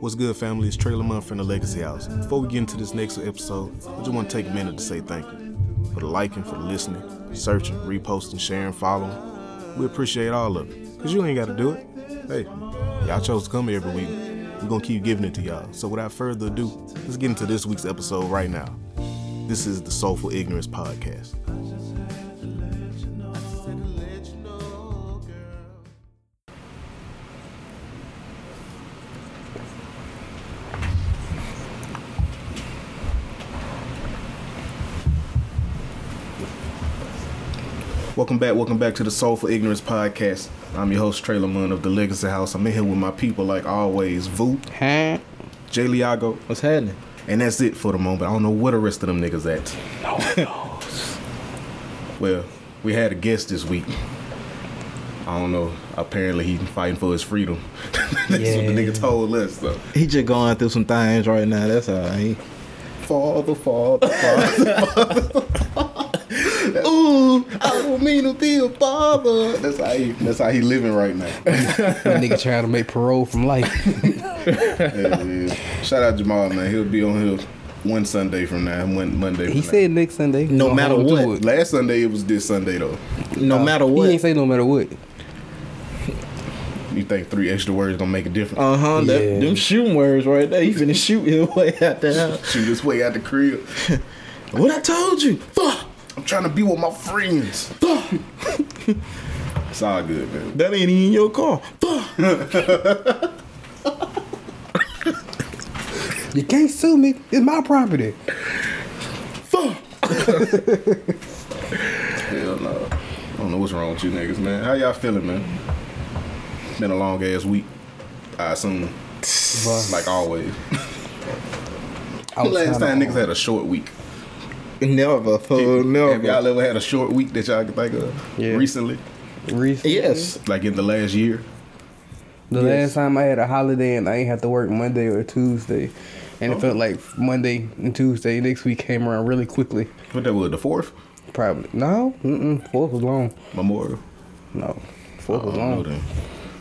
What's good, family? It's TreLamond from the Legacy House. Before we get into this next episode, I just want to take a minute to say thank you for the liking, for the listening, searching, reposting, sharing, following. We appreciate all of it, because you ain't got to do it. Hey, y'all chose to come here every week. We're going to keep giving it to y'all. So without further ado, let's get into this week's episode right now. This is the Soulful Ignorance Podcast. Welcome back, welcome back to the Soulful Ignorance Podcast. I'm your host, TreLamond of the Legacy House. I'm in here with my people like always, Vu, Huh? Jay Liago, What's happening? and that's it for the moment. I don't know where the rest of them niggas at. No one knows. Well, we had a guest this week. I don't know. Apparently, he fighting for his freedom. That's what the Yeah. nigga told us. So. he just going through some things right now. That's all right. Father, father, father. Ooh, I don't mean to be a father. That's how he. That's how he living right now. That nigga trying to make parole from life. Yeah, yeah. Shout out Jamal, man. He'll be on here one Sunday from now, one Monday. From He now. said next Sunday. No Gonna matter hold him to what. it. last Sunday it was this Sunday though. No matter what. He ain't say no matter what. You think three extra words gonna make a difference? Uh huh. Yeah. Them shooting words right there. He finna shoot his way out there. Shoot this way out the crib. what I told you. Fuck. I'm trying to be with my friends. Fuck. It's all good, man. That ain't in your car. You can't sue me. It's my property. Fuck. Hell no. I don't know what's wrong with you niggas, man. How y'all feeling, man? Been a long ass week. I assume, like always. I was Last time niggas um, had a short week. Never. Fool. Have Never. y'all ever had a short week that y'all can think of Yeah. recently? Recently, Yes. Like in the last year? The Yes. last time I had a holiday and I ain't have to work Monday or Tuesday, and Oh. it felt like Monday and Tuesday next week came around really quickly. What that was, the fourth? Probably no. Mm-mm. Fourth was long. Memorial? No, fourth was don't know long.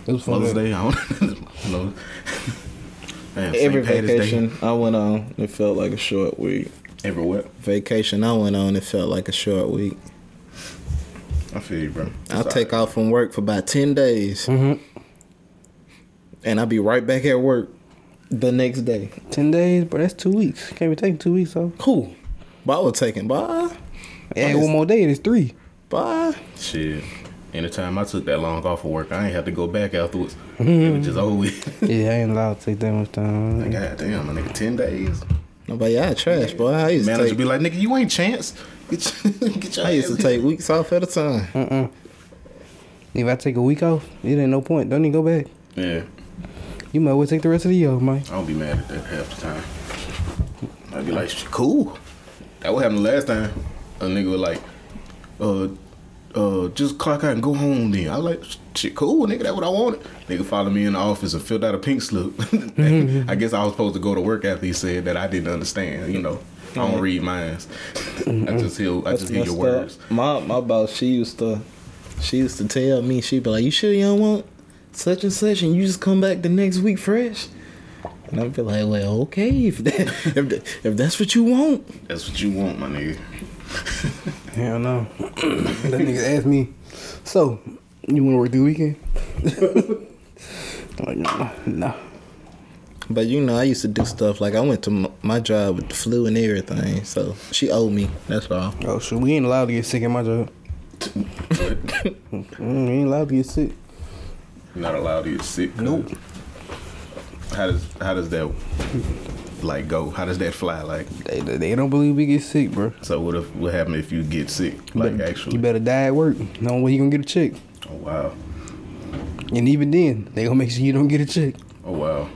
It was. Mother's Day? I don't know. Man, Every St. Day. vacation I went on, it felt like a short week. Everywhere. Vacation I went on, it felt like a short week. I feel you, bro. I'll It's take all off from work for about 10 days. Mhm. And I'll be right back at work the next day. Ten days, Bro, that's two weeks. Can't be taking two weeks off. Cool. But I was taking bye. Add one more day, it's three. Bye. Shit. Anytime I took that long off of work, I ain't have to go back afterwards. It was just over with. Yeah, I ain't allowed to take that much time. God damn, my nigga, 10 days. Nobody, y'all trash, boy. I used to Manager take, be like, nigga, you ain't chance. Get your, get your I used to take weeks off at a time. Mm-mm. If I take a week off, it ain't no point. Don't even go back. Yeah, You might well take the rest of the year, Mike. I don't be mad at that half the time. I'd be like, cool. That what happened the last time. A nigga was like, uh, uh, just clock out and go home then. I like, shit, cool, nigga, that's what I wanted. Nigga followed me in the office and filled out a pink slip. I guess I was supposed to go to work after he said that I didn't understand, you know. I don't read minds. I just hear I just hear your up. words. My my boss, she used to, she used to tell me, she'd be like, "You sure you don't want such and such, and you just come back the next week fresh?" And I'd be like, "Well, okay, if that, if that, if that's what you want." That's what you want, my nigga. Hell no. that nigga asked me, so, you want to work the weekend? I'm like, nah, nah. But you know, I used to do stuff like I went to m- my job with the flu and everything, so she owed me. That's all. Oh, shit, we ain't allowed to get sick in my job. Mm, we ain't allowed to get sick. Not allowed to get sick. Nope. How does how does that like go? How does that fly? Like, They, they, they don't believe we get sick, bro. so what if what happened if you get sick? Like, But actually? You better die at work. No way you gonna get a check. Oh wow. And even then, they gonna make sure you don't get a check. Oh wow.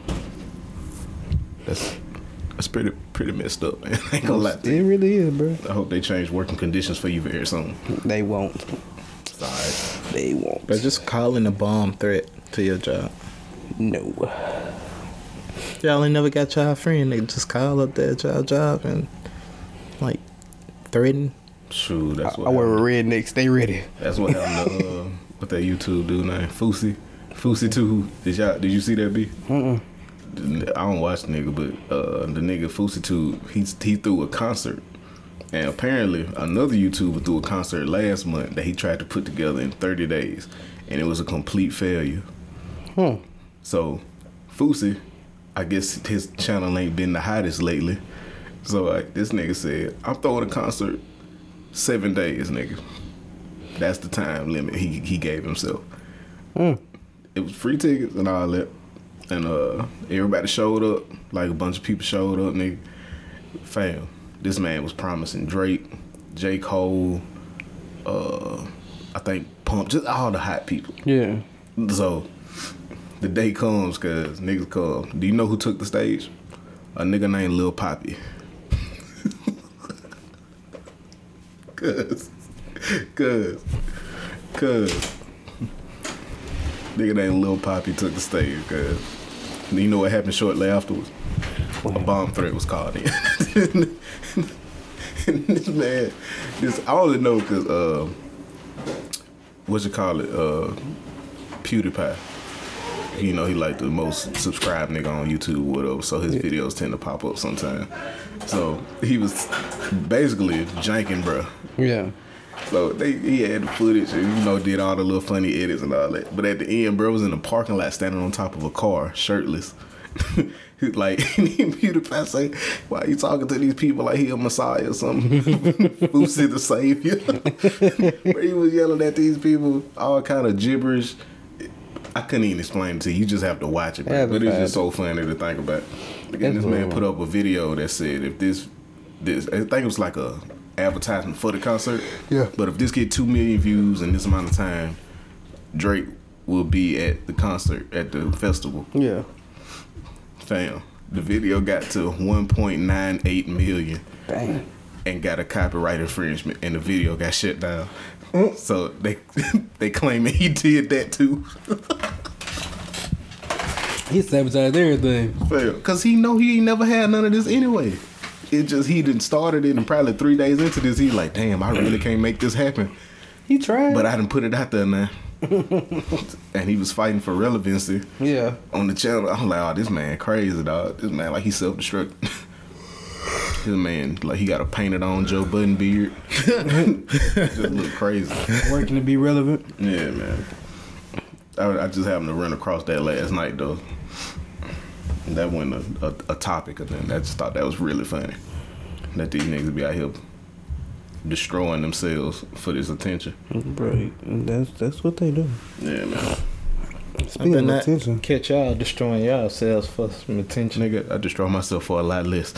That's that's pretty pretty messed up, man. I ain't gonna lie. To It you. really is, bro. I hope they change working conditions for you very soon. They won't. It's all right. They won't. But just calling a bomb threat to your job. No. Y'all ain't never got y'all friend. They just call up there at y'all job and like threaten. Shoot, that's I, what I work with happened. rednecks. They ready. That's what happened to uh, what that YouTube dude name Fousey. Fusi too. Did y'all did you see that B? Mm-mm. I don't watch the nigga, but uh, the nigga FouseyTube, he he threw a concert, and apparently another YouTuber threw a concert last month that he tried to put together in 30 days, and it was a complete failure. Hmm. So, Fousey, I guess his channel ain't been the hottest lately. So like this nigga said, I'm throwing a concert seven days, nigga. That's the time limit he he gave himself. Hmm. It was free tickets and all that. And uh everybody showed up. Like a bunch of people showed up, nigga. Fam, this man was promising Drake, J. Cole, uh I think Pump, just all the hot people. Yeah. So the day comes cause niggas come. Do you know who took the stage? A nigga named Lil Poppy. cause, cause, cause, nigga named Lil Poppy took the stage. Cause, you know what happened shortly afterwards? A bomb threat was called in. this man, this I only know cause uh, what you call it, uh, PewDiePie. You know, he like the most subscribed nigga on YouTube, whatever. So his videos tend to pop up sometime. So he was basically janking, bruh. Yeah. So they he had the footage and you know did all the little funny edits and all that. But at the end, bro was in the parking lot standing on top of a car, shirtless. like PewDiePie say, why are you talking to these people like he a messiah or something? Who's the savior? Where he was yelling at these people, all kind of gibberish. I couldn't even explain it to you. You just have to watch it. Yeah, but it's just so funny to think about. Again, this man cool. put up a video that said if this, this I think it was like a advertisement for the concert. Yeah. But if this get two million views in this amount of time, Drake will be at the concert at the festival. Yeah. Fam, the video got to 1.98 million Dang. and got a copyright infringement, and the video got shut down. Mm. So they they claiming he did that too. He sabotaged everything. Cause he know he ain't never had none of this anyway. It just he didn't started it and probably three days into this he like, damn, I really can't make this happen. He tried. But I didn't put it out there now. and he was fighting for relevancy yeah. on the channel. I'm like, oh, this man crazy, dog. This man like he self destruct. man like he got a painted on Joe Budden beard. just look crazy. Working to be relevant. Yeah, man. I, I just happened to run across that last night though. That wasn't a, a, a topic of them. I just thought that was really funny. That these niggas be out here destroying themselves for this attention. Right. That's that's what they do. Yeah, man. Speaking of attention. catch y'all destroying yourselves for some attention. Nigga, I destroy myself for a lot less.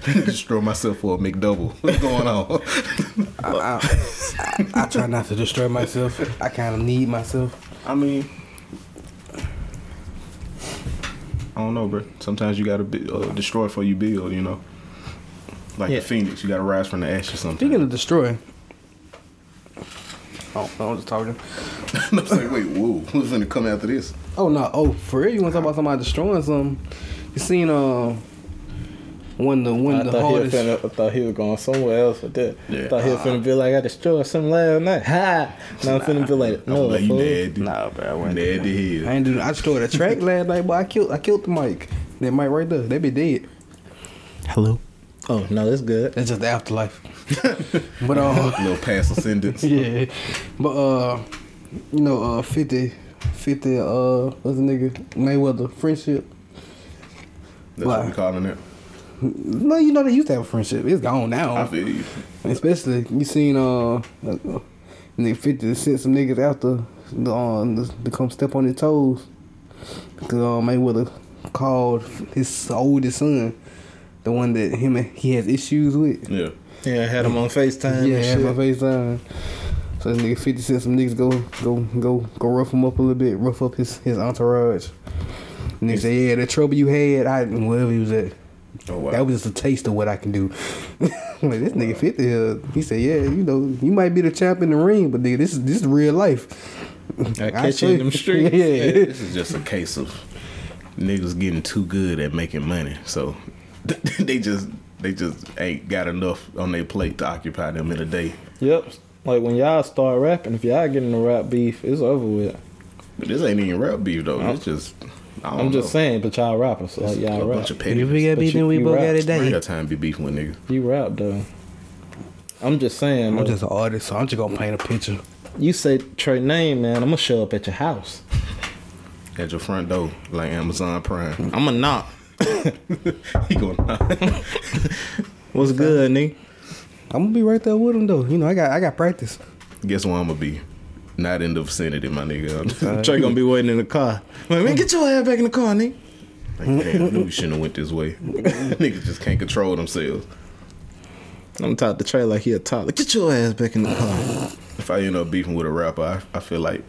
destroy myself for a McDouble. What's going on? I, I, I try not to destroy myself. I kind of need myself. I mean, I don't know, bro. Sometimes you gotta be, uh, destroy before you build. You know, like Yeah. the phoenix, you gotta rise from the ashes. Sometimes. Speaking of destroy. Oh, I was just talking. I'm like, wait, whoa, who's gonna come after this? Oh no! Oh, for real? You want to talk about somebody destroying something? You seen uh when the when I the thought, he hardest finna, I thought he was going somewhere else with that. Yeah. thought he was finna be like, I destroyed something last night. Ha! Now I'm finna be like, no, like, you fool. nasty. Nah, bro, I wasn't Nasty. I hell. ain't do. I destroyed a track last night, but I killed. I killed the mic. That mic right there. They be dead. Hello. Oh, no, that's good. That's just the afterlife. but uh, Little past ascendance. yeah. But uh, you know, uh, 50, 50, uh, what's the nigga Mayweather friendship. That's what Why? we calling it. No, you know they used to have a friendship. It's gone now. I feel you. Especially you seen uh, uh nigga fifty sent some niggas after the um to come step on his toes because uh, Mayweather called his oldest son, the one that him and he has issues with. Yeah. Yeah, I had him on FaceTime. yeah, had my shit. FaceTime. So this nigga fifty sent some niggas go go go go rough him up a little bit, rough up his his entourage. And they say, yeah, the trouble you had, I wherever he was at. Oh wow. That was just a taste of what I can do. Like this nigga 50 here. He said, Yeah, you know, you might be the champ in the ring, but nigga, this is this is real life. I I catch show you in you. them streets. yeah. this is just a case of niggas getting too good at making money. So they just they just ain't got enough on their plate to occupy them in a day. Yep. Like when y'all start rapping, if y'all get in the rap beef, it's over with. But this ain't even rap beef though. It's just I don't I'm just know. saying, but y'all rappers, so It's y'all a rap. bunch of If we got But beat, you- then we both got it I ain't got time to be beefing with niggas. You rap though. I'm just saying. I'm though. just an artist, so I'm just gonna paint a picture. You say Trey name, man. I'm gonna show up at your house. At your front door, like Amazon Prime. I'm gonna knock. he gonna. What's good, nigga? I'm gonna be right there with him though. You know, I got I got practice. Guess where I'm gonna be? Not in the vicinity, my nigga. Trey gonna be waiting in the car. Man, man, get your ass back in the car, nigga. Like, damn, I knew we shouldn't have went this way. Niggas just can't control themselves. I'm talking to Trey like he a toddler. Get your ass back in the car. If I end up beefing with a rapper, I, I feel like,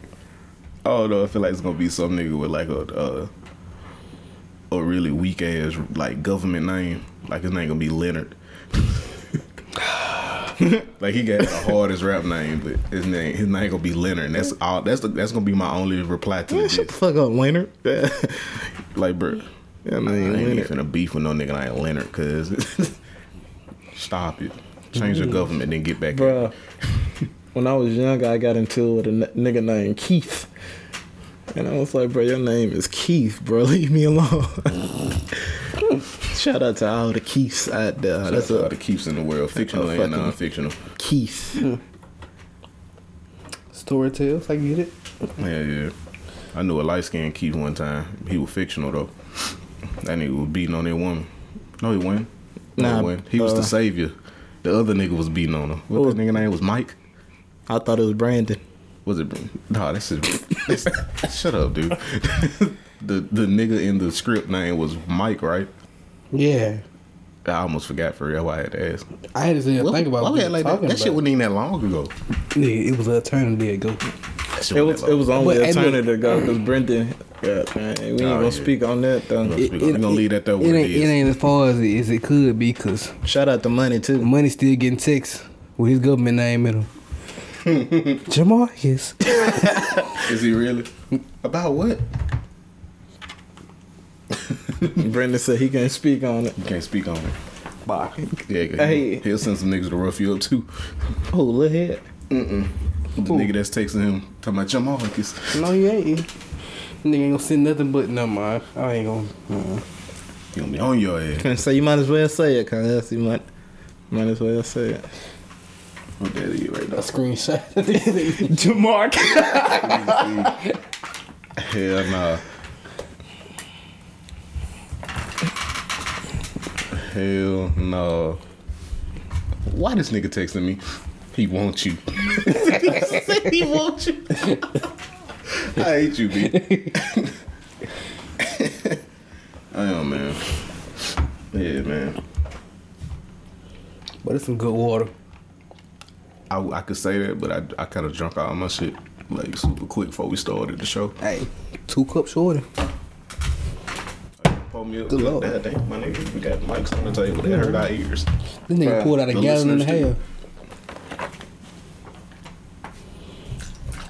oh no, I feel like it's gonna be some nigga with like a uh, a really weak ass like government name. Like his name gonna be Leonard. like he got the hardest rap name, but his name his name gonna be Leonard. And that's all. That's the, that's gonna be my only reply to Man, shut the fuck up, Leonard. yeah, Like, bro, I I mean, ain't even Leonard. finna beef with no nigga named Leonard, cause stop it. Change the mm. government, then get back. in. Bruh, when I was young, I got into it with a n- nigga named Keith. And I was like, bro, your name is Keith, bro. Leave me alone. Shout out to all the Keiths out there. That's That's all a the keeps in the world, fictional and non-fictional. Keith. Story tells, I get it. Yeah, yeah. I knew a light skinned Keith one time. He was fictional though. That nigga was beating on that woman. No, he wasn't. No, Nah, he wasn't. He was uh, the savior. The other nigga was beating on her. What Who was- that nigga name was Mike? I thought it was Brandon. Was it? Nah, this is. that's- shut up, dude. the the nigga in the script name was Mike, right? Yeah, I almost forgot for real. Why I had to ask. I had to sit and think about Why what we we had like that? talking That shit about. wasn't even that long ago. Nigga, it was an eternity ago. That shit It wasn't was that it was long. only But, a hey, turn look- to go because Brendan. Yeah, man, we ain't Oh, gonna yeah. speak on that though. It- We gonna leave that there where it it ain't, is. it ain't as far as it, as it could be because Shout out to Money too. money still getting texts with his government name in him. Jamarcus. Is he really? About what? Brendan said he can't speak on it. You can't speak on it. Bye. Yeah, Hey. he'll send some niggas to rough you up too. Oh, look here. The nigga that's texting him talking about your Marcus. No, you ain't. Nigga ain't gonna send nothing but no man. I ain't gonna. Uh, You gonna be on your ass. Can say you might as well say it, cause you might might as well say it. What that is right a now? screenshot. Jamark. Hell nah. Hell no. Why this nigga texting me? He wants you. he wants you. I hate you, B. I am, man. Yeah, man. but it's some good water. I, I could say that, but I, I kind of drunk all my shit like super quick before we started the show. Hey, two cups shorter. Pour me up. Good lord. God damn, my nigga, we got mics on the table. That hurt our ears. This nigga Bruh, poured out a the gallon and a listeners half.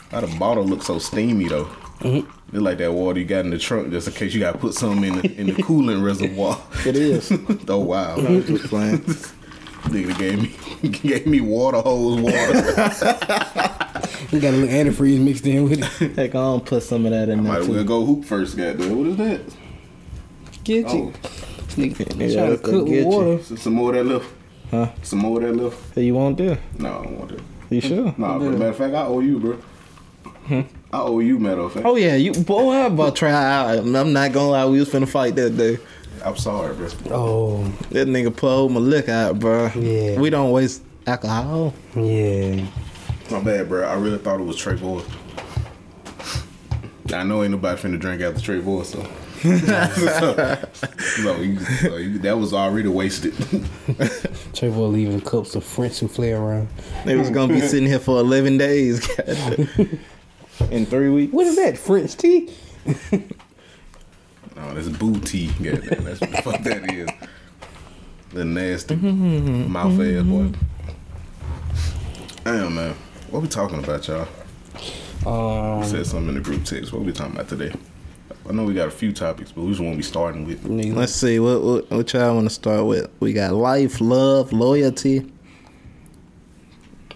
How the bottle looks so steamy though. Mm-hmm. It's like that water you got in the trunk just in case you got to put something in the, in the coolant reservoir. It is. oh wow. Just playing. Nigga gave me gave me water hose water. We got a little antifreeze mixed in with it. Heck, I'm gonna put some of that in Might there as well go hoop first, goddamn. What is that? Get Oh, you. This nigga Yeah, trying to that's gonna cook get with you. water. some some more of that left. Huh? Some more of that left. Hey, you want this? No, I don't want that. You sure? Nah, but matter of fact, I owe you, bro. Hmm? I owe you, matter of fact. Oh yeah, you boy. I about to try out. I'm not gonna lie, we was finna fight that day. I'm sorry, bro. Oh, That nigga pulled my lick out, bro. Yeah. We don't waste alcohol. yeah. My bad, bro. I really thought it was Trey Boy. I know ain't nobody finna drink after Trey Boy, so. so, so you, so you, that was already wasted. Trevor leaving cups of French souffle around. They was gonna be sitting here for 11 days. In three weeks. What is that? French tea? No, that's booty. Goddamn, that's what the fuck that is. The nasty mouth ass boy. Damn, man. What we talking about, y'all? Um, Said something in the group text. What we talking about today? I know we got a few topics, but which one be starting with? Let's see what what, what y'all want to start with. We got life, love, loyalty.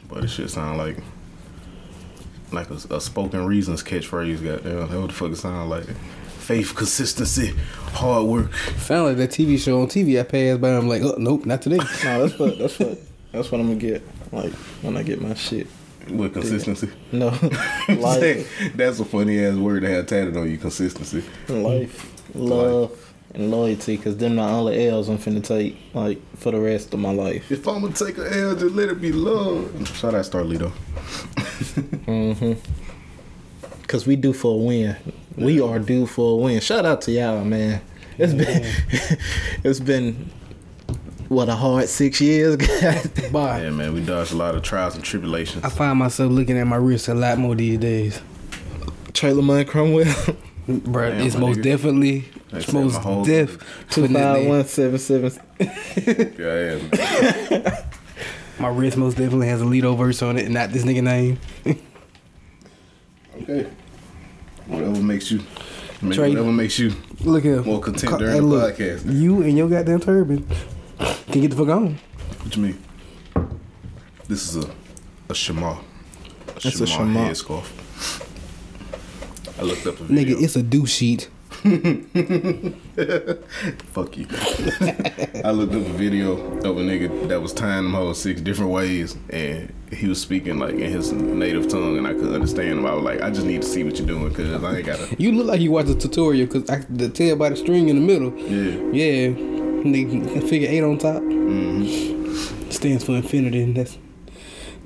But it should sound like like a, a spoken reasons catchphrase. Goddamn, that what the fuck it sound like? Faith, consistency, hard work. Sound like that TV show on TV. I passed by. I'm like, oh nope, not today. No, that's what that's what that's what I'm gonna get. Like when I get my shit. With consistency. No, life, That's a funny ass word to have tatted on you, consistency. life, love, and loyalty. Cause them my only L's I'm finna take like for the rest of my life. If I'm gonna take an L, just let it be love. Shout out Starlito. Mm-hmm. Cause we do for a win. We are due for a win. Shout out to y'all, man. It's been it's been what a hard six years. Bye. Yeah, man, we dodged a lot of trials and tribulations. I find myself looking at my wrist a lot more these days. Trailer Man Cromwell. Bruh, Damn, it's most nigga. definitely it's most my whole- def Two putting that five name. one seven seven. Yeah, yeah. My wrist most definitely has a Lido verse on it and not this nigga name. Okay. Whatever makes you, make, Trey. whatever makes you Look here. more content Ca- during the look, podcast. You and your goddamn turban can get the fuck on. What you mean? This is a a shemagh. A It's a shemagh. headscarf. I looked up a video. Nigga, it's a do sheet. Fuck you. I looked up a video of a nigga that was tying them hoes six different ways, and he was speaking like in his native tongue, and I couldn't understand him. I was like, I just need to see what you're doing, cause I ain't gotta. You look like you watched a tutorial because I the tell by the string in the middle. Yeah. Yeah, nigga, figure eight on top Mm-hmm. stands for infinity. And that's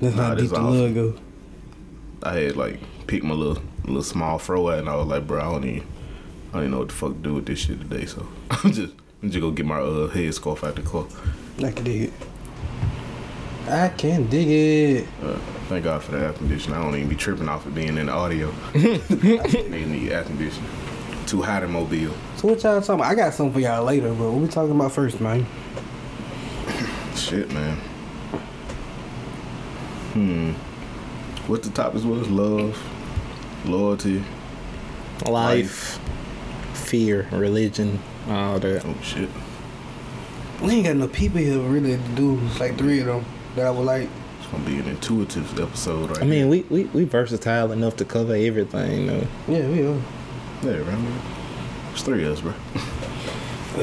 that's Nah, how deep the love go. I had like picked my little little small throw at, and I was like, bro, I don't even, I don't even know what the fuck to do with this shit today. So I'm just, I'm just gonna get my uh, headscarf out the car. I can dig it. I can dig it. Uh, thank God for the air conditioner. I don't even be tripping off of being in the audio. Niggas need air conditioning. Too hot in Mobile. So what y'all talking about? I got something for y'all later, but what we talking about first, man? Shit, man. Hmm. What the topics was? Love, loyalty. Life, fear, religion, all that. Oh shit. We ain't got no people here really to do like three of them that I would like. It's gonna be an intuitive episode, right? I mean, we, we we versatile enough to cover everything, though. Yeah, we are. here. yeah, right. It's three of us, bro.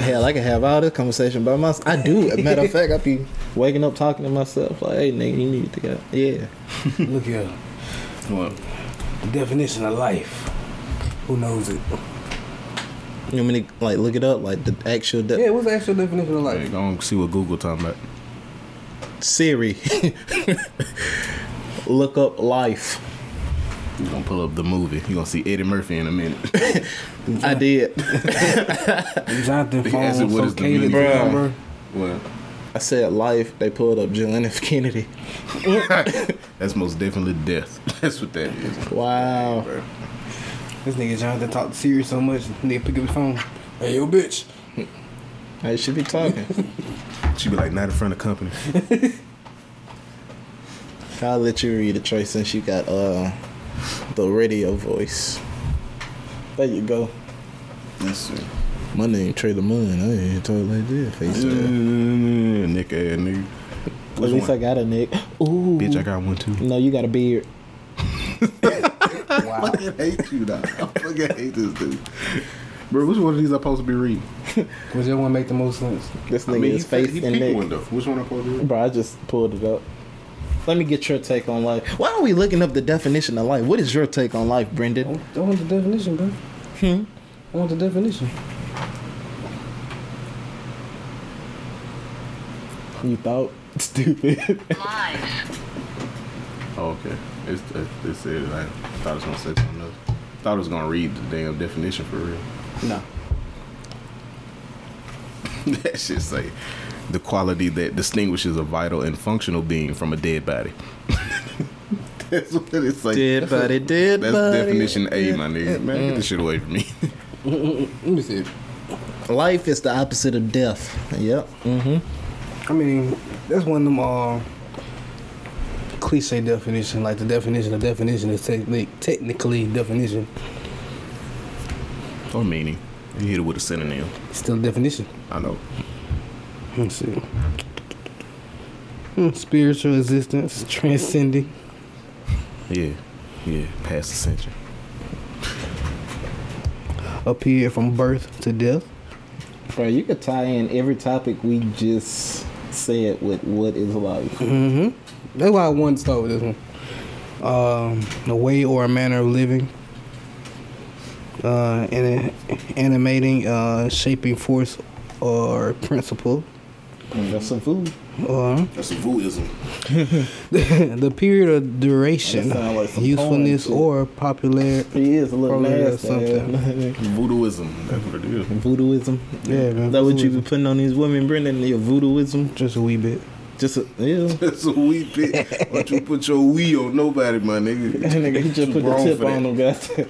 Hell, I can have all this conversation by myself. I do. As a matter of fact, I be waking up talking to myself like, "Hey, nigga, you need to go." Yeah. Look here. What? The definition of life. Who knows it? You want me to like look it up, like the actual de- Yeah, what's the actual definition of Hey, life? go on see what Google talking about. Siri. look up life. You're gonna pull up the movie. You're gonna see Eddie Murphy in a minute. I did. Jonathan He phone asked it, what is the located meaning? the number. what? I said life. They pulled up John F. Kennedy. That's most definitely death. That's what that is. Wow. Bro. This nigga Jonathan talk to Siri so much, nigga pick up his phone. Hey, yo, bitch. I should be talking. She be like, not in front of company. I'll let you read it, Trey, since you got uh the radio voice. There you go. Let's see. My name TreLamond. I ain't talk like this. Face ass. Nick ass nigga. At least one? I got a nick. Ooh. Bitch, I got one too. No, you got a beard. I fucking hate you, dog. I fucking hate this dude. Bro, which one of these I supposed to be reading? Which one make the most sense? This I mean, is he, face he and neck. one though. Which one I supposed to read? Bro, I just pulled it up. Let me get your take on life. Why are we looking up the definition of life? What is your take on life, I Brendan? want- I want the definition, bro. Hmm? I want the definition. You thought stupid. Live. Oh, okay. It's, it, it said it. I thought it was gonna say something else. Thought it was gonna read the damn definition for real. No. that shit say the quality that distinguishes a vital and functional being from a dead body. That's what it say. Dead body, dead That's body. That's definition A, my nigga. Man, get this shit away from me. Let me see. Life is the opposite of death. Yep. Mm-hmm. I mean, that's one of them uh, cliche definition. Like the definition of definition is technically technically definition. Or meaning. You hit it with a synonym. It's still a definition. I know. Let's see. Hmm, Spiritual existence, transcending. Yeah. Yeah. Past ascension. a period from birth to death. Bro, you could tie in every topic we just said with what is life. Mm-hmm. That's why I wanted to start with this one. Um, a way or a manner of living. Uh, and animating, uh, shaping force or principle. And that's some food. Or That's a voodism. the period of duration, like usefulness, or popularity. He is a little Probably nasty. something. Voodooism. That's what it is. Voodooism. Yeah, man. Is that what you voodooism. be putting on these women, Brendan? Your voodooism? Just a wee bit. Just a, yeah. That's a wee bit. Don't you put your wee on nobody, my nigga. That nigga, he just Too put the tip on that. them,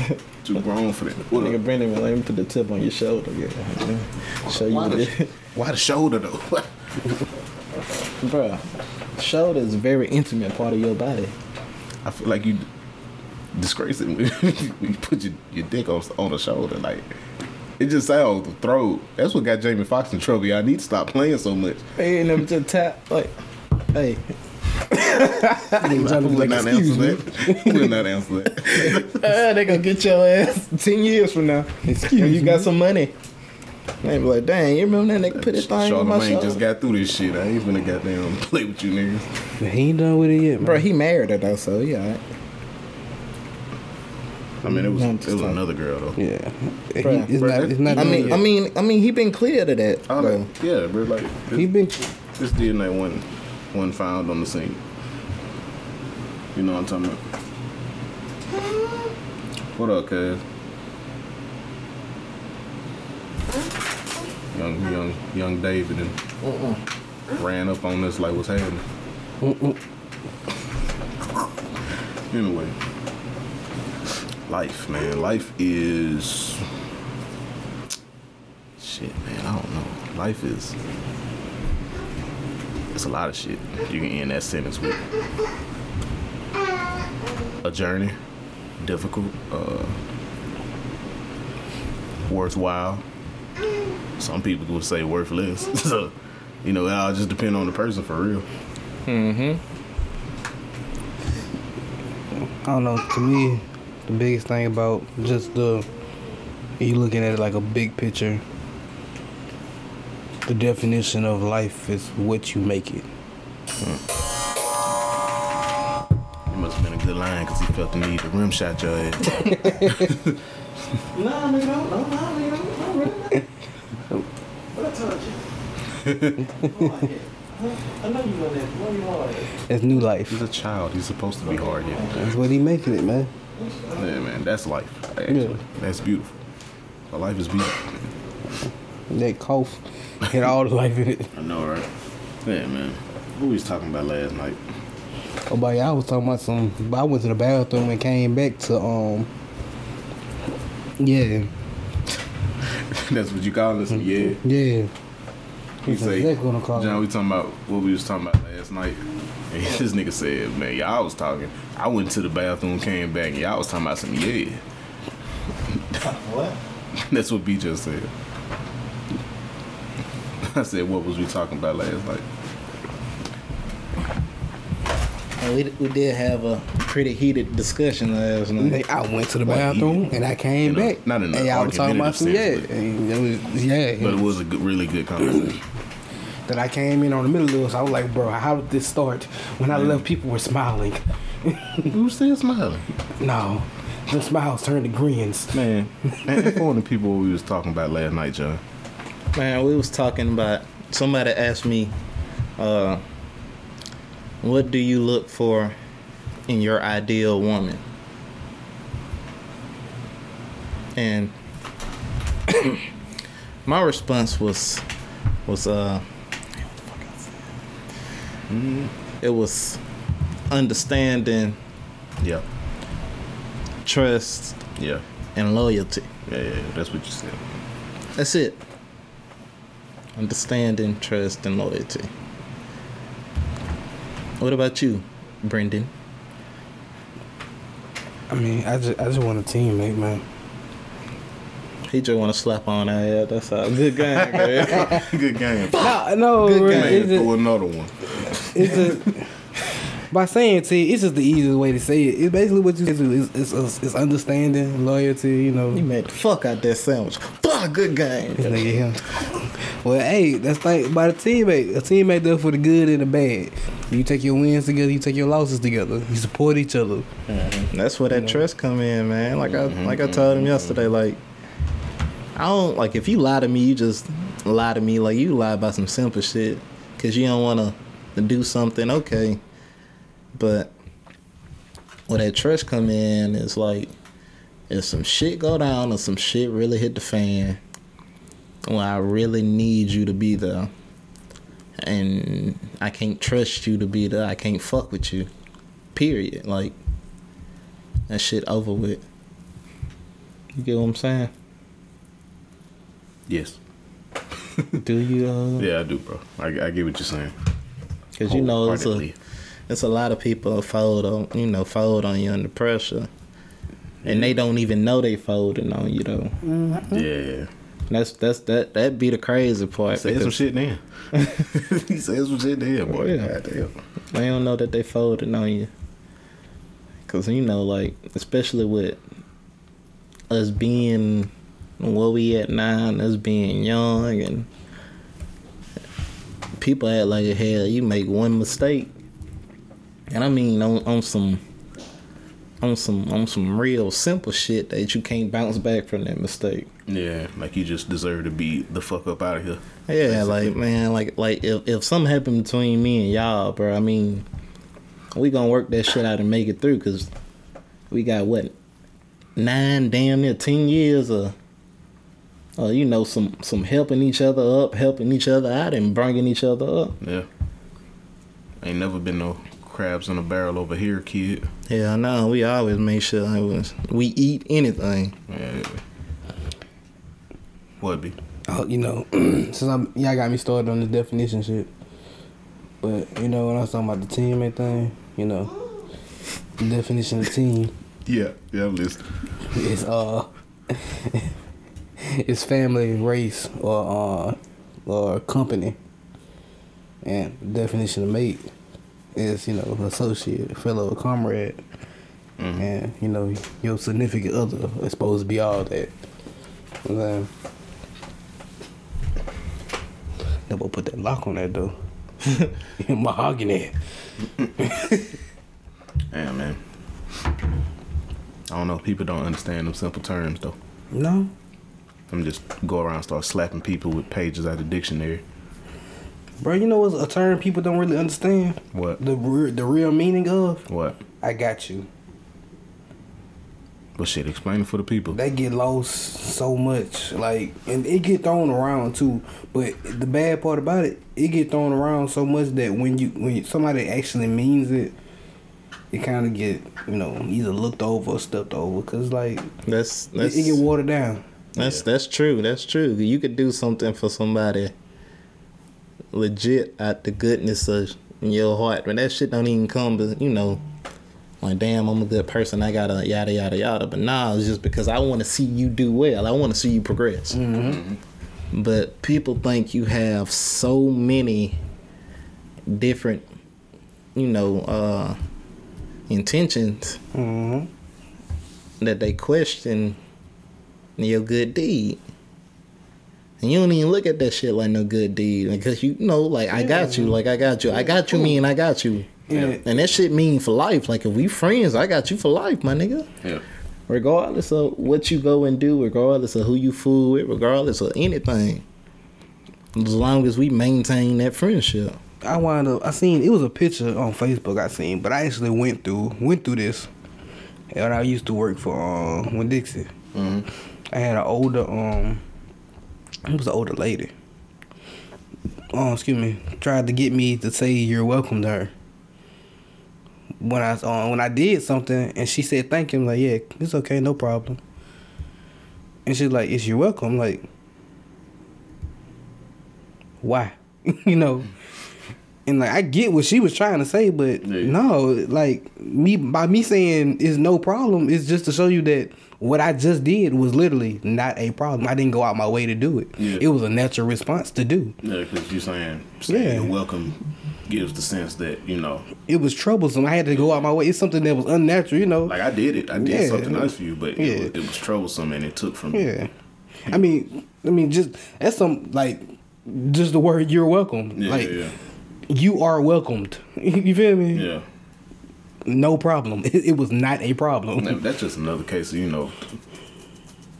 guys. Too grown for that. What Nigga, up? Brendan, let me put the tip on your shoulder. Yeah. Show you Why the, why the shoulder though? Bro, shoulder is a very intimate part of your body. I feel like you disgrace it when you put your, your dick on on the shoulder. Like it just sounds the throat. That's what got Jamie Foxx in trouble. Y'all need to stop playing so much. Hey, and them just tap like, hey, I would not answer that. I would not answer that. ah, they gonna get your ass ten years from now. Excuse me. you got some money. They be like, dang, you remember that nigga put his thing on my Charlamagne shoulder? just got through this shit. I ain't finna goddamn play with you niggas. But He ain't done with it yet, man. Bro, he married her though, so yeah. alright. I mean, it was it was another girl though. Yeah, He- it's Bruh, not. It's not. I mean, yet. I mean, I mean, he been clear to that. All though. that, yeah, bro. Like he been. this DNA one one found on the scene. You know what I'm talking about? What up, cuz? Young, young, young David and ran up on us like what's happening. Anyway, life, man. Life is shit, man. I don't know. Life is it's a lot of shit you can end that sentence with. A journey, difficult, uh, worthwhile. Some people would say worthless. so, you know, it all just depend on the person for real. Mm-hmm. I don't know. To me, the biggest thing about just the you looking at it like a big picture. The definition of life is what you make it. Hmm. It must have been a good line because he felt the need to rim shot your ass. No, nigga, no, no, no, nigga, no, no, really not. What I told you? I know you know that. Why you hard? That's new life. He's a child. He's supposed to be hard headed. That's what he making it, man. Yeah, man, that's life. Actually, Yeah. that's beautiful. My life is beautiful. That cough had all the life in it. I know, right? Yeah, man. What we was talking about last night? Oh, but yeah, I was talking about some. I went to the bathroom and came back to um. Yeah, that's what you call this? Yeah. yeah. He That's say, exactly I'm John, we talking about what we was talking about last night. And this nigga said, man, y'all was talking. I went to the bathroom, came back, and y'all was talking about some yeah. What? That's what B just said. I said, what was we talking about last night? We, we did have a pretty heated discussion last night. I went to the bathroom he- and I came you know, back. not in a and y'all was talking about some yeah, argumentative sense, and it was yeah. But it was a good, really good conversation. that I came in on the middle of it. I was like, bro, how did this start? When I left, people were smiling. Who was still smiling? No, the smiles turned to grins. Man, man inform the people we was talking about last night, John. Man, we was talking about somebody asked me, uh, what do you look for in your ideal woman? And my response was was uh it was understanding, Yeah, trust, yeah, and loyalty. yeah, yeah. yeah. That's what you said. That's it. Understanding, trust, and loyalty. What about you, Brendan? I mean, I just I just want a teammate, man. He just want to slap on our head. That's all. Good game, man. good game. No, no, Good bro, game. Man, it's throw a, another one. it's a by saying to you, it's just the easiest way to say it. It's basically what you said. It's, it's, it's, it's understanding, loyalty. You know. You made the fuck out that sandwich. Fuck, good game. This nigga him. Well, hey, that's like by the teammate. A teammate there for the good and the bad. You take your wins together. You take your losses together. You support each other. Mm-hmm. That's where that trust come in, man. Like I mm-hmm. like I told him mm-hmm. yesterday, like I don't like if you lie to me, you just lie to me. Like you lie about some simple shit because you don't want to do something. Okay, but where that trust come in is like if some shit go down or some shit really hit the fan, well, I really need you to be there, and I can't trust you to be there. I can't fuck with you. Period. Like that shit over with. You get what I'm saying? Yes. Do you? Uh, Yeah, I do, bro. I, I get what you're saying. Cause you know it's a it's a lot of people fold on you know fold on you under pressure, and they don't even know they folding on you though. Yeah. That's that's that that be the crazy part. Say some shit then. he said some shit then, boy. Yeah. Goddamn. They don't know that they folding on you. Cause you know, like especially with us being where we at now, and us being young, and people act like hell. You make one mistake, and I mean on on some on some on some real simple shit that you can't bounce back from that mistake. Yeah, like you just deserve to be the fuck up out of here. Yeah, Basically. like man, like like if if something happened between me and y'all, bro, I mean, we gonna work that shit out and make it through, cause we got what nine, damn near ten years of, uh, you know, some some helping each other up, helping each other out, and bringing each other up. Yeah. Ain't never been no crabs in a barrel over here, kid. Yeah, I know. We always make sure it was we eat anything. Yeah. What be? Oh, you know, since I'm y'all got me started on the definition shit. But you know when I was talking about the teammate thing, you know, the definition of team Yeah, yeah, I'm listening. is uh, it's family, race, or uh, or company. And definition of mate is you know associate, fellow comrade, Mhm. and you know your significant other is supposed to be all that. You know what I'm saying? Never put that lock on that though. Mahogany. Damn, man. I don't know. People don't understand them simple terms, though. No. I'm just go around and start slapping people with pages out of the dictionary. Bro, you know what's a term people don't really understand? What? The re- the real meaning of What? I got you. But shit, explain it for the people. They get lost so much, like, and it get thrown around too. But the bad part about it, it get thrown around so much that when you when somebody actually means it, it kind of get you know either looked over or stepped over because like That's that's it get watered down. That's that's true. That's true. You could do something for somebody legit out the goodness of your heart, When that shit don't even come. But you know, like damn, I'm a good person. I gotta yada yada yada. But nah, it's just because I want to see you do well. I want to see you progress. But people think you have so many different, you know, uh intentions Mm-hmm. that they question your good deed. And you don't even look at that shit like no good deed. Because you know, like, I got you, like, I got you. I got you, mean, I got you. Yeah. And that shit mean for life. Like, if we friends, I got you for life, my nigga. Yeah. Regardless of what you go and do, regardless of who you fool with, regardless of anything. As long as we maintain that friendship. I wound up. I seen it was a picture on Facebook. I seen, but I actually went through went through this. And I used to work for um Winn-Dixie. Mhm. I had an older um, it was an older lady. Oh, excuse me. Tried to get me to say you're welcome to her. When I um, when I did something and she said thank you, I'm like yeah, it's okay, no problem. And she's like, it's you're welcome. I'm like, why? you know. And like I get what she was trying to say, but Yeah. no, like me by me saying it's no problem, it's just to show you that what I just did was literally not a problem. I didn't go out my way to do it. Yeah. It was a natural response to do. Yeah, because you're saying, saying Yeah. you're welcome gives the sense that you know, It was troublesome. I had to go out my way. It's something that was unnatural, you know. like I did it, I did Yeah. something nice for you, but Yeah. it, was, it was troublesome and it took from me. yeah. I mean, I mean, just that's some like just the word "you're welcome." Yeah, like yeah, you are welcomed. You feel me? yeah. No problem. It, it was not a problem. That- That's just another case of you know,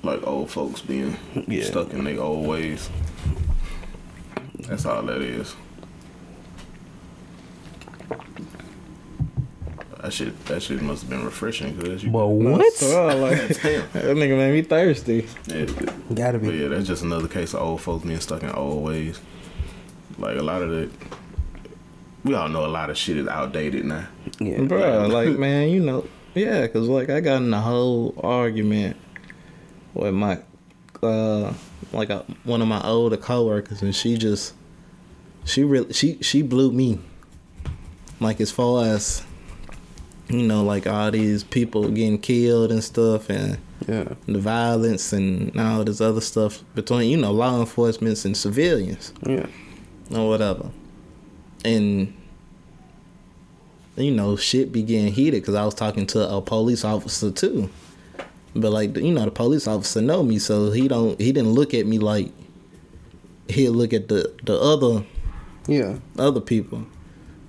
like old folks being Yeah. stuck in their old ways. That's all that is. That shit, that shit must have been refreshing, cause you. But what? So, like, that nigga made me thirsty. Yeah, Gotta but be. yeah, that's just another case of old folks being stuck in old ways. Like a lot of the, we all know a lot of shit is outdated now. Yeah. Bro, like man, you know, yeah, cause like I got in a whole argument with my, uh, like a, one of my older coworkers, and she just, she really, she she blew me. Like as far as, you know, like all these people getting killed and stuff, and Yeah. the violence and all this other stuff between you know law enforcement and civilians Yeah. or whatever. And you know, shit be getting heated because I was talking to a police officer too. But like you know, the police officer know me, so he don't he didn't look at me like he'll look at the the other Yeah. other people.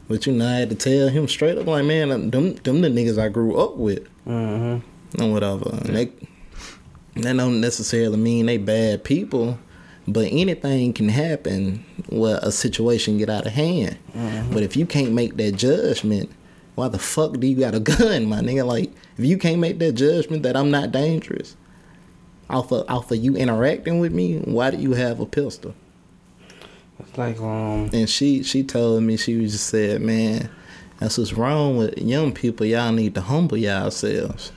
But you know, I had to tell him straight up like, man, them them the niggas I grew up with Mm-hmm. or whatever. And they that don't necessarily mean they bad people, but anything can happen where a situation get out of hand. But if you can't make that judgment, why the fuck do you got a gun, my nigga? Like if you can't make that judgment that I'm not dangerous, off of off of you interacting with me, why do you have a pistol? It's like um. And she she told me she just said, man, that's what's wrong with young people. Y'all need to humble y'all yourselves.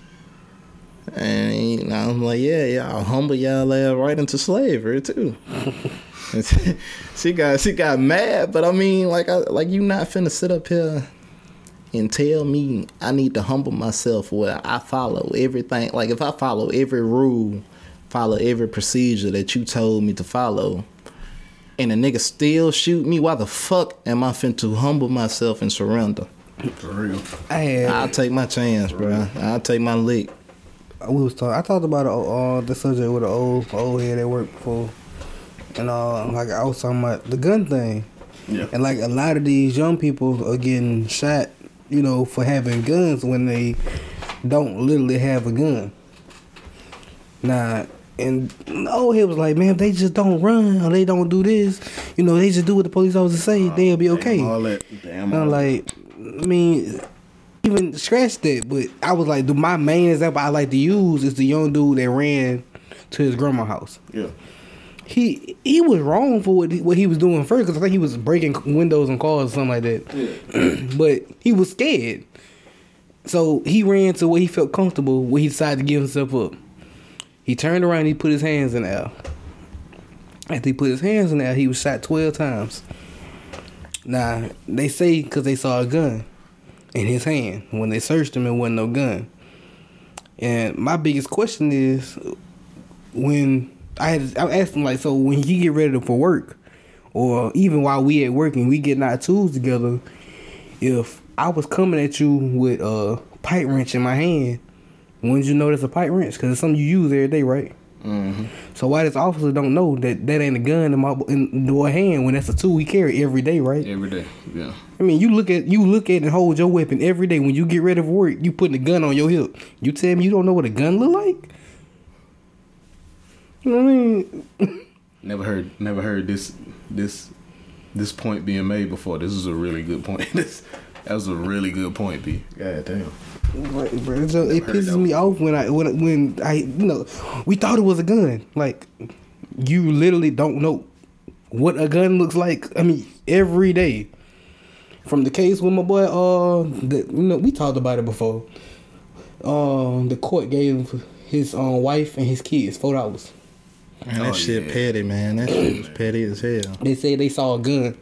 And you know, I'm like, yeah, y'all humble y'all ass right into slavery too. And she got she got mad, but I mean, like, I, like you not finna sit up here and tell me I need to humble myself where I follow everything. Like if I follow every rule, follow every procedure that you told me to follow, and a nigga still shoot me, why the fuck am I finna to humble myself and surrender? For real. I had. I'll take my chance, bro. I'll take my lick. We was talking. I talked about uh, the subject with an old old head at work before, and uh, like I was talking about the gun thing, Yeah. and like a lot of these young people are getting shot, you know, for having guns when they don't literally have a gun. Now, and the old head was like, man, if they just don't run or they don't do this, you know, they just do what the police officers say, they'll be okay. All that. Damn And I'm all that. like, I mean, even scratch that. But I was like, the, my main example I like to use is the young dude that ran to his grandma's house. Yeah. He he was wrong for what he, what he was doing first because I think he was breaking windows and cars or something like that. Yeah. but he was scared, so he ran to where he felt comfortable. Where he decided to give himself up. He turned around. and He put his hands in the air. After he put his hands in the air, he was shot twelve times. Now they say because they saw a gun in his hand. When they searched him, it wasn't no gun. And my biggest question is, when I had I asked him like, so when he get ready for work, or even while we at work and we getting our tools together, if I was coming at you with a pipe wrench in my hand, wouldn't you know that's a pipe wrench? Because it's something you use every day, right? Mm-hmm. So why this officer don't know that that ain't a gun in my in the hand when that's a tool we carry every day, right? Every day. Yeah. I mean, you look at you look at and hold your weapon every day. When you get ready for work, you putting a gun on your hip. You tell me you don't know what a gun look like? You know what I mean? Never heard. Never heard this. This. This point being made before. This is a really good point. this. That was a really good point, B. God damn. Right, bro. It, just, it pisses me off when I when when I you know we thought it was a gun. Like you literally don't know what a gun looks like. I mean, every day. From the case with my boy, uh, the, you know, we talked about it before. Um, the court gave his um, wife and his kids four dollars. Man, that Oh, shit yeah. petty, man. That shit was petty as hell. They said they saw a gun,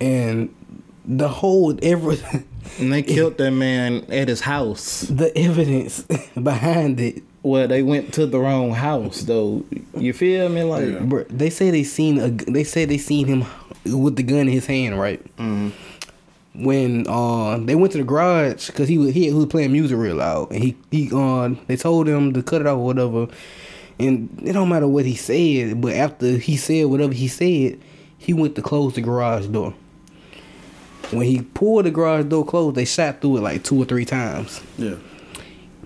and the whole every And they killed that man at his house. the evidence behind it. Well, they went to the wrong house, though. You feel me? Like, Yeah. Bro, they say they seen a. They say they seen him with the gun in his hand, right? Mhm. When uh they went to the garage because he was he, he was playing music real loud. And he he uh they told him to cut it off or whatever. And it don't matter what he said but after he said whatever he said he went to close the garage door. When he pulled the garage door closed they shot through it like two or three times. Yeah.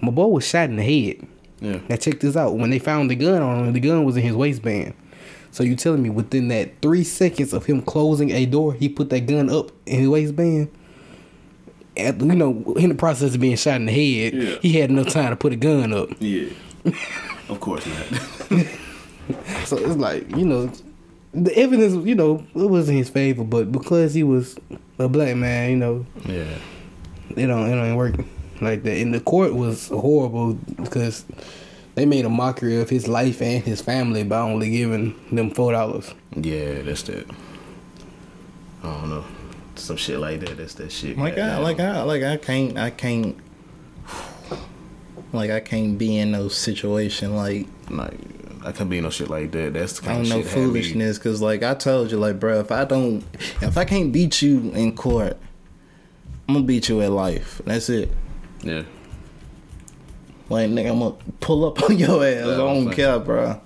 my boy was shot in the head. Yeah. now check this out. When they found the gun on him the gun was in his waistband so you telling me within that three seconds of him closing a door, he put that gun up in his waistband? At, you know, in the process of being shot in the head, Yeah. he had enough time to put a gun up. Yeah. of course not. So it's like, you know, the evidence, you know, it was in his favor, but because he was a black man, you know, yeah. it don't it don't work like that. And the court was horrible because they made a mockery of his life and his family by only giving them four dollars. Yeah, that's that. I don't know. Some shit like that. That's that shit. Like I, goddamn. like I, like I can't, I can't, like I can't be in no situation like Like, I can't be in no shit like that. That's the I kind don't of know shit had me- foolishness because like I told you like bro if I don't if I can't beat you in court I'm gonna beat you at life that's it Yeah. Like nigga I'm gonna pull up on your ass I I'm don't saying. care bro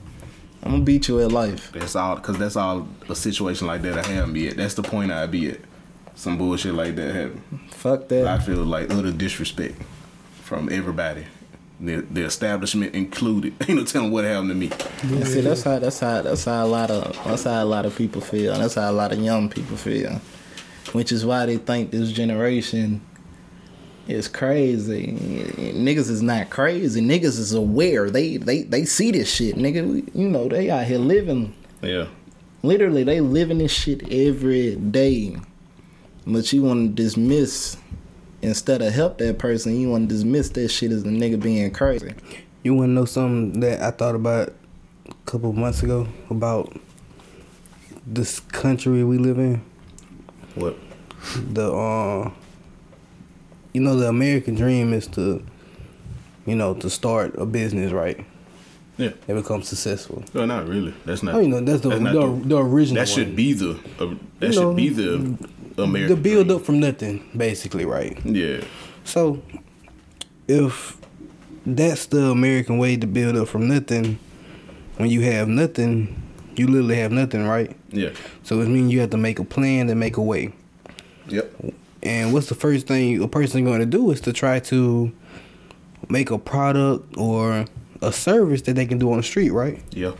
I'm gonna beat you at life That's all, cause that's all a situation like that I have me at. That's the point I be at. Some bullshit like that happen. fuck that I feel like utter disrespect from everybody, the the establishment included. Ain't no telling what happened to me. And see that's how that's how that's how a lot of that's how a lot of people feel that's how a lot of young people feel which is why they think this generation is crazy. Niggas is not crazy. Niggas is aware. They they they see this shit nigga. You know they out here living. Yeah, literally they living this shit every day. But you want to dismiss instead of help that person you want to dismiss that shit as the nigga being crazy. You want to know something that I thought about a couple of months ago about this country we live in? what? The uh, you know, the American dream is to, you know, to start a business, right? Yeah. And become successful. No, not really. That's not. Oh, you know, that's the That's the, the- the original. that should one. be the. Uh, that You should know, be the American. the build dream. up from nothing, basically, right? Yeah. So, if that's the American way to build up from nothing, when you have nothing, you literally have nothing, right? Yeah. So it means you have to make a plan and make a way. Yep. And what's the first thing a person going to do is to try to make a product or a service that they can do on the street, right? Yeah.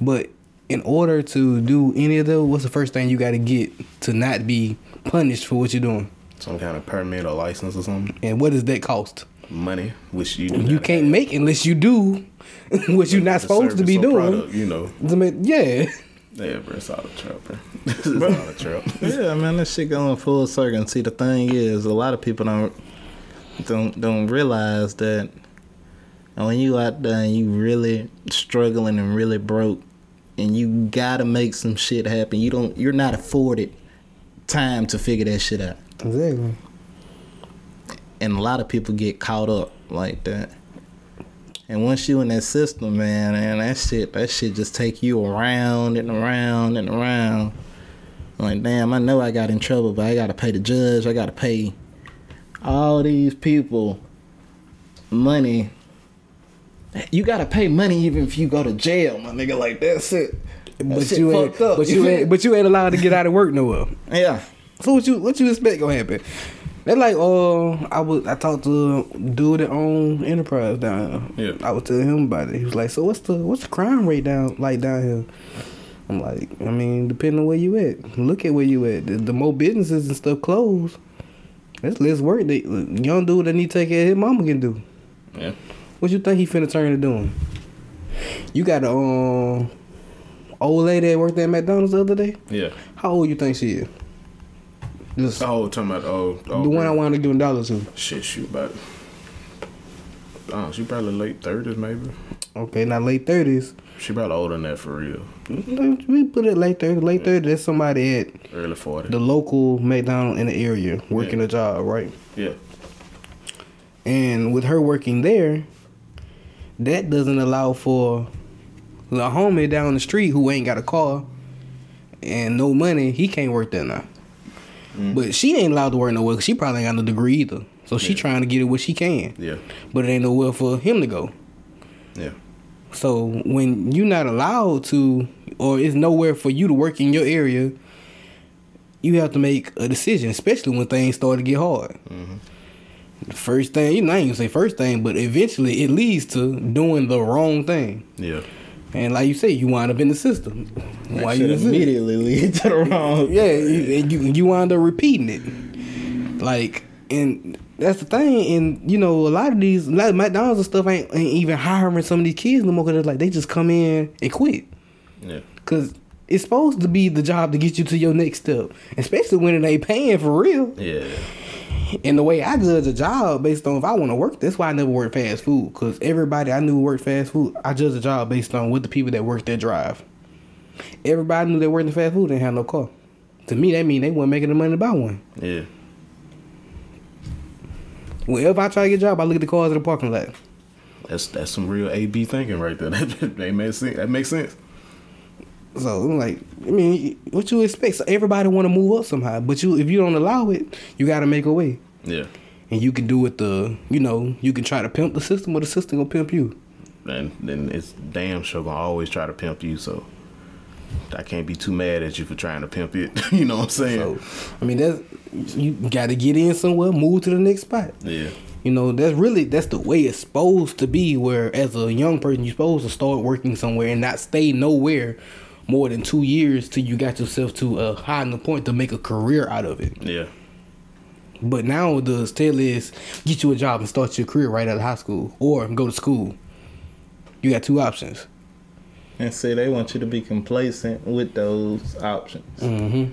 But in order to do any of those, what's the first thing you got to get to not be punished for what you're doing? Some kind of permit or license or something. And what does that cost? Money, which you You can't have. make unless you do what you're not supposed to be doing. product, you know. I mean, yeah. Yeah, bro. It's all a trap, bro. It's all a trap. Yeah, man, that shit going full circle. And see, the thing is, a lot of people don't don't don't realize that when you out there and you really struggling and really broke, and you gotta make some shit happen. You don't, you're not afforded time to figure that shit out. Exactly. And a lot of people get caught up like that. And once you in that system, man, and that shit, that shit just take you around and around and around. Like, damn, I know I got in trouble, but I gotta pay the judge. I gotta pay all these people money. You gotta pay money even if you go to jail, my nigga. Like that's it. That But shit you ain't, fucked up. but you ain't, but you ain't allowed to get out of work nowhere. yeah. So what you what you expect gonna happen? They like, oh, I was I talked to a dude that own Enterprise down here. Yeah. I was telling him about it. He was like, so what's the what's the crime rate down like down here? I'm like, I mean, depending on where you at. Look at where you at. The, the more businesses and stuff close, that's less work that young dude that need to take care of his mama can do. Yeah. What you think he finna turn to doing? You got a um, old lady that worked at McDonald's the other day. Yeah. How old you think she is? Just Oh, talking about oh, oh the one I wanted to give dollars to. Shit, shoot about. Oh, she probably late thirties, maybe. Okay, not late thirties. She probably older than that for real. We put it late thirties. Late thirties. That's somebody at Early forty. the local McDonald's in the area working Yeah. a job, right? yeah. And with her working there, that doesn't allow for the homie down the street who ain't got a car and no money. He can't work there now. Mm. But she ain't allowed to work nowhere. 'cause she probably ain't got no degree either. So she trying to get it where she can. Yeah. But it ain't nowhere for him to go. Yeah. So when you're not allowed to, or it's nowhere for you to work in your area, you have to make a decision, especially when things start to get hard. Mm-hmm. The first thing, you know, I ain't gonna say first thing, but eventually it leads to doing the wrong thing. Yeah. And like you say, you wind up in the system. Why you Should in the system? immediately lead to the wrong. Yeah, you, and you you wind up repeating it. Like, and that's the thing. And you know, a lot of these, like McDonald's and stuff, ain't, ain't even hiring some of these kids no more. Cause like they just come in and quit. Yeah. Cause it's supposed to be the job to get you to your next step, especially when it ain't paying for real. Yeah. And the way I judge a job based on if I want to work, that's why I never worked fast food. Cause everybody I knew worked fast food. I judge a job based on what the people that work there drive. Everybody knew that worked in fast food didn't have no car. To me, that mean they weren't making the money to buy one. Yeah. Whenever I try to get a job, I look at the cars in the parking lot. That's that's some real A B thinking right there. That, that makes sense. That makes sense. So I'm like, I mean, what you expect? So everybody want to move up somehow, but you if you don't allow it, you got to make a way. Yeah. And you can do it the, you know, you can try to pimp the system, or the system gonna pimp you. And then it's damn sure gonna always try to pimp you. So I can't be too mad at you for trying to pimp it. you know what I'm saying? So I mean, that's you got to get in somewhere, move to the next spot. yeah. You know, that's really that's the way it's supposed to be. Where as a young person, you're supposed to start working somewhere and not stay nowhere more than two years till you got yourself to a high enough point to make a career out of it. Yeah. But now the tell is get you a job and start your career right out of high school or go to school. You got two options. And see, they want you to be complacent with those options, Mm-hmm.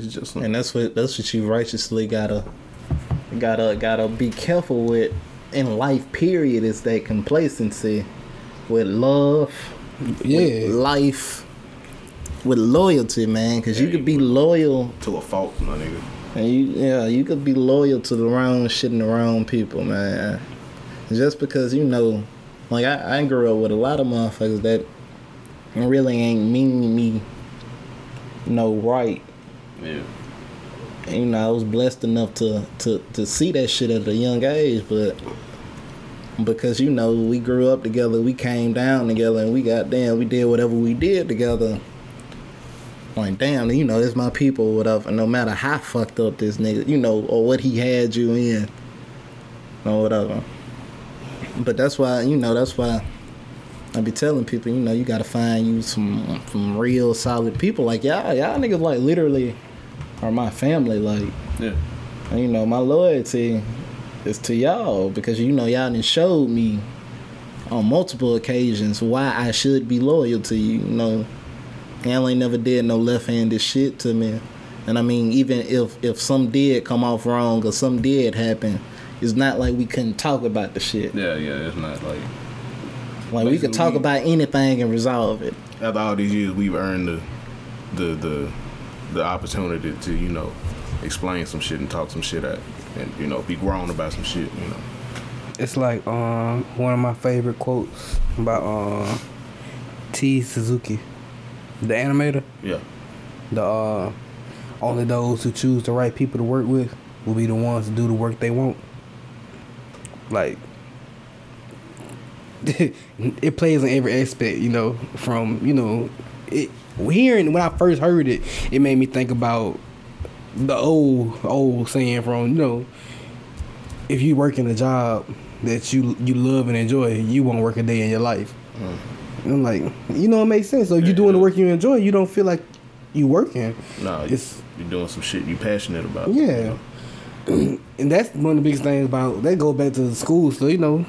It's just and that's what that's what you righteously gotta gotta gotta be careful with in life. Period is that complacency with love, Yeah. with life, with loyalty, man. Because you could be loyal to a fault, my nigga. And you, yeah, you could be loyal to the wrong shit and the wrong people, man. Just because you know, like I, I grew up with a lot of motherfuckers that really ain't meaning me no right. Yeah. And, you know, I was blessed enough to to to see that shit at a young age, but because you know we grew up together, we came down together, and we got damn, we did whatever we did together. Like damn, you know, it's my people, whatever. No matter how fucked up this nigga, you know, or what he had you in, or whatever. But that's why, you know, that's why I be telling people, you know, you gotta find you some some real solid people. Like y'all, y'all niggas like literally are my family. Like Yeah. and, you know, my loyalty is to y'all because you know y'all done showed me on multiple occasions why I should be loyal to you. You know, y'all ain't never did no left-handed shit to me. And I mean, even if if some did come off wrong or some did happen, it's not like we couldn't talk about the shit. Yeah, yeah. It's not like Like we could talk Basically- about anything and resolve it. after all these years, we've earned the the the the opportunity to you know explain some shit and talk some shit out, and you know be grown about some shit. You know. It's like um one of my favorite quotes by uh T Suzuki, the animator. Yeah. The uh only those who choose the right people to work with will be the ones to do the work they want. Like it plays in every aspect, you know, from, you know, it hearing when I first heard it, it made me think about the old old saying from, you know, if you work in a job that you you love and enjoy, you won't work a day in your life. And I'm like, you know, it makes sense. So Yeah, you're doing the work you enjoy, you don't feel like you working. No, It's- you're doing some shit you passionate about. Yeah. and that's one of the biggest things about that go back to the school. So you know,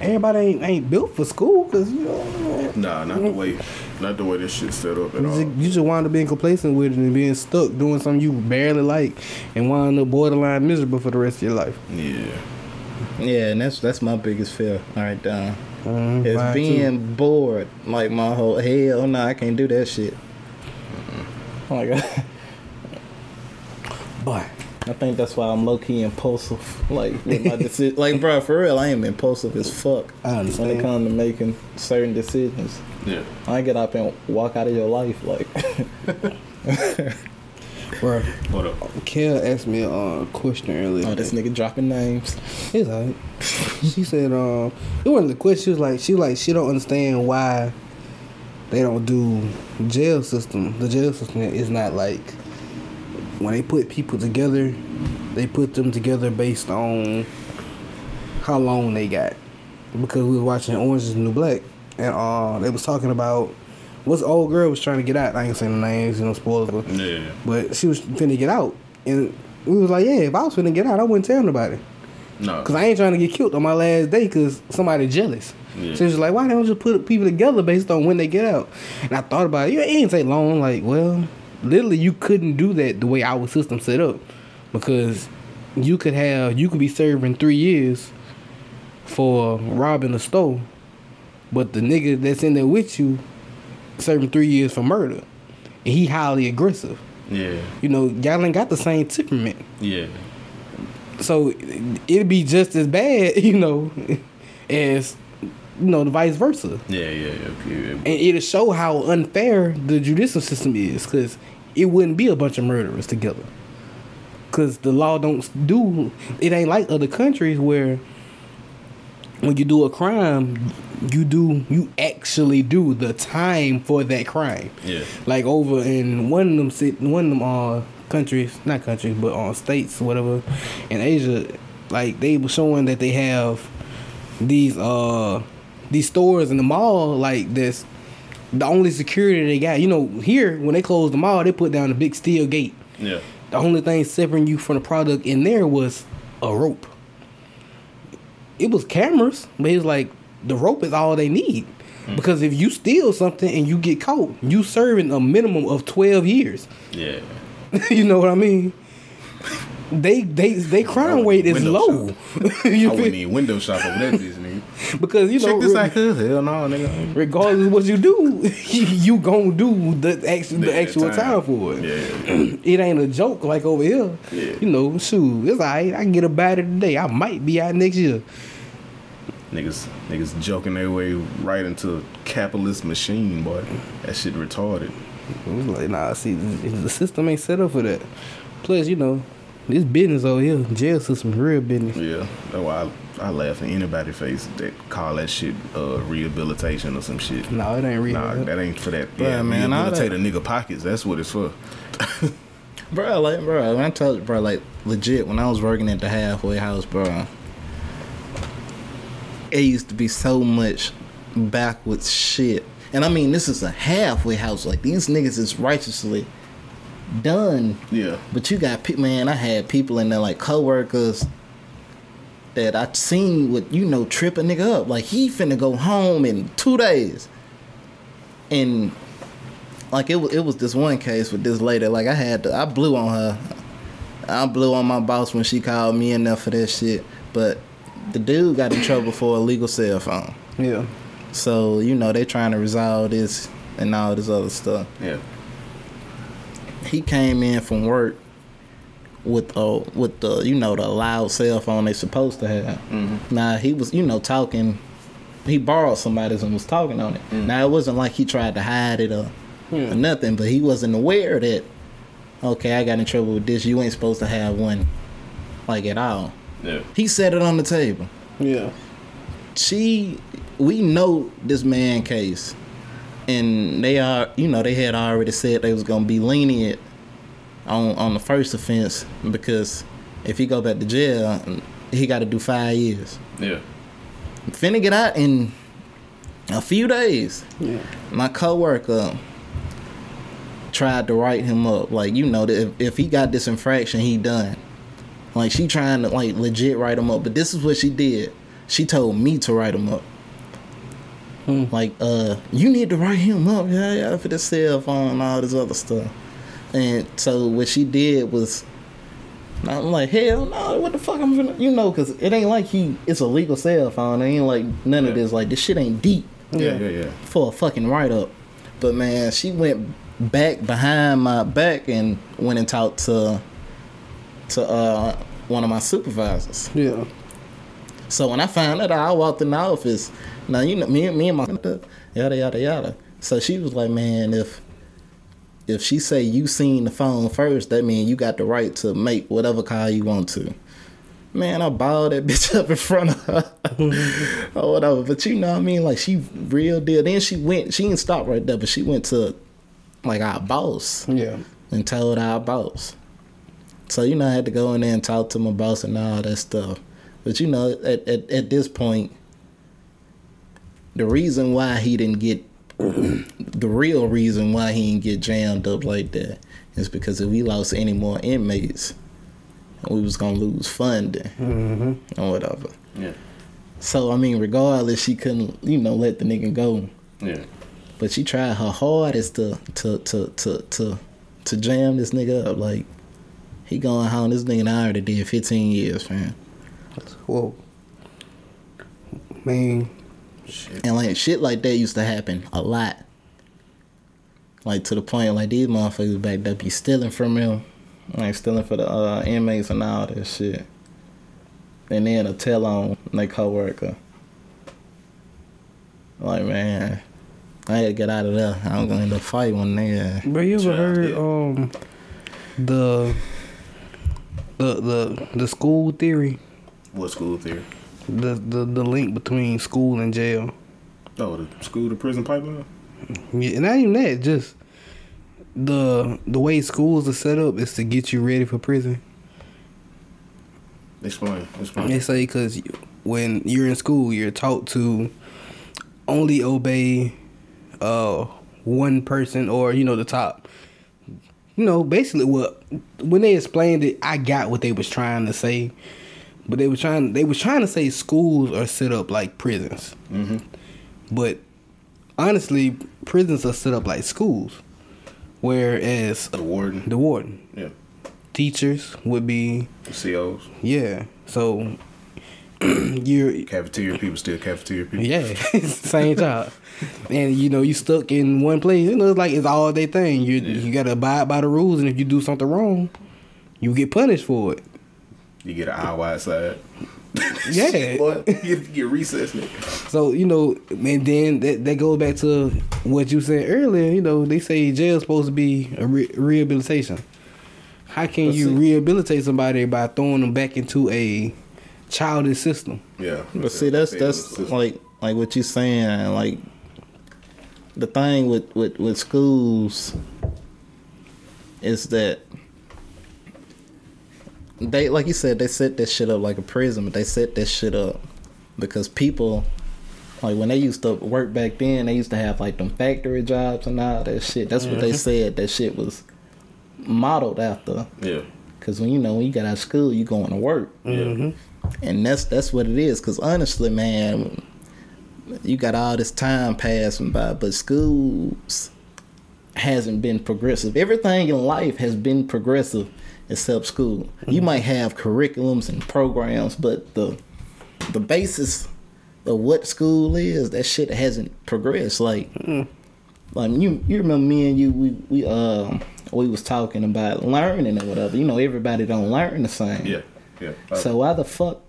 everybody ain't ain't built for school because you know Nah, not the way, not the way this shit's set up at you all. just, you just wind up being complacent with it and being stuck doing something you barely like and wind up borderline miserable for the rest of your life. Yeah. Yeah, and that's that's my biggest fear. All right, Don. Mhm, It's mine too. being bored. Like my whole hell no, I can't do that shit. Oh my god. But I think that's why I'm low key impulsive. Like with my decision. Like, bro, for real, I am impulsive as fuck I when understand. it comes to making certain decisions. Yeah. I get up and walk out of your life. Like, Bro, What up? Kel asked me a uh, question earlier. Oh, this nigga dropping names. It's alright. she said, um, it wasn't the question. She was like, she like, she don't understand why they don't do jail system. The jail system is not like when they put people together, they put them together based on how long they got. Because we was watching Orange is the New Black, and uh, they was talking about what's the old girl was trying to get out. I ain't saying the names, you know, spoilers. but- Yeah. But she was finna get out, and we was like, yeah, if I was finna get out, I wouldn't tell nobody. No. Cause I ain't trying to get killed on my last day because somebody jealous. Yeah. So it's like, why don't you just put people together based on when they get out? And I thought about it. It ain't take long. Like, well, literally, you couldn't do that the way our system set up, because you could have you could be serving three years for robbing a store, but the nigga that's in there with you serving three years for murder, and he highly aggressive. Yeah. You know, y'all ain't got the same temperament. Yeah. So it'd be just as bad, you know, as you know the vice versa, Yeah. Yeah. Yeah. and it'll show how unfair the judicial system is, because it wouldn't be a bunch of murderers together, because the law don't do it ain't like other countries where when you do a crime, you do you actually do the time for that crime. Yeah. Like over in one of them sit one of them uh countries, not countries, but uh states, whatever, in Asia, like they were showing that they have these uh these stores in the mall like this the only security they got. You know, here when they closed the mall, they put down a big steel gate. Yeah. The only thing separating you from the product in there was a rope. It was cameras, but it's like the rope is all they need. Because if you steal something and you get caught, you serving a minimum of twelve years. Yeah. you know what I mean? They they they crime rate is low. you I wouldn't even window shop over that bitch, nigga. because you know Check this re- out. Hell no, nigga. regardless of what you do, you gonna do the actual the Yeah, actual time. time for it. Yeah. it ain't a joke like over here. Yeah. You know, shoot, it's alright. I can get a batter today. I might be out next year. Niggas, niggas joking their way right into a capitalist machine, boy. That shit retarded. It was like, nah, see, the the system ain't set up for that. Plus, you know, this business over here, jail system, real business. Yeah, that's why I, I laugh in anybody's face that call that shit uh, rehabilitation or some shit. No, it ain't real. Nah, that ain't for that. Bruh, yeah, man, all rehabilitate that- a nigga pockets. That's what it's for. Bro, like, bro, when I told you, bro, like, legit, when I was working at the halfway house, bro, it used to be so much backwards shit. And I mean, this is a halfway house. Like, these niggas is righteously done. Yeah, But you got people, man, I had people in there, like, coworkers that I seen would, you know, trip a nigga up. Like, he finna go home in two days. And, like, it, wa- it was this one case with this lady. Like, I had to, I blew on her. I blew on my boss when she called me in there for that shit. But the dude got in trouble for a legal cell phone. Yeah. So, you know, they trying to resolve this and all this other stuff. yeah, He came in from work with uh with the you know the loud cell phone they supposed to have. Mm-hmm. Now he was you know talking. He borrowed somebody's and was talking on it. Mm. Now it wasn't like he tried to hide it or, or nothing, but he wasn't aware that okay I got in trouble with this. You ain't supposed to have one like at all. Yeah, He set it on the table. Yeah. She, we know this man case, and they are, you know, they had already said they was gonna be lenient on on the first offense because if he go back to jail, he got to do five years. yeah, Finna get out in a few days. Yeah. My coworker tried to write him up, like you know, that if, if he got this infraction, he done. Like she trying to like legit write him up, but this is what she did. She told me to write him up. Hmm. Like, uh, you need to write him up, yeah, yeah, for the cell phone and all this other stuff. And so what she did was, I'm like, hell no, what the fuck I'm gonna, you know, cause it ain't like he, it's a legal cell phone. It ain't like none of this. Like this shit ain't deep yeah, yeah, yeah. for a fucking write up. But man, she went back behind my back and went and talked to to uh one of my supervisors. Yeah. So when I found that out, I walked in the office. Now you know me, me and my yada yada yada. So she was like, "Man, if if she say you seen the phone first, that means you got the right to make whatever call you want to. Man, I balled that bitch up in front of her or whatever. But you know what I mean? Like she real deal. Then she went. She didn't stop right there, but she went to like our boss Yeah. and told our boss. So you know, I had to go in there and talk to my boss and all that stuff. But you know, at at, at this point, the reason why he didn't get the real reason why he didn't get jammed up like that is because if we lost any more inmates, we was gonna lose funding Mm-hmm. or whatever. Yeah. So I mean, regardless, she couldn't you know let the nigga go. Yeah. But she tried her hardest to to to to to to jam this nigga up. Like he going home. This nigga I already did 15 years, man. Whoa. Man, Shit. And like shit like that used to happen a lot. Like to the point like these motherfuckers backed up, you stealing from him, like stealing for the uh, inmates and all that shit. And then a tell on their coworker. Like man, I had to get out of there. I was gonna end up fighting one nigga. bro, you ever Child, heard um the the the the school theory? What school theory? The the the link between school and jail. Oh, the school to prison pipeline. Yeah, not even that, just the the way schools are set up is to get you ready for prison. Explain. Explain. They say because when you're in school, you're taught to only obey uh one person or you know the top. You know, basically what when they explained it, I got what they was trying to say, but they were trying they was trying to say schools are set up like prisons, Mm-hmm. but honestly, prisons are set up like schools, whereas The warden. the warden, Yeah. teachers would be The COs. yeah. So you're Cafeteria people still cafeteria people. Yeah, same job. And you know, you stuck in one place. You know, it's like it's all day thing. You you gotta abide by the rules, and if you do something wrong, you get punished for it. You get an hour outside. Yeah. Boy, you get, recess, nigga. So you know, and then that that goes back to what you said earlier. You know, they say jail's supposed to be a re- rehabilitation. How can But you see- rehabilitate somebody by throwing them back into a childish system? Yeah. But see, that's that's like like what you're saying. Like the thing with with with schools is that they like you said they set this shit up like a prison, but they set this shit up because people like when they used to work back then, they used to have like them factory jobs and all that shit. That's what they said that shit was modeled after. Yeah. Cause when you know when you got out of school, you going to work Yeah. Mm-hmm. And that's that's what it is. Cause honestly, man, you got all this time passing by, but schools hasn't been progressive. Everything in life has been progressive except school. You might have curriculums and programs, but the the basis of what school is, that shit hasn't progressed. Like, like you you remember me and you we we um we was talking about learning or whatever. You know, everybody don't learn the same. Yeah. Yeah. So why the fuck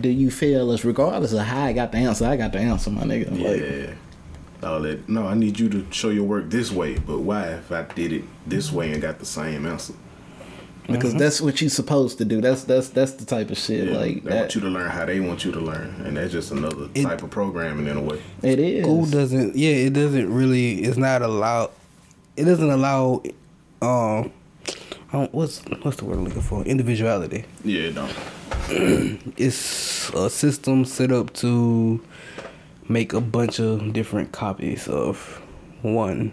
do you feel as regardless of how I got the answer, I got the answer, my nigga. Like, yeah. All that. No, I need you to show your work this way. But why if I did it this way and got the same answer? because that's what you're supposed to do. That's that's that's the type of shit Yeah. like they that. want you to learn how they want you to learn, and that's just another It- type of programming in a way. it is. School doesn't. Yeah, it doesn't really. It's not allowed. It doesn't allow. Um, I don't, what's what's the word I'm looking for? Individuality. Yeah, don't. It's a system set up to make a bunch of different copies of one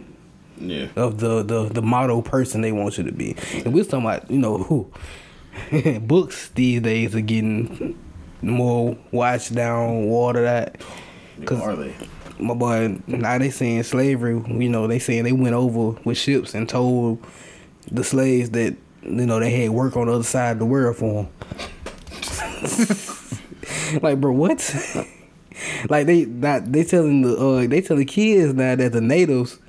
Yeah. of the the the model person they want you to be. And we're talking about you know who books these days are getting more watched down, watered out. Yeah, are they? my boy, now they saying slavery. You know, they saying they went over with ships and told the slaves that you know they had work on the other side of the world for them. like, bro, what? like they not they telling the uh they telling kids now that the natives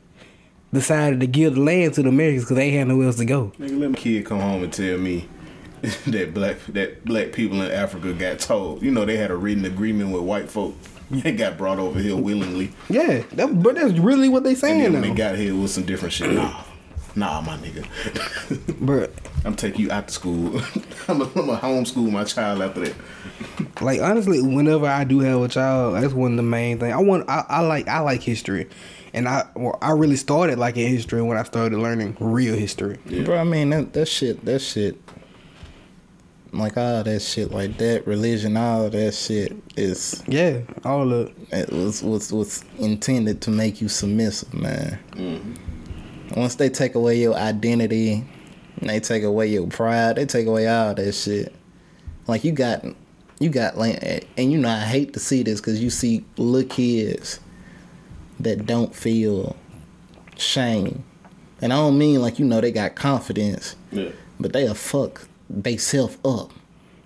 decided to give the land to the Americans because they had nowhere else to go. Nigga, let my kid come home and tell me that black that black people in Africa got told. You know, they had a written agreement with white folk. They got brought over here willingly, Yeah, that, but that's really what they and saying then when they got here with some different shit. Nah, Nah, my nigga. Bruh, I'm taking you out to school. I'm gonna homeschool my child after that. like honestly, whenever I do have a child, that's one of the main things. I want. I, I like. I like history, and I well, I really started like liking history when I started learning real history. Bro, I mean that that shit, that shit, like all that shit, like that religion, all of that shit is Yeah, all of it was was was intended to make you submissive, man. Mm-hmm. Once they take away your identity, they take away your pride, they take away all that shit. Like you got, you got like, and you know I hate to see this because you see little kids that don't feel shame, and I don't mean like you know they got confidence, Yeah. but they'll fuck they self up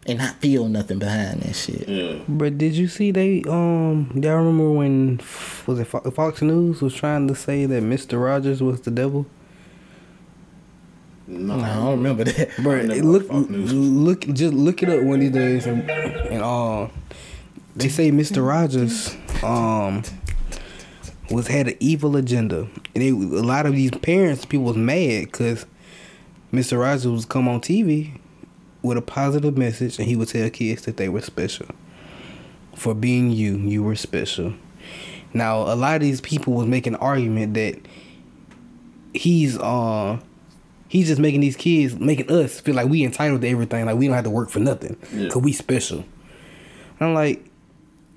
and not feel nothing behind that shit. Yeah. But did you see they um? Y'all remember when was it Fox News was trying to say that Mister Rogers was the devil? No, No, I don't remember that. But I never look, News. look, just look it up one of these days, and, and uh, they say Mister Rogers um was had an evil agenda, and they, a lot of these parents, people was mad because Mister Rogers was come on TV with a positive message, and he would tell kids that they were special for being you. You were special. Now, a lot of these people was making an argument that he's uh he's just making these kids making us feel like we entitled to everything like we don't have to work for nothing Yeah. because we special and i'm like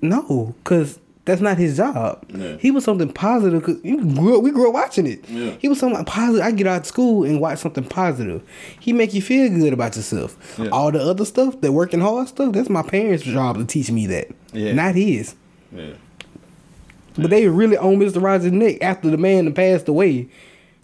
no because that's not his job Yeah. he was something positive because grew we grew up watching it Yeah. he was something positive i get out of school and watch something positive he make you feel good about yourself Yeah. all the other stuff that working hard stuff that's my parents job to teach me that not his but they really on Mr. Rogers' neck after the man passed away.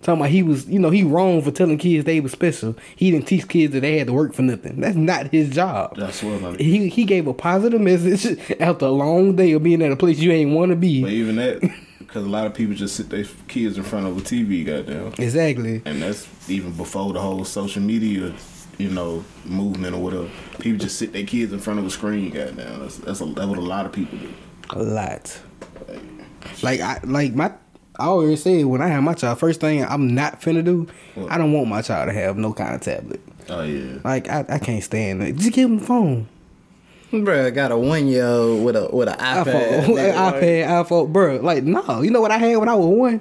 Talking about he was, you know, he wrong for telling kids they was special. He didn't teach kids that they had to work for nothing. That's not his job. That's what I man. He he gave a positive message after a long day of being at a place you ain't want to be. But even that, because a lot of people just sit their kids in front of a TV, goddamn. Exactly. And that's even before the whole social media, you know, movement or whatever. People just sit their kids in front of a screen, goddamn. That's that's a, that what a lot of people do. A lot. Like I like my I always say when I have my child, first thing I'm not finna do, What? I don't want my child to have no kind of tablet. Oh yeah. Like I, I can't stand it. Just give him the phone. Bro, I got a one year old with a with an iPad. iPhone, nigga, like- iPad, iPhone, bro. Like, no, you know what I had when I was one?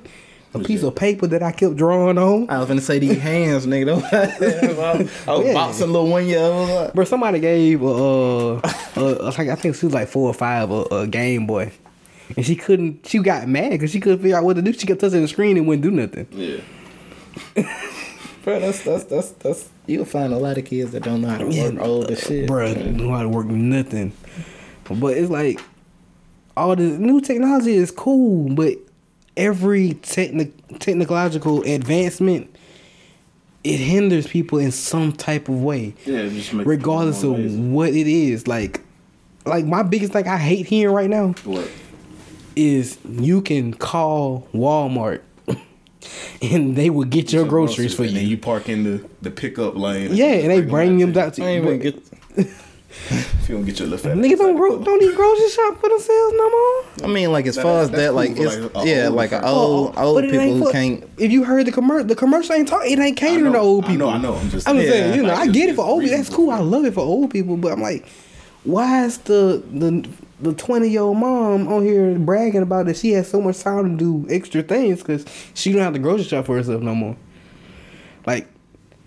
A piece that? of paper that I kept drawing on. I was gonna say these hands, nigga. I was Yeah. boxing little one year old. Bro, somebody gave uh, uh, like I think she was like four or five a, a Game Boy, and she couldn't. She got mad because she couldn't figure out what to do. She kept touching the screen and wouldn't do nothing. Yeah. Bro, that's that's that's that's. You'll find a lot of kids that don't know how to work all this shit. bro, know how to work nothing. But it's like all the new technology is cool, but every techni- technological advancement it hinders people in some type of way. Yeah. Just regardless of more what it is. Like, like my biggest thing I hate hearing right now what. Is you can call Walmart and they will get your Some groceries for and then you. you park in the, the pickup lane. Yeah, and they bring them back. out to I ain't you. even get. If you don't get your little fat. Niggas don't gro- don't need grocery shop for themselves no more. I mean, like as That- far as that's that, like cool it's like, a yeah, old like uh, a person. old Oh, oh old people who can't. If you heard the commercial, the commercial ain't talking. It ain't catering I know, to old I people. know, I know, I'm just- I'm Yeah, saying, you know, like, I get it for it's old people. That's cool. I love it for old people. But I'm like, why is the the the 20 year old mom on here bragging about that she has so much time to do extra things because she don't have to grocery shop for herself no more? Like,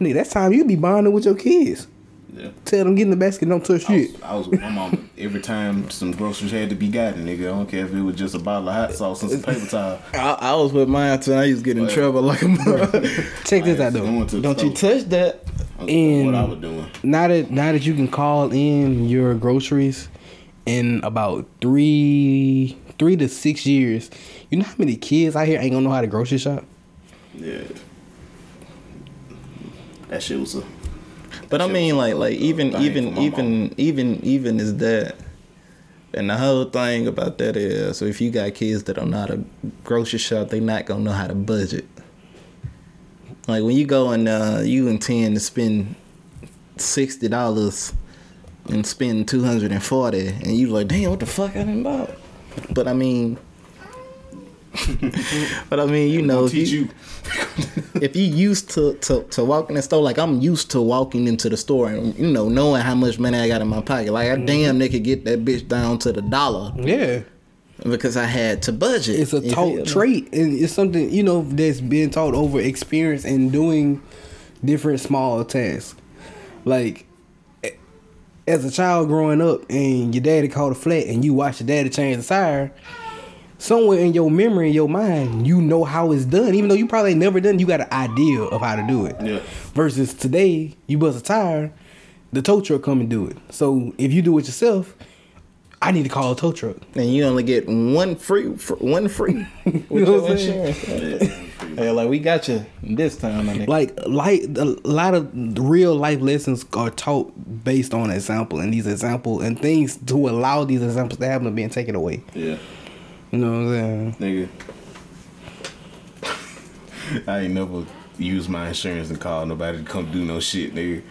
nigga, that's time you be bonding with your kids. Yeah. Tell them get in the basket, don't touch I shit. I was with my mom every time some groceries had to be gotten, nigga. I don't care if it was just a bottle of hot sauce and some paper towel. I, I was with mine too. and I used to get in But- trouble like a mother. Check this out was though. going to Don't you touch that. That's And- what I was doing. now that now that you can call in your groceries in about three three to six years, you know how many kids out here ain't gonna know how to grocery shop? Yeah. That shit was a. But I mean like like a even even even mama. even even is that. And the whole thing about that is, so if you got kids that don't know how to grocery shop, they not gonna know how to budget. Like when you go and uh, you intend to spend sixty dollars and spend two hundred and forty, and you like, damn, what the fuck I done bought? But I mean, but I mean, you know, if you, you. if you used to, to to walk in the store, like I'm used to walking into the store and you know knowing how much money I got in my pocket, like I mm-hmm. damn near could get that bitch down to the dollar Yeah. because I had to budget. It's a taught trait, and it's something you know that's been taught over experience and doing different small tasks. Like as a child growing up, and your daddy caught a flat, and you watch your daddy change the tire. Somewhere in your memory, in your mind, you know how it's done. Even though you probably never done, you got an idea of how to do it. Yeah. Versus today, you bust a tire, the tow truck come and do it. So if you do it yourself, I need to call a tow truck. and you only get one free, fr- one free with You know your what I'm saying? insurance. Hey, like we got you this time, my nigga. like like a lot of real life lessons are taught based on example and these example and things to allow these examples to happen are being taken away Yeah. you know what i'm saying Nigga. I ain't never used my insurance and called nobody to come do no shit, nigga.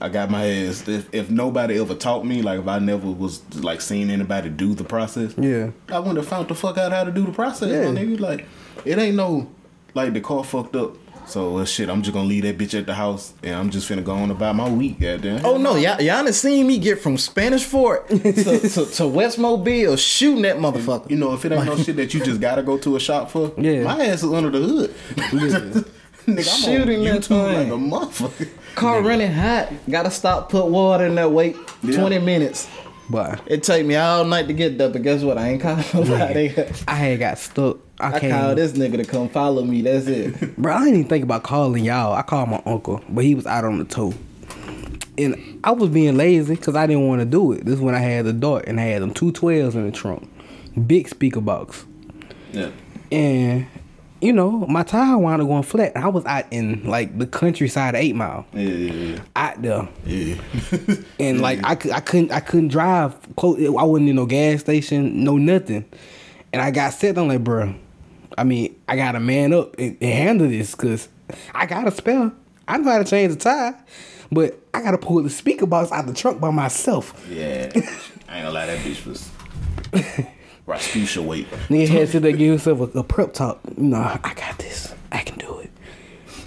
I got my ass. If, if nobody ever taught me, like if I never was like seeing anybody do the process, yeah I wouldn't have found the fuck out how to do the process, Yeah. my nigga. Like it ain't no like the car fucked up. So well, shit, I'm just gonna leave that bitch at the house and I'm just finna go on about my week, goddamn. Oh no, y'all, y'all done seen me get from Spanish Fort to, to, to West Mobile shooting that motherfucker. You know, if it ain't no shit that you just gotta go to a shop for, Yeah. my ass is under the hood. Nigga, I'm Shooting on that YouTube like a motherfucker. Car running hot. Gotta stop, put water in there, wait Yeah. 20 minutes. but It take me all night to get there, but guess what? I ain't calling nobody. i had got stuck i, I can't call this nigga to come follow me. That's it. bro i didn't even think about calling y'all i called my uncle but he was out on the tow and i was being lazy because i didn't want to do it this is when i had the dart and i had them two 12s in the trunk big speaker box Yeah. and you know my tire wound up going flat. I was out in like the countryside Eight Mile, Yeah, yeah, yeah. out there, yeah. yeah. and like I, I couldn't I couldn't drive close. I wasn't in no gas station, no nothing, and I got set. I'm like, bro, I mean, I got to man up and, and handle this because I got a spell. I know how to change the tire, but I got to pull the speaker box out the trunk by myself. yeah. I ain't gonna lie, that bitch was Rasputia weight. Nigga had to sit there give himself a, a prep talk. Know, I got this. I can do it.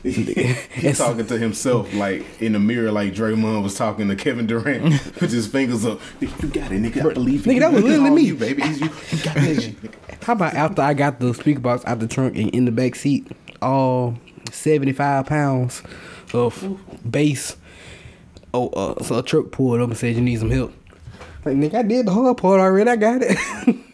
He's talking to himself like in the mirror, like Draymond was talking to Kevin Durant with his fingers up. You got it, nigga. I believe you. nigga, that was literally me. you, baby. You. You got this. How about after I got the speaker box out the trunk and in the back seat, all seventy five pounds of bass. Oh, uh, so a truck pulled up and said you need some help. Like nigga, I did the hard part already. I got it.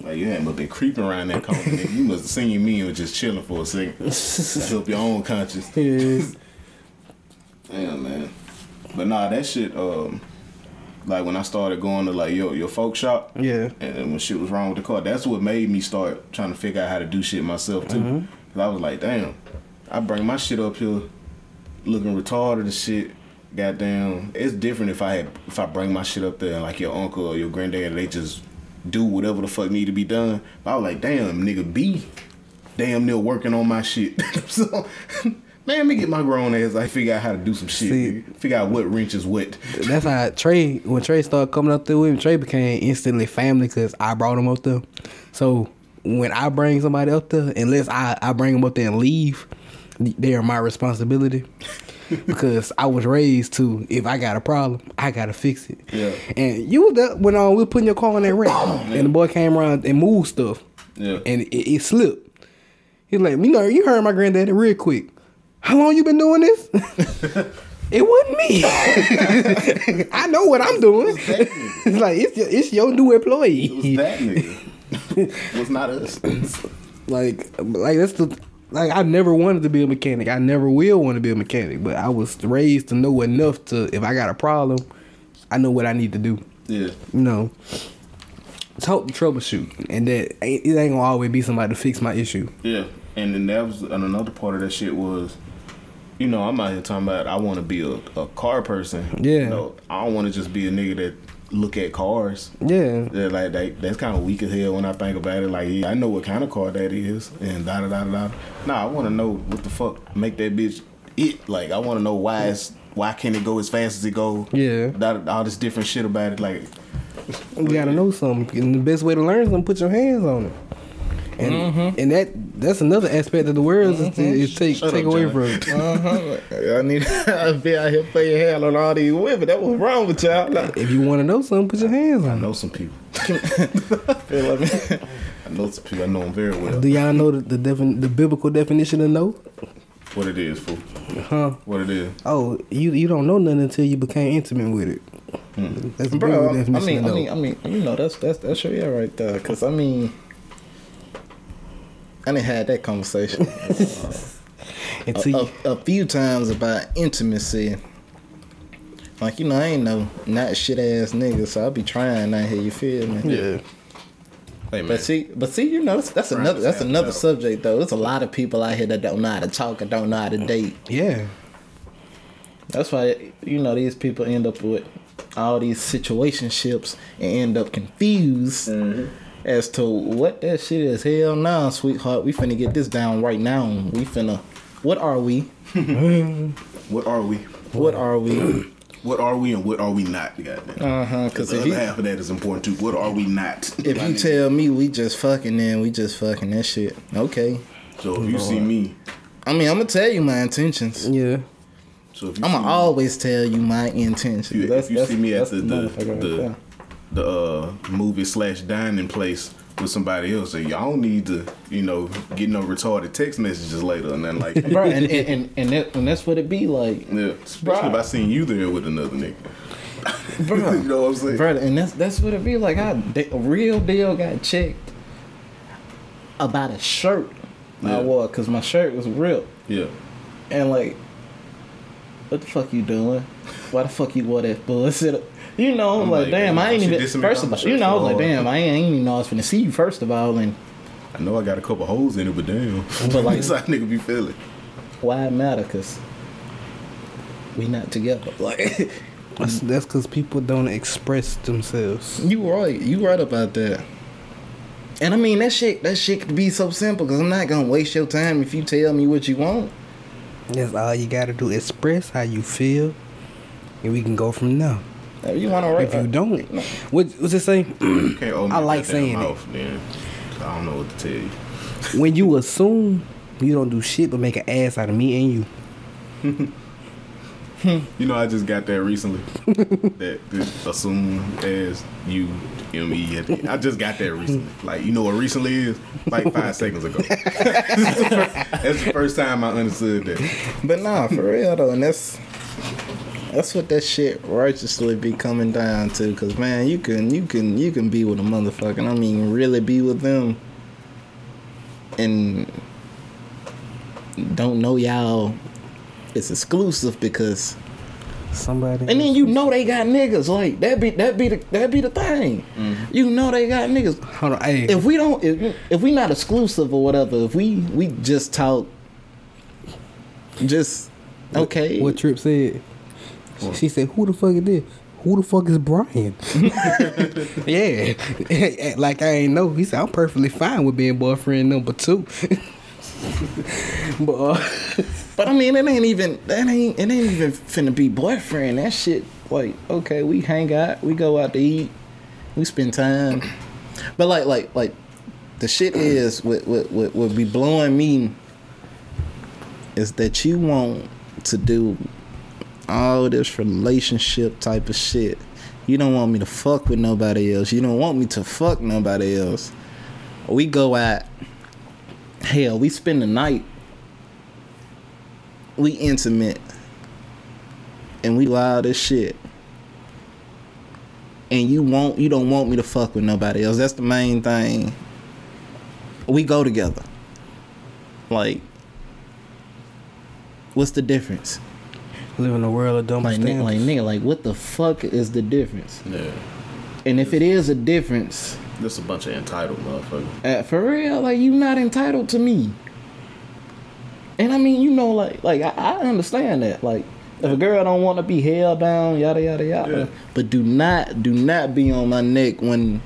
Like you ain't but been creeping around that corner, nigga. You must have seen me and was just chilling for a second. to help your own conscience. Yeah. Damn, man. But nah, that shit. Um, like when I started going to like your your folk shop. Yeah. And when shit was wrong with the car, that's what made me start trying to figure out how to do shit myself too. Cause I was like, damn, I bring my shit up here, looking retarded and shit. Goddamn, it's different if I had if I bring my shit up there and like your uncle or your granddad, they just do whatever the fuck need to be done. But I was like, damn, nigga, B, damn near working on my shit. so, man, let me get my grown ass. I figure out how to do some shit. See- Figure out what wrench is what. That's how Trey, when Trey started coming up through with me, Trey became instantly family because I brought him up there. So when I bring somebody up there, unless I, I bring them up there and leave, they are my responsibility. because I was raised to, if I got a problem, I gotta fix it. Yeah. And you was when uh, we were putting your car on that rack, and the boy came around and moved stuff, Yeah. and it, it slipped. He's like, you know, you heard my granddaddy real quick. How long you been doing this? it wasn't me. I know what I'm doing. it's like it's your, it's your new employee. It was that nigga. it was not us. like like that's the like I never wanted to be a mechanic. I never will want to be a mechanic. But I was raised to know enough to if I got a problem, I know what I need to do. Yeah. You know. Talk to troubleshoot, and that ain't, it ain't gonna always be somebody to fix my issue. Yeah. And then that was and another part of that shit was, you know, I'm out here talking about I want to be a, a car person. Yeah. You know, I don't want to just be a nigga that look at cars. Yeah, Yeah, like that, that's kind of weak as hell when I think about it. Like, yeah, I know what kind of car that is, and da da da da. da. Nah, I want to know what the fuck make that bitch it. Like, I want to know why it's why can't it go as fast as it go. Yeah. That, all this different shit about it. Like, you gotta know something. And the best way to learn is to put your hands on it. And Mm-hmm. and that that's another aspect of the world is, is take Shut take up, away Johnny. from. it. Uh-huh. I need I be out here playing hell on all these women. That was wrong with y'all. Like, If you want to know something, put your hands I on. it. know some people. feel like me. I know some people. I know them very well. Do y'all know the the, defin- the biblical definition of no? What it is, fool. Huh? What it is. Oh, you you don't know nothing until you became intimate with it. That's the Bro, biblical I mean, of I mean, I mean, you know, that's that's that's your yeah right there. Cause I mean, I didn't had that conversation until a, a, a few times about intimacy. Like you know, I ain't no not shit ass nigga, so I'll be trying out here. You feel me? yeah. Hey man. But see, but see, you know, that's, that's another that's another out. subject though. There's a lot of people out here that don't know how to talk and don't know how to date. Yeah. That's why you know these people end up with all these situationships and end up confused mm-hmm. As to what that shit is. Hell nah, sweetheart. We finna get this down right now. We finna. What are we? What are we? What are we? What are we and what are we not? Goddamn. Uh huh. Because the other you half of that is important too. What are we not? if you tell me we just fucking, then we just fucking that shit. Okay. so if you see me, I mean, I'm gonna tell you my intentions. Yeah. so if you I'm gonna always tell you my intentions. if you, That's- if you that's- see me at that's the the, the, there. The uh, movie slash dining place with somebody else, so y'all don't need to, you know, get no retarded text messages later and then like that. bro, and and, and, and, that, and that's what it be like, Yeah, especially if I seen you there with another nigga. bro. you know what I'm saying? bro, and that's that's what it be like. I a real deal got checked about a shirt Yeah. I wore because my shirt was ripped, Yeah. and like, what the fuck you doing? Why the fuck you wore that bullshit? You know, I'm I'm like, like, damn, man, I ain't even. dissing me First about of all, you know, I was like, damn, I ain't, I ain't even know I was finna see you. First of all, and I know I got a couple holes in it, but damn. But, like- that's how nigga be feeling. why it matter? Cause we not together. Like, That's that's because people don't express themselves. You right. You right about that. And I mean that shit. That shit could be so simple. Cause I'm not gonna waste your time if you tell me what you want. That's all you gotta do. Express how you feel, and we can go from there. If you want to write, If you don't, what what's it say? You can't owe me I a like goddamn saying it. Then. I don't know what to tell you. when you assume you don't do shit but make an ass out of me and you. You know, I just got that recently. that this assume as you me. I just got that recently. Like you know what recently is? Like five seconds ago. That's the first time I understood that. but nah, for real though, and that's that's what that shit righteously be coming down to. Cause man, you can you can you can be with a motherfucker. and I mean, really be with them, and don't know y'all. It's exclusive because Somebody. And then you know they got niggas. Like that be that be the that be the thing. Mm-hmm. You know they got niggas. hold on. Hey, If we don't if, if we not exclusive or whatever, if we we just talk just okay. what Trip said? She said, "Who the fuck is this? Who the fuck is Brian?" yeah, like I ain't know. He said, "I'm perfectly fine with being boyfriend number two. but uh, But I mean it ain't even that ain't it ain't even finna be boyfriend. That shit like okay, we hang out, we go out to eat, we spend time. But like like like the shit is what what what would be blowing me is that you want to do all this relationship type of shit. You don't want me to fuck with nobody else. You don't want me to fuck nobody else. We go out. Hell, we spend the night. We intimate. And we all this shit. And you want you don't want me to fuck with nobody else. That's the main thing. We go together. Like what's the difference? Live in a world of dumb Like, nigga, standards. like nigga, like what the fuck is the difference? Yeah. And if it is a difference, Just a bunch of entitled motherfuckers. uh, for real, like you not entitled to me. And I mean, you know, like like I, I understand that. Like if a girl don't want to be held down, yada yada yada. Yeah. But do not do not be on my neck when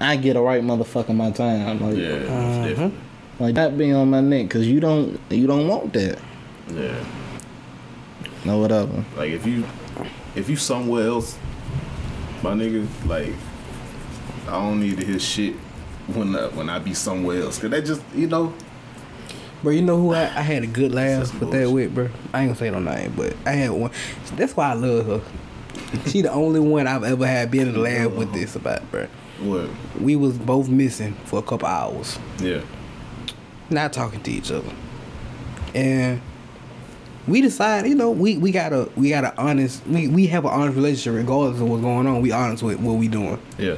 I get a right motherfucker my time. Like Yeah, most Uh-huh. definitely. like not be on my neck because you don't you don't want that. Yeah. No whatever. Like if you if you somewhere else, my nigga, like I don't need to hear shit when I, when I be somewhere else. Cause that just you know Bro, you know who I, I had a good laugh Some with that bullshit. with, bro? I ain't gonna say no name, but I had one. That's why I love her. she the only one I've ever had been in the lab with this about, bro. What? We was both missing for a couple hours, Yeah. not talking to each other, and we decide, you know, we we gotta we gotta honest. We we have an honest relationship regardless of what's going on. We honest with what we doing. Yeah.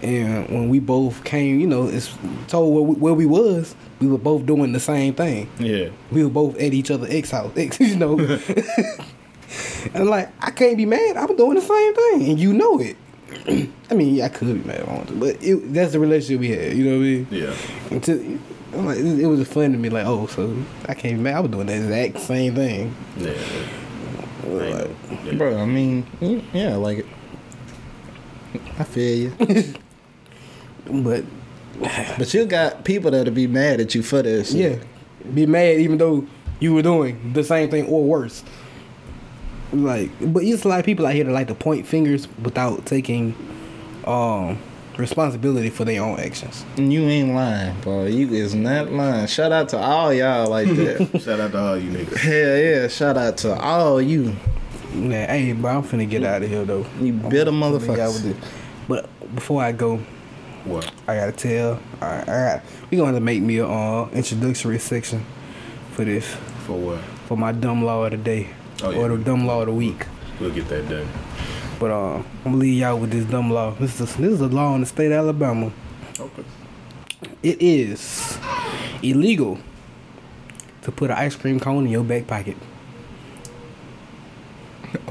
And when we both came, you know, it's told where we, where we was, we were both doing the same thing. Yeah. We were both at each other ex house, ex, you know. and like, I can't be mad. I'm doing the same thing, and you know it. I mean, yeah, I could be mad if I wanted to, but it, that's the relationship we had. You know what I mean? Yeah. Until I'm like, it, it was fun to me. Like, oh, so I can't be mad. I was doing the exact same thing. Yeah. I Like. Yeah. Bro, I mean, yeah, like I feel you. but But you got people that'll be mad at you for this. shit. yeah, be mad even though you were doing the same thing or worse. Like, but it's a lot of people out here that like to point fingers without taking um responsibility for their own actions. You ain't lying, bro. You is not lying. Shout out to all y'all like that. Shout out to all you niggas. Hell yeah, shout out to all you. Nah, hey, bro, I'm finna get out of here though. You bitter I'm out motherfuckers. with. But before I go, What? I gotta tell. I, I got, we gonna have to make me a uh, introductory section for this For what? for my dumb law of the day Oh, yeah. or the dumb law of the week. We'll get that done. But uh, I'm gonna leave y'all with this dumb law. This is this is a law in the state of Alabama. Okay. It is illegal to put an ice cream cone in your back pocket.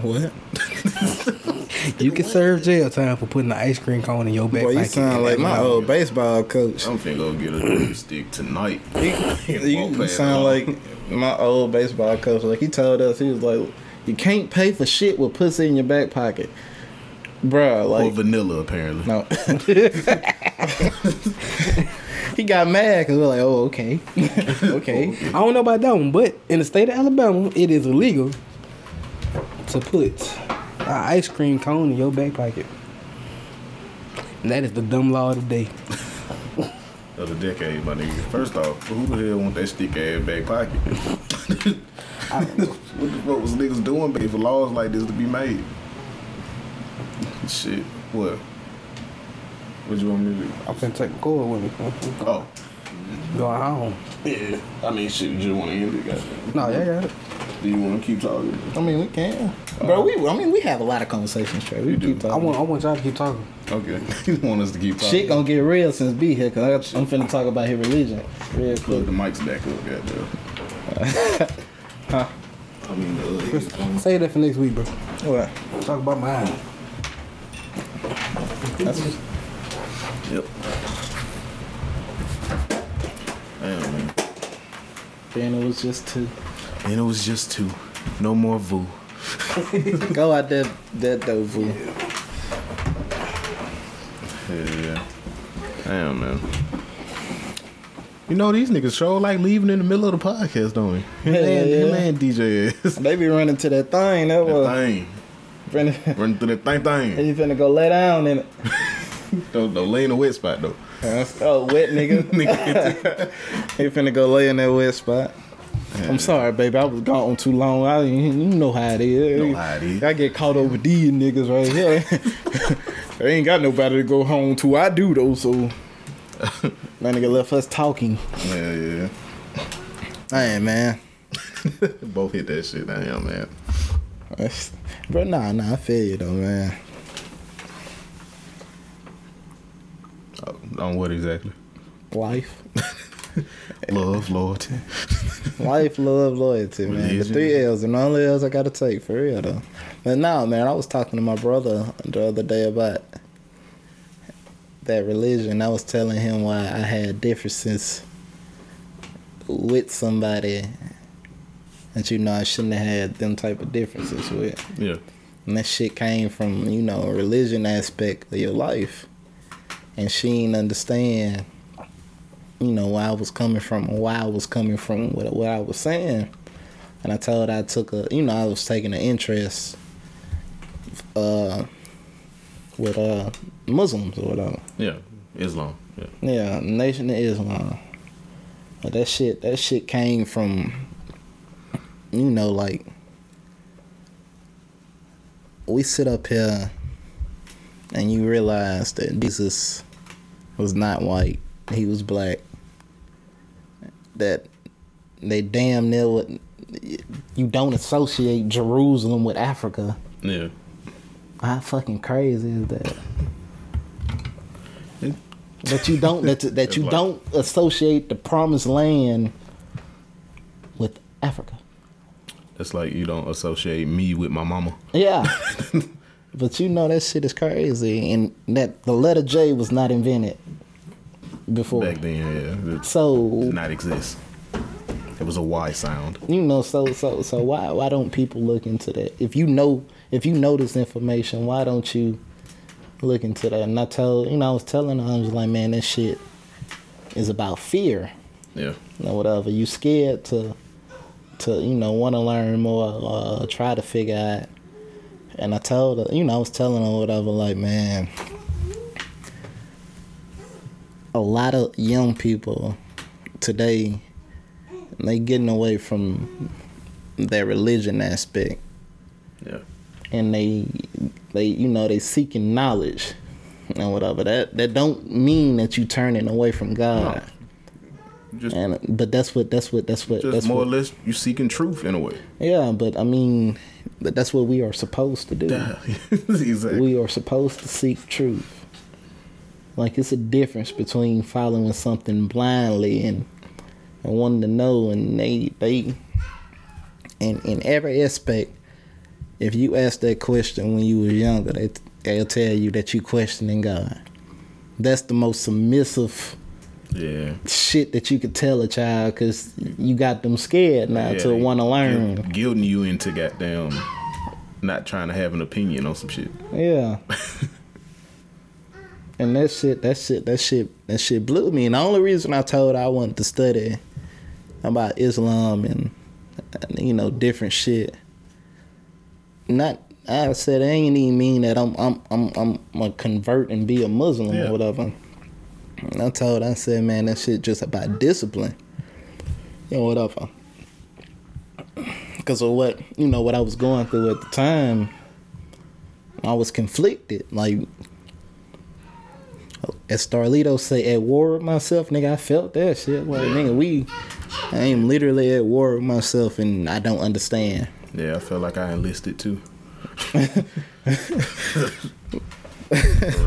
What? You can serve jail time for putting an ice cream cone in your back Boy, you pocket. sound like my old baseball coach. I'm finna go get a drumstick tonight. You Won't sound like my old baseball coach. Like he told us, he was like, "You can't pay for shit with pussy in your back pocket, Bruh, or Like vanilla apparently. no, he got mad because we're like, "Oh, okay, oh, okay." I don't know about that one, but in the state of Alabama, it is illegal to put an ice cream cone in your back pocket. And that is the dumb law of the day. Of the decade, my nigga. First off, who the hell want that stick ass back pocket? what the fuck was niggas doing back for laws like this to be made? Shit. What? What you want me to do? I'm finna take the cord with me. Oh. Going home. Yeah. I mean shit, you just wanna end it, goddamn. No, yeah, yeah. Do you wanna keep talking? I mean, we can, oh. bro. We, I mean, we have a lot of conversations, Trey. We We do. keep I want, I want y'all to keep talking. Okay. you want us to keep talking? Shit gonna get real since B here, cause I got, I'm finna talk about his religion real quick. Look, quick. the mic's back up, goddamn. Huh? I mean, the. Say that for next week, bro. What? Talk about mine. That's Yep. Damn, man. then it was just two. And it was just two. No more Vu. Go out there, that though, fool. Yeah, yeah. Damn, man. You know these niggas sure like leaving in the middle of the podcast, don't we? Him Yeah, and, yeah. him and DJ is. They be running to that thing. That That was thing. finna, Running through that thing thing. he finna go lay down in it. Don't, don't lay in the wet spot though. Oh, wet nigga. Nigga, he finna go lay in that wet spot. I'm sorry, baby. I was gone too long. I, you know how it is. Know how it is. I get caught over these niggas right here. they ain't got nobody to go home to. I do though, so that nigga left us talking. yeah, yeah. Hey man. Both hit that shit. Damn, man. That's- Bro, nah, nah, I feel you though, man. Oh, on what exactly? Life. Love, loyalty. Life, love, loyalty, man. The three L's and all the L's I gotta take for real though. But nah, man, I was talking to my brother the other day about that religion. I was telling him why I had differences with somebody that you know I shouldn't have had them type of differences with. Yeah. And that shit came from, you know, a religion aspect of your life. And she didn't understand, you know, where I was coming from, why I was coming from, what, what I was saying. And I told her I took a, you know, I was taking an interest uh, with uh, Muslims or whatever. Yeah. Islam. Yeah. Yeah, Nation of Islam. But that shit, that shit came from, you know, like we sit up here and you realize that Jesus was not white; he was black. That they damn near would, you don't associate Jerusalem with Africa. Yeah. How fucking crazy is that? That you don't that that you like- don't associate the promised land with Africa. It's like you don't associate me with my mama. Yeah. but you know that shit is crazy and that the letter J was not invented before. Back then, yeah. It So did not exist. It was a Y sound. you know so so so why why don't people look into that? If you know if you know this information, why don't you look into that? And I told you know I was telling her I was like, man, that shit is about fear. Yeah. you know, whatever. You scared to, to you know, want to learn more, uh, try to figure out. And I told her, you know, I was telling her whatever, like, man, a lot of young people today, they getting away from their religion aspect, Yeah. and they, they, you know, they seeking knowledge, and whatever. That that don't mean that you turning away from God. Just, And but that's what that's what that's what that's more what, or less you seeking truth in a way. yeah. But I mean, but that's what we are supposed to do. exactly. We are supposed to seek truth. Like it's a difference between following something blindly and and wanting to know, and they they and in every aspect. If you ask that question when you were younger, they they'll tell you that you questioning God. That's the most submissive yeah. shit that you could tell a child because you got them scared now yeah to want to learn. guil- Guilting you into goddamn not trying to have an opinion on some shit. Yeah. and that shit, that shit, that shit, that shit blew me. And the only reason I told I wanted to study about Islam and you know different shit, not I said it ain't even mean that I'm I'm I'm I'm gonna convert and be a Muslim Yeah. or whatever. And I told I said, man, that shit just about discipline. You know, whatever. Because of what you know, what I was going through at the time, I was conflicted. Like, as Starlito say, at war with myself, nigga. I felt that shit. Like, nigga, we, I am literally at war with myself, and I don't understand. Yeah, I felt like I enlisted too. for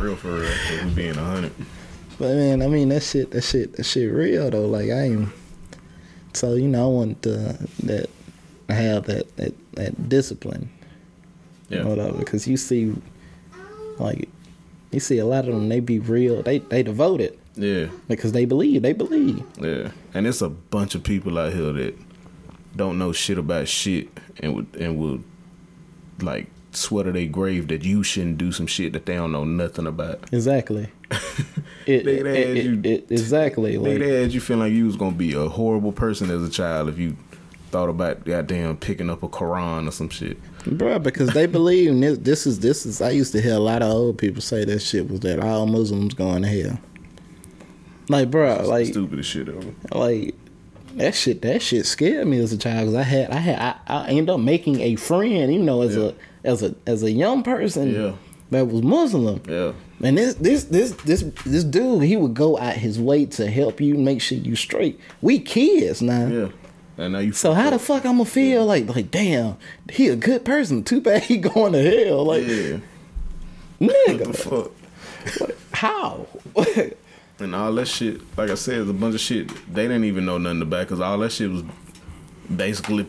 real, for real. For me being a hundred. But man, I mean that shit, that shit, that shit real though. Like I ain't. So you know, I want to that have that that, that discipline. Yeah. Whatever, because you see, like, you see a lot of them. They be real. They they devoted Yeah. because they believe. They believe. Yeah, and it's a bunch of people out here that don't know shit about shit and would and will like swear to their grave that you shouldn't do some shit that they don't know nothing about. Exactly. It, They- it, it- you- it- exactly. They, Like, they had you feel like you was gonna be a horrible person as a child if you thought about goddamn picking up a Quran or some shit. Bruh, because they believe this. This is this is. I used to hear a lot of old people say that shit was that all Muslims going to hell. Like, bruh, like, Stupid as shit ever. like that shit. That shit scared me as a child because I had, I had, I, I ended up making a friend. You know, as Yeah. a as a as a young person Yeah. that was Muslim. Yeah. And this this this this this dude, he would go out his way to help you, make sure you straight. We kids now. Yeah. And now you So how the fuck I'ma feel like like damn, he a good person. Too bad he going to hell. Like Yeah. What the nigga, fuck? how? And all that shit, like I said, is a bunch of shit they didn't even know nothing about because all that shit was basically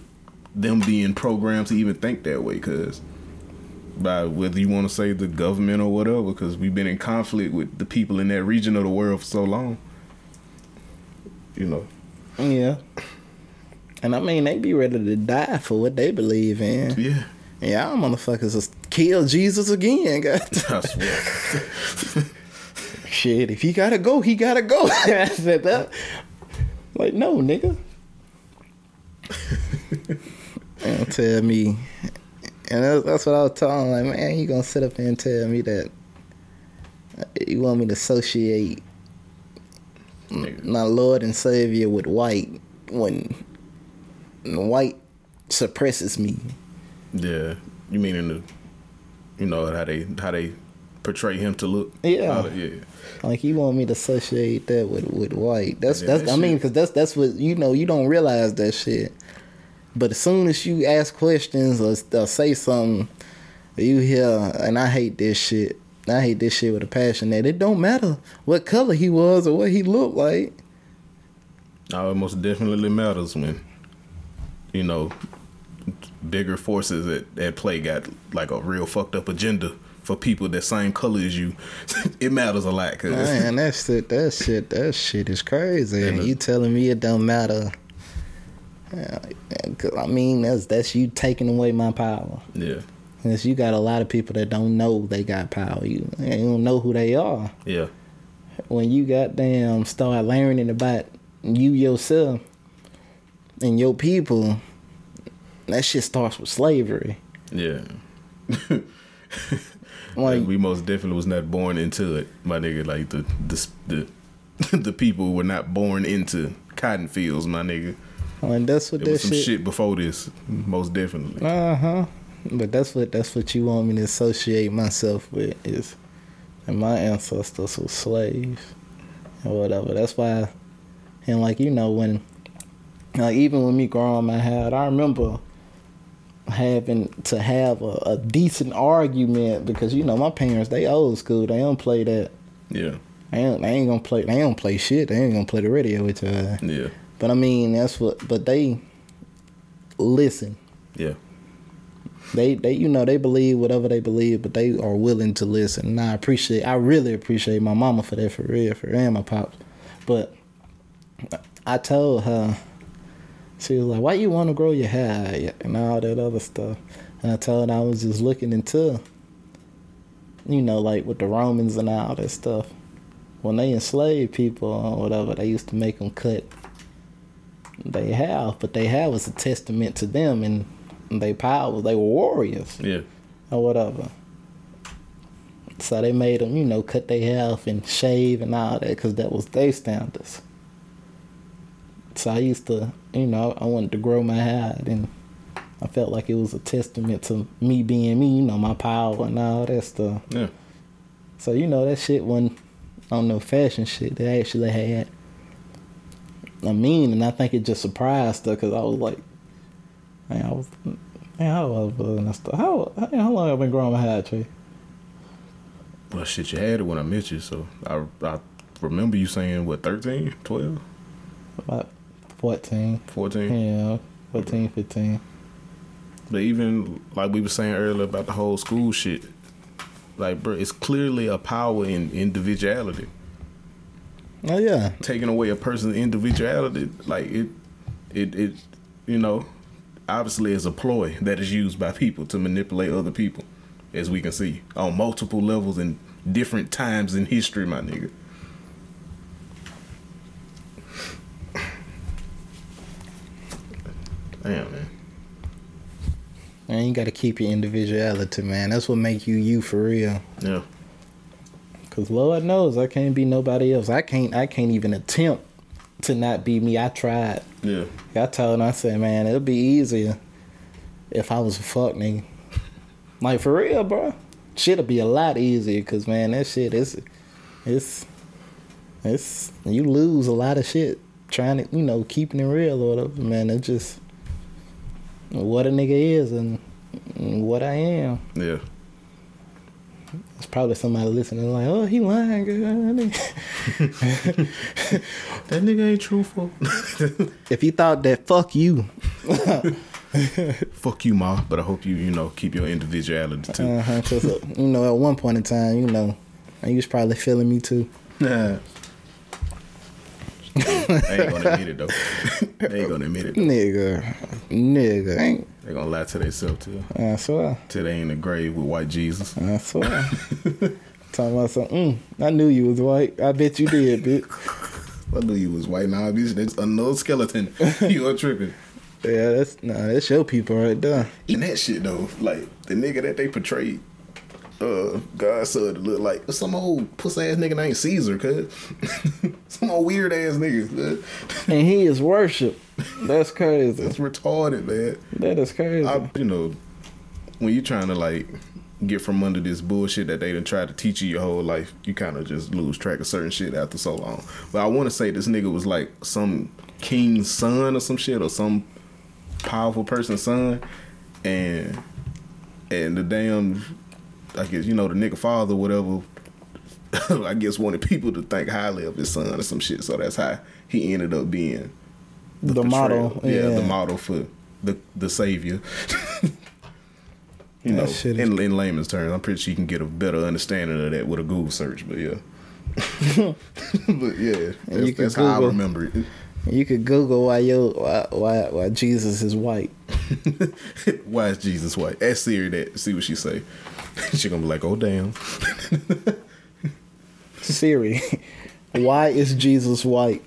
them being programmed to even think that way. Because by whether you want to say the government or whatever, because we've been in conflict with the people in that region of the world for so long. You know, yeah. And I mean they be ready to die for what they believe in. yeah. Y'all motherfuckers just kill Jesus again, God. I swear. Shit, if he gotta go, he gotta go. I said that. Like, no, nigga. and tell me, and that's, that's what I was telling him, like, man, you gonna sit up there and tell me that uh, you want me to associate Nigga. my Lord and Savior with white when white suppresses me. Yeah, you mean in the, you know how they how they portray him to look. Yeah. That- yeah. Like you want me to associate that with with white. That's Yeah, that's. that I mean, because that's that's what you know. You don't realize that shit. But as soon as you ask questions or, or say something, you hear, and I hate this shit. I hate this shit with a passion. That it don't matter what color he was or what he looked like. No, it most definitely matters when, you know, bigger forces at, at play got like a real fucked up agenda for people that same color as you. it matters a lot, cause Man, that shit, that shit, that shit is crazy. And you telling me it don't matter? I mean, that's that's you taking away my power. yeah, Cause you got a lot of people that don't know they got power. You, you don't know who they are. yeah, When you goddamn start learning about you yourself and your people, that shit starts with slavery. yeah. Like, we most definitely was not born into it, my nigga. Like the the the, the people were not born into cotton fields, my nigga. like that's what There was that some shit. shit before this, most definitely. Uh huh. But that's what that's what you want me to associate myself with is, and my ancestors were slaves, or whatever. That's why, and like you know when, like even when me growing my head, I remember having to have a, a decent argument because you know my parents they old school. They don't play that. Yeah, they, don't, they ain't gonna play they don't play shit. They ain't gonna play the radio with you. Yeah, but I mean that's what but they listen. Yeah, they they you know they believe whatever they believe, but they are willing to listen. And I appreciate I really appreciate my mama for that for real, for real, and my pops. But I told her she was like, "Why you want to grow your hair and all that other stuff?" And I told her I was just looking into, you know, like with the Romans and all that stuff. When they enslaved people or whatever, they used to make them cut they have, but they have was a testament to them and their power. They were warriors yeah, or whatever. So they made them, you know, cut their hair off and shave and all that because that was their standards. So I used to, you know, I wanted to grow my hair and I felt like it was a testament to me being me, you know, my power and all that stuff. yeah. So you know that shit wasn't on no fashion shit. They actually had a mean, and I think it just surprised her because I was like, man, I was, man, how was I? How how long have I been growing my hair, Trey? Well, shit, you had it when I met you, so I I remember you saying what 13, 12, About 14. 14? Yeah, 14, 15. But even like we were saying earlier about the whole school shit, like bro, it's clearly a power in individuality. Oh yeah, Taking away a person's individuality, like it, it, it, you know, obviously is a ploy that is used by people to manipulate other people, as we can see on multiple levels and different times in history, my nigga. Damn, man. man, you got to keep your individuality, man. That's what make you you for real. Yeah. Cause Lord knows I can't be nobody else. I can't. I can't even attempt to not be me. I tried. Yeah. I told him, I said, man, it'll be easier if I was a fuck nigga. Like for real, bro. Shit'll be a lot easier, cause man, that shit is, it's, it's you lose a lot of shit trying to, you know, keeping it real or whatever. Man, it just what a nigga is and, what I am. Yeah. It's probably somebody listening like, oh, he lying, girl. That nigga ain't truthful. if you thought that, fuck you. Fuck you, ma. But I hope you, you know, keep your individuality too. Uh-huh, 'cause, uh, you know, at one point in time, you know, and you was probably feeling me too. Nah. They ain't gonna admit it though. they ain't gonna admit it. Though. Nigga, nigga, ain't. They gonna lie to themselves too. I swear, Till they in the grave with white Jesus. I swear. Talking about something. Mm, I knew you was white. I bet you did, bitch. I knew you was white now, bitch. That's another skeleton. you are tripping. Yeah, that's nah, that's your people right there. And that shit though, like the nigga that they portrayed, uh, God said to look like some old pussy ass nigga named Caesar, cuz. Some old weird ass niggas, and he is worship. That's crazy. That's retarded, man. That is crazy. I, you know, when you're trying to like get from under this bullshit that they done tried to teach you your whole life, you kind of just lose track of certain shit after so long. But I want to say this nigga was like some king's son or some shit or some powerful person's son, and and the damn, I guess you know the nigga father, whatever. I guess wanted people to think highly of his son or some shit, so that's how he ended up being the, portrayal. model. yeah, the model for the the savior. you That know, shit in, in layman's terms, I'm pretty sure you can get a better understanding of that with a Google search. But yeah, but yeah, that's, you can that's how I remember it. You could Google why yo why why, why Jesus is white. Why is Jesus white? Ask Siri that. See what she say. she gonna be like, "Oh damn." Siri, why is Jesus white?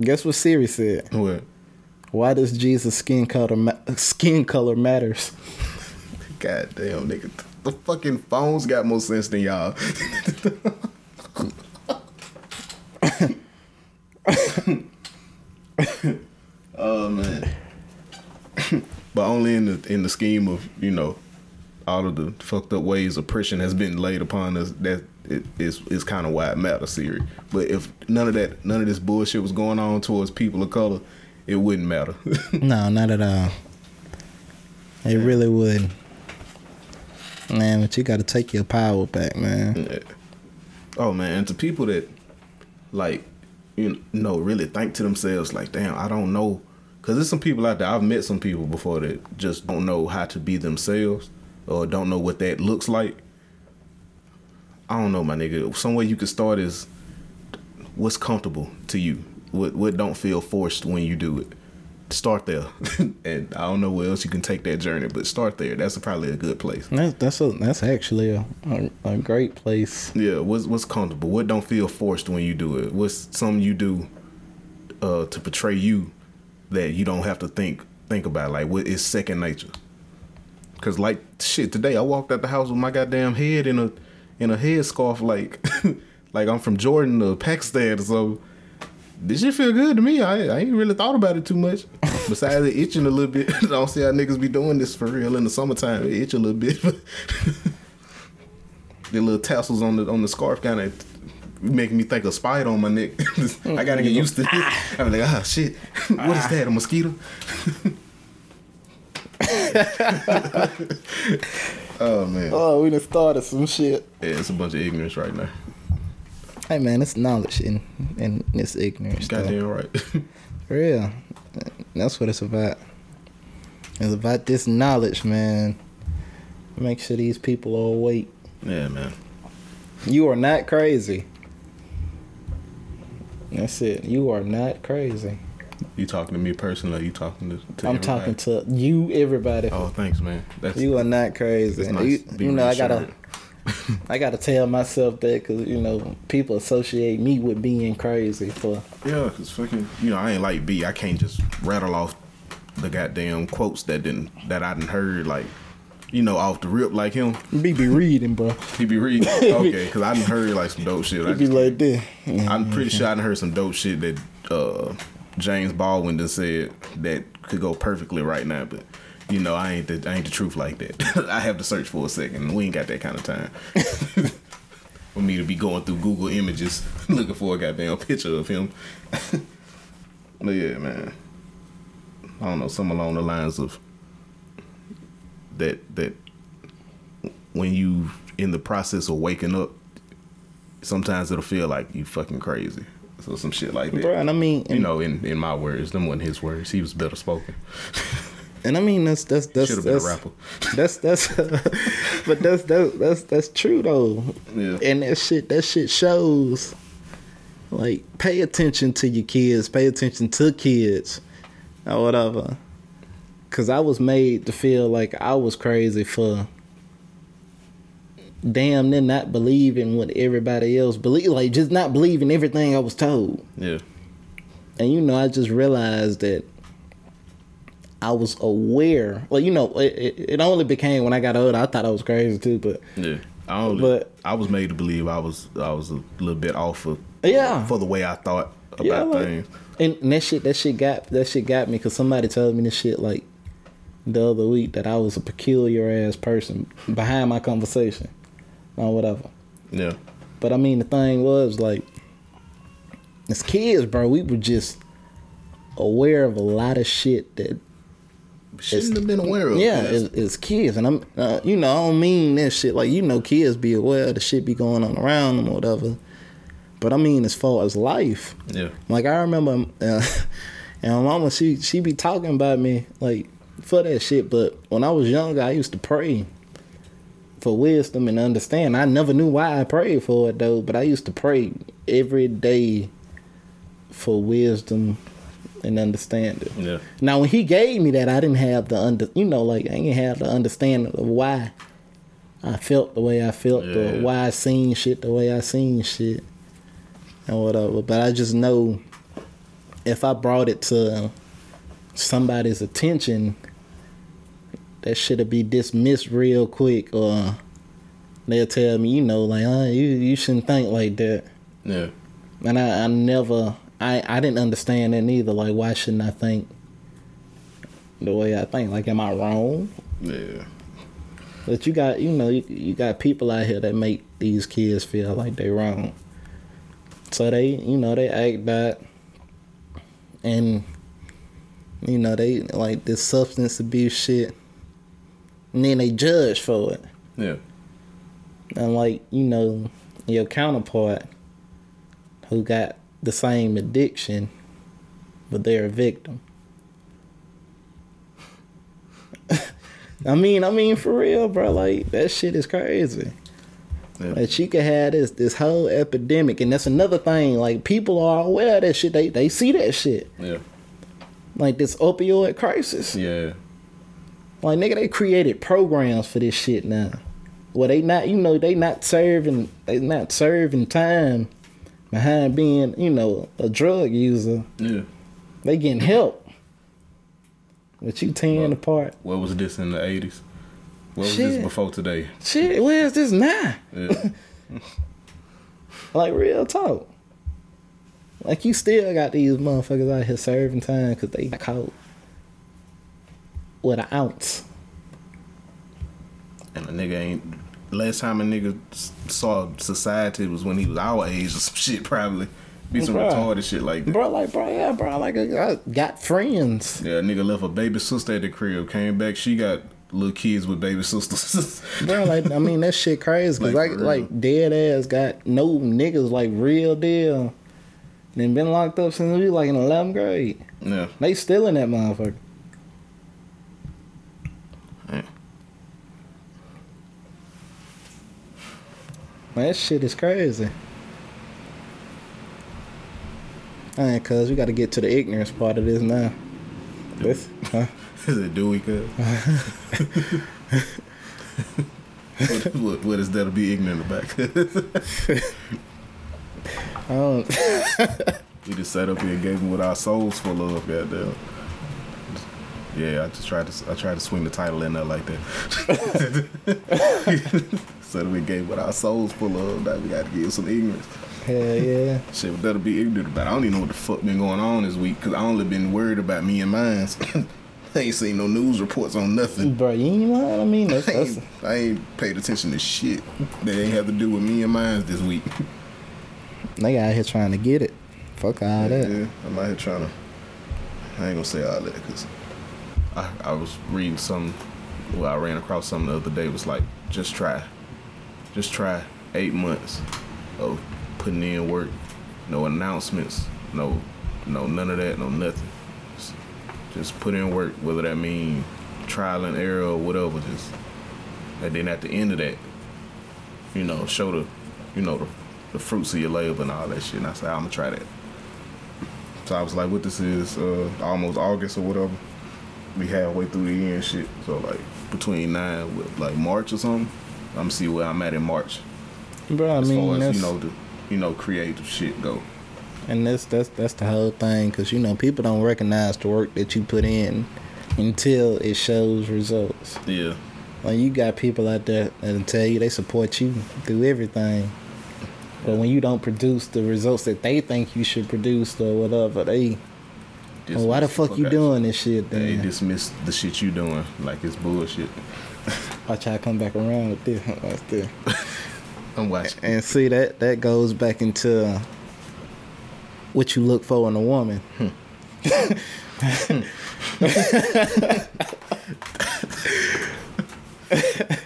Guess what Siri said? What? Why does Jesus skin color ma- skin color matters? God damn, nigga. The fucking phones got more sense than y'all. oh man. but only in the in the scheme of, you know, all of the fucked up ways oppression has been laid upon us that it is is kind of why it matters, Siri. But if none of that none of this bullshit was going on towards people of color, it wouldn't matter. No, not at all. It really would. Man, but you gotta take your power back, man. Yeah. Oh man, and to people that like you know really think to themselves like, damn, I don't know, because there's some people out there. I've met some people before that just don't know how to be themselves or don't know what that looks like. I don't know, my nigga. Some way you could start is what's comfortable to you. What what don't feel forced when you do it. Start there, and I don't know where else you can take that journey, but start there. That's probably a good place. That's that's a that's actually a, a, a great place. Yeah, what's what's comfortable? What don't feel forced when you do it? What's something you do uh, to portray you that you don't have to think think about? Like what is second nature? Cause like shit, today I walked out the house with my goddamn head in a in a headscarf, like like I'm from Jordan or Pakistan. So this shit feel good to me. I, I ain't really thought about it too much. Besides it itching a little bit. I don't see how niggas be doing this for real in the summertime. It itch a little bit. the little tassels on the on the scarf kind of making me think of spider on my neck. I gotta get used to this. I'm like, ah, shit. What is that? A mosquito? oh man. Oh, we done started some shit. Yeah, it's a bunch of ignorance right now. Hey man, it's knowledge and and it's ignorance. though. Goddamn right. For real. That's what it's about. It's about this knowledge, man. Make sure these people are awake. yeah, man. You are not crazy. That's it. You are not crazy. You talking to me personally? You talking to? to I'm everybody? talking to you, everybody. Oh, thanks, man. That's You are not crazy. Nice you, you know, I gotta. I gotta tell myself that because you know people associate me with being crazy for. Yeah, cause fucking, you know, I ain't like B. I can't just rattle off the goddamn quotes that didn't that I didn't heard like, you know, off the rip like him. Me be reading, bro. He be reading, okay, cause I didn't heard like some dope shit. It be like this. I'm pretty sure I done heard some dope shit that uh, James Baldwin done said that could go perfectly right now, but. You know, I ain't the I ain't the truth like that. I have to search for a second. We ain't got that kind of time for me to be going through Google Images looking for a goddamn picture of him. but yeah, man. I don't know, some along the lines of that that when you in the process of waking up, sometimes it'll feel like you fucking crazy. So some shit like that. bro. And I mean, You know, in, in my words, them wasn't his words. He was better spoken. and I mean that's that's that's Should have been a that's, rapper. that's that's but that's that's that's that's true though. Yeah. And that shit that shit shows like pay attention to your kids, pay attention to kids or whatever. Cause I was made to feel like I was crazy for damn near not believing what everybody else believe like just not believing everything I was told. Yeah. And you know, I just realized that I was aware. Well, you know, it, it, it only became when I got older. I thought I was crazy too, but Yeah. I only, But- I was made to believe I was I was a little bit off of Yeah. for the way I thought about Yeah, like- things. And, and that shit, that shit got that shit got me because somebody told me this shit like the other week that I was a peculiar ass person behind my conversation or whatever. Yeah, But I mean, the thing was like, as kids, bro, we were just aware of a lot of shit that shouldn't have been aware of. yeah, as, as kids, and I'm, uh, you know, I don't mean that shit like you know, kids be aware of the shit be going on around them or whatever. But I mean, as far as life, yeah, like I remember, uh, and my mama she she be talking about me like for that shit. But when I was younger, I used to pray for wisdom and understand. I never knew why I prayed for it though, but I used to pray every day for wisdom and understanding. yeah, Now when he gave me that, I didn't have the under, you know, like I didn't have the understanding of why I felt the way I felt, Yeah. or why I seen shit the way I seen shit, and whatever. But I just know if I brought it to somebody's attention, that shit'll be dismissed real quick, or they'll tell me, you know, like, oh, you you shouldn't think like that. yeah, And I, I never, I, I didn't understand that neither. Like, why shouldn't I think the way I think? Like, am I wrong? yeah. But you got, you know, you, you got people out here that make these kids feel like they wrong. So they, you know, they act that, and you know, they like this substance abuse shit, and then they judge for it. Yeah, And like, you know, your counterpart who got the same addiction, but they're a victim. I mean, I mean for real, bro. Like that shit is crazy. yeah. Like she could have this this whole epidemic, and that's another thing. Like people are aware of that shit. They they see that shit. yeah, Like this opioid crisis. yeah, Like nigga, they created programs for this shit now. Well, they not, you know, they not serving, they not serving time behind being, you know, a drug user. yeah. They getting help. But you tearing Well- apart. What was this in the eighties? What was Shit. this before today? Shit, where's this now? Yeah, Like real talk. Like you still got these motherfuckers out here serving time because they caught with an ounce. and a nigga ain't. Last time a nigga saw society was when he was our age or some shit, probably. Be some Bruh. retarded shit like that. Bro, like, bro, yeah, bro, like, I got friends. Yeah, a nigga left a baby sister at the crib, came back, she got little kids with baby sisters. Bro, like I mean that shit crazy. Cause Like, like like, dead ass got no niggas like real deal. And been locked up since we like in eleventh grade. yeah. They still in that motherfucker. Man, that shit is crazy. Alright, cuz we gotta get to the ignorance part of this now. This, huh? Is it Dewey, cuz? what, what, what is there to be ignorant about? I don't, we just sat up here and gave them what our souls full of, goddamn. Yeah, I just tried to I tried to swing the title in there like that. So we gave what our souls full of. that we got to give some ignorance. hell yeah. Shit, what that'll be ignorant about. I don't even know what the fuck been going on this week because I only been worried about me and mine. I ain't seen no news reports on nothing. Bro, you ain't lying. I mean, that's, I that's ain't, I ain't paid attention to shit that ain't have to do with me and mine this week. they out here trying to get it. Fuck all that. Yeah, I'm out here trying to. I ain't gonna say all that because I, I was reading some. Well, I ran across something the other day. It was like, just try, just try eight months of putting in work. No announcements. No, no none of that. No nothing. Just, just put in work. Whether that mean trial and error or whatever. Just and then at the end of that, you know, show the, you know, the, the fruits of your labor and all that shit. And I said, I'm gonna try that. So I was like, what this is, uh, almost August or whatever. We halfway through the year and shit. So like between nine like March or something. I'm gonna see where I'm at in March. Bro, I As mean, far as that's, you know the you know creative shit go. and that's that's that's the whole thing, cause you know people don't recognize the work that you put in until it shows results. Yeah. Like you got people out there that'll tell you they support you through everything. But when you don't produce the results that they think you should produce or whatever, they well, why the Dismiss fuck you doing this shit They then? dismiss the shit you doing like it's bullshit. Watch how I come back around with this. I'm watching. And see that that goes back into uh, what you look for in a woman. Hmm.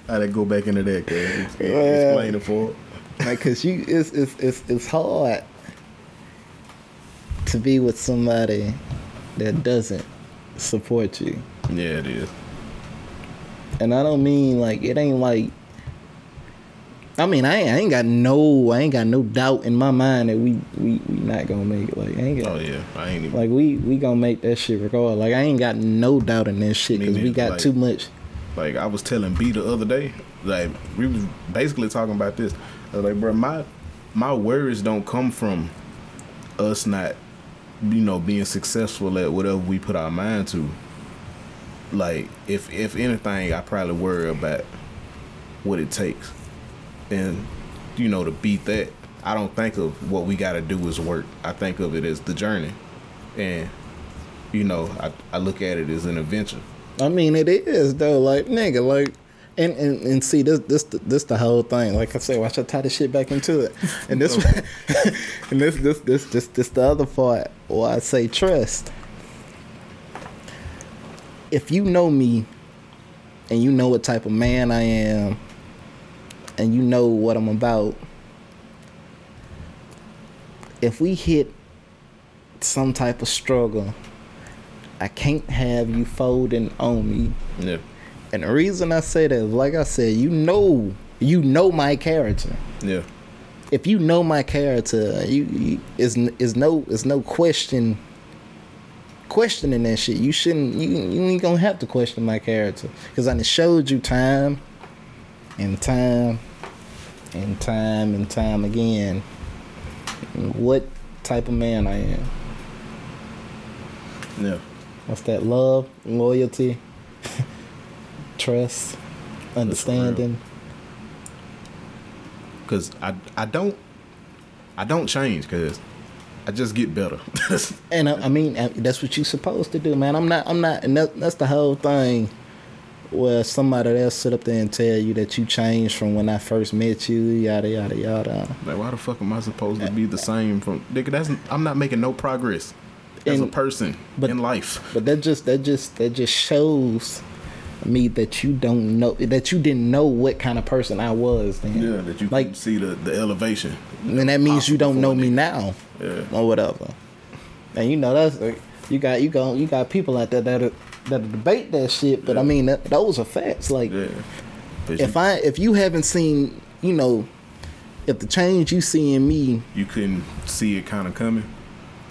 How they go back into that? Cause Yeah. explain it for. Like, cause you, it's it's it's it's hard to be with somebody that doesn't support you. Yeah, it is. And I don't mean like it ain't like. I mean, I ain't, I ain't got no, I ain't got no doubt in my mind that we we, we not gonna make it. Like, I ain't got, Oh yeah, I ain't even. like we we gonna make that shit regardless. Like, I ain't got no doubt in that shit because we got like- too much. Like I was telling B the other day, like we was basically talking about this. I was like, bro, my my worries don't come from us not, you know, being successful at whatever we put our mind to. Like if if anything, I probably worry about what it takes, and you know, to beat that, I don't think of what we got to do as work. I think of it as the journey, and you know, I I look at it as an adventure. I mean, it is though. Like nigga, like, and and, and see this this this the whole thing. Like I said, watch I tie this shit back into it. And this and this this this this this the other part why I say trust. If you know me, and you know what type of man I am, and you know what I'm about. If we hit some type of struggle I can't have you folding on me. Yeah, And the reason I say that is, like I said, you know, you know my character. yeah. If you know my character, you, you is is no is no question questioning that shit. You shouldn't. You, you ain't gonna have to question my character because I done showed you time and time and time and time again what type of man I am. Yeah. What's that? Love, loyalty, trust, understanding. Cause I I don't I don't change cause I just get better. And I, I mean, that's what you're supposed to do, man. I'm not. I'm not. And that, that's the whole thing. Where somebody else sit up there and tell you that you changed from when I first met you, yada yada yada. like why the fuck am I supposed to be the same from nigga? That's I'm not making no progress as a person but- in life. But that just that just that just shows me that you don't know that you didn't know what kind of person I was then. Yeah, that you Like- see the the elevation. And that means you don't know me now. Yeah. or whatever. And you know that's like, you got you got you got people out there that are, that debate that shit. But I mean that, those are facts. Like Yeah. If you, I if you haven't seen you know if the change you see in me you couldn't see it kind of coming.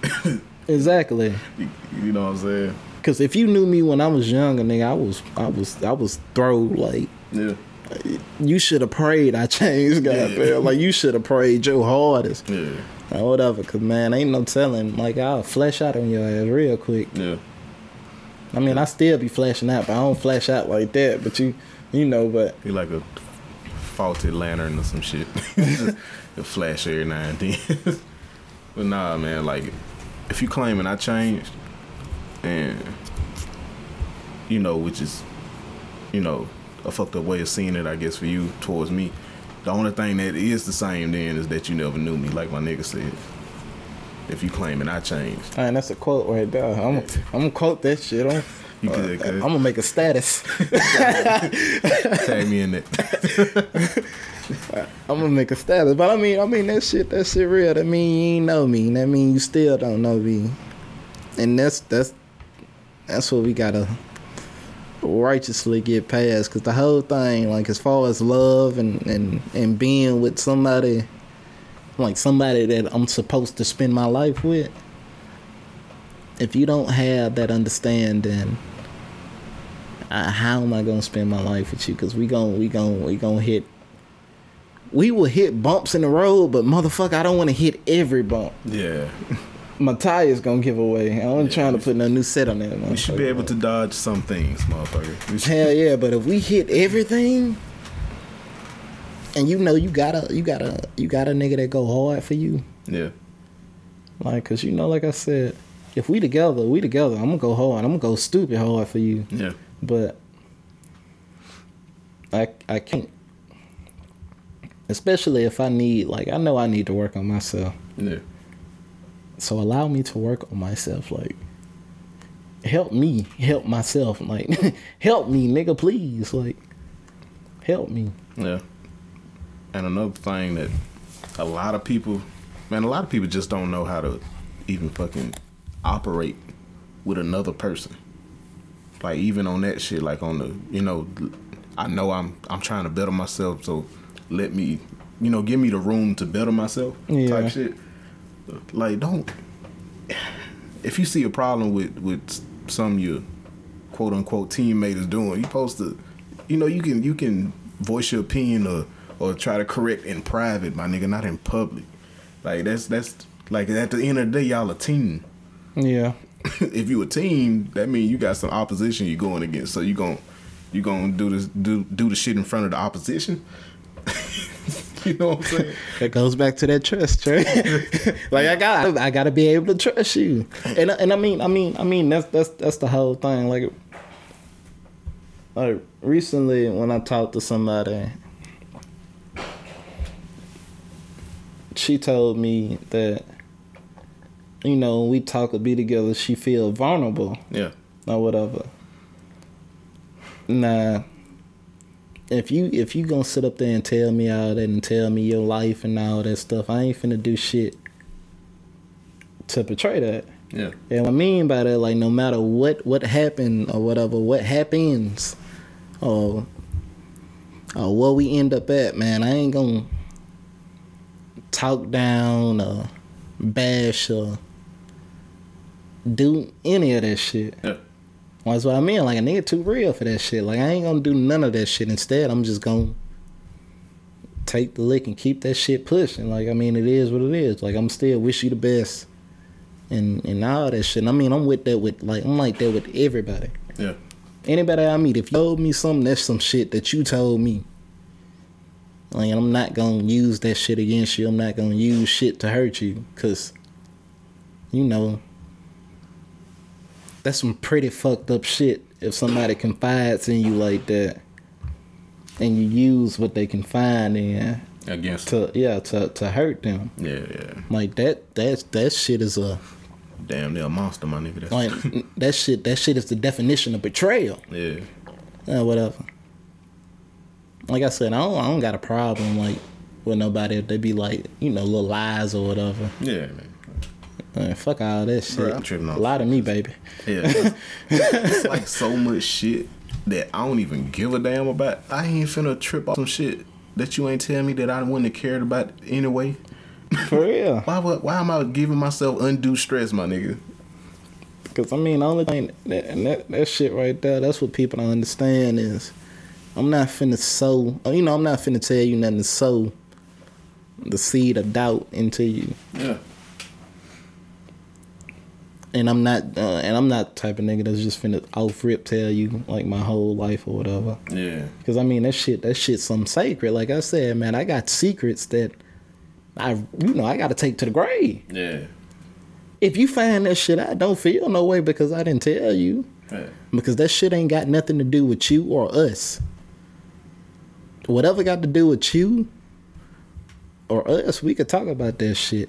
exactly. You, you know what I'm saying? Because if you knew me when I was younger, nigga, I was I was I was throw like Yeah. you should have prayed I changed, goddamn. Yeah. Like you should have prayed your hardest Yeah. Or whatever. Cause man, ain't no telling. Like I'll flash out on your ass real quick. Yeah. I mean, I still be flashing out, but I don't flash out like that. But you, you know, but you like a faulty lantern or some shit. Just a flash every now and then. but nah, man. Like, if you claiming I changed, and you know, which is, you know, a fucked up way of seeing it, I guess, for you towards me. The only thing that is the same then is that you never knew me, like my nigga said. If you claiming I changed, man, that's a quote right there. I'm, I'm gonna quote that shit. I'm, you good, uh, I'm gonna make a status. Tag me in that. I'm gonna make a status. But I mean, I mean that shit, that shit real. That mean you ain't know me. That mean you still don't know me. And that's that's that's what we gotta righteously get past. Cause the whole thing, like as far as love and and and being with somebody, like somebody that I'm supposed to spend my life with. If you don't have that understanding, uh, how am I gonna spend my life with you? Cause we gon' we gon' we gon' hit we will hit bumps in the road, but motherfucker, I don't want to hit every bump. Yeah. my tire's gonna give away. I wasn't trying to put no new set on that. We should be able to dodge some things, motherfucker. Hell yeah, but if we hit everything, and you know you gotta you gotta you got a nigga that go hard for you, yeah. like cause you know like I said, if we together, we together. I'm gonna go hard. I'm gonna go stupid hard for you. Yeah. but I I can't. Especially if I need like I know I need to work on myself. Yeah. So allow me to work on myself. Like help me help myself. Like help me, nigga, please. Like help me. Yeah. And another thing that a lot of people, man, a lot of people just don't know how to even fucking operate with another person. Like even on that shit, like on the, you know, I know I'm I'm trying to better myself, so let me, you know, give me the room to better myself. Yeah. Type shit. Like don't. If you see a problem with with some your quote unquote teammate is doing, you supposed to, you know, you can you can voice your opinion or or try to correct in private, my nigga, not in public. Like that's that's like at the end of the day, y'all a team. Yeah. if you a team, that means you got some opposition you're going against. So you gon' you gonna do this do do the shit in front of the opposition. you know what I'm saying? That goes back to that trust, right? like I got, I gotta be able to trust you, and and I mean, I mean, I mean, that's that's that's the whole thing. Like, like recently when I talked to somebody, she told me that, you know, when we talk or be together, she feel vulnerable Yeah. or whatever. Nah. If you if you gonna sit up there and tell me all that and tell me your life and all that stuff, I ain't finna do shit to portray that. Yeah. And what I mean by that, like no matter what what happened or whatever, what happens, or or where we end up at, man, I ain't gonna talk down or bash or do any of that shit. Yeah. Well, that's what I mean. Like a nigga too real for that shit. Like I ain't gonna do none of that shit. Instead, I'm just gonna take the lick and keep that shit pushing. Like I mean, it is what it is. Like I'm still wish you the best, and and all that shit. And I mean, I'm with that with like I'm like that with everybody. Yeah. Anybody I meet, if you told me something, that's some shit that you told me. Like I'm not gonna use that shit against you. I'm not gonna use shit to hurt you, cause you know that's some pretty fucked up shit. If somebody confides in you like that, and you use what they can find in Against to yeah to to hurt them, Yeah, yeah. like that that's that shit is a Damn near a monster, my nigga. That's like that shit that shit is the definition of betrayal. Yeah. Yeah, whatever. Like I said, I don't, I don't got a problem like with nobody if they be like, you know, little lies or whatever. Yeah, man. Man, fuck all that shit. Bruh, I'm tripping off. Lie to me, baby. Yeah. It's, it's like so much shit that I don't even give a damn about. I ain't finna trip off some shit that you ain't tell me that I wouldn't have cared about anyway. For real. Why would- why am I giving myself undue stress, my nigga? Because, I mean, the only thing, that, and that, that shit right there, that's what people don't understand is I'm not finna sow, uh, you know, I'm not finna tell you nothing to sow the seed of doubt into you. Yeah. And I'm not, uh, and I'm not the type of nigga that's just finna off rip tell you like my whole life or whatever. Yeah. Cause I mean that shit, that shit's some sacred. Like I said, man, I got secrets that I, you know, I got to take to the grave. Yeah. If you find that shit out, don't feel no way because I didn't tell you. Yeah. Because that shit ain't got nothing to do with you or us. Whatever got to do with you or us, we could talk about that shit.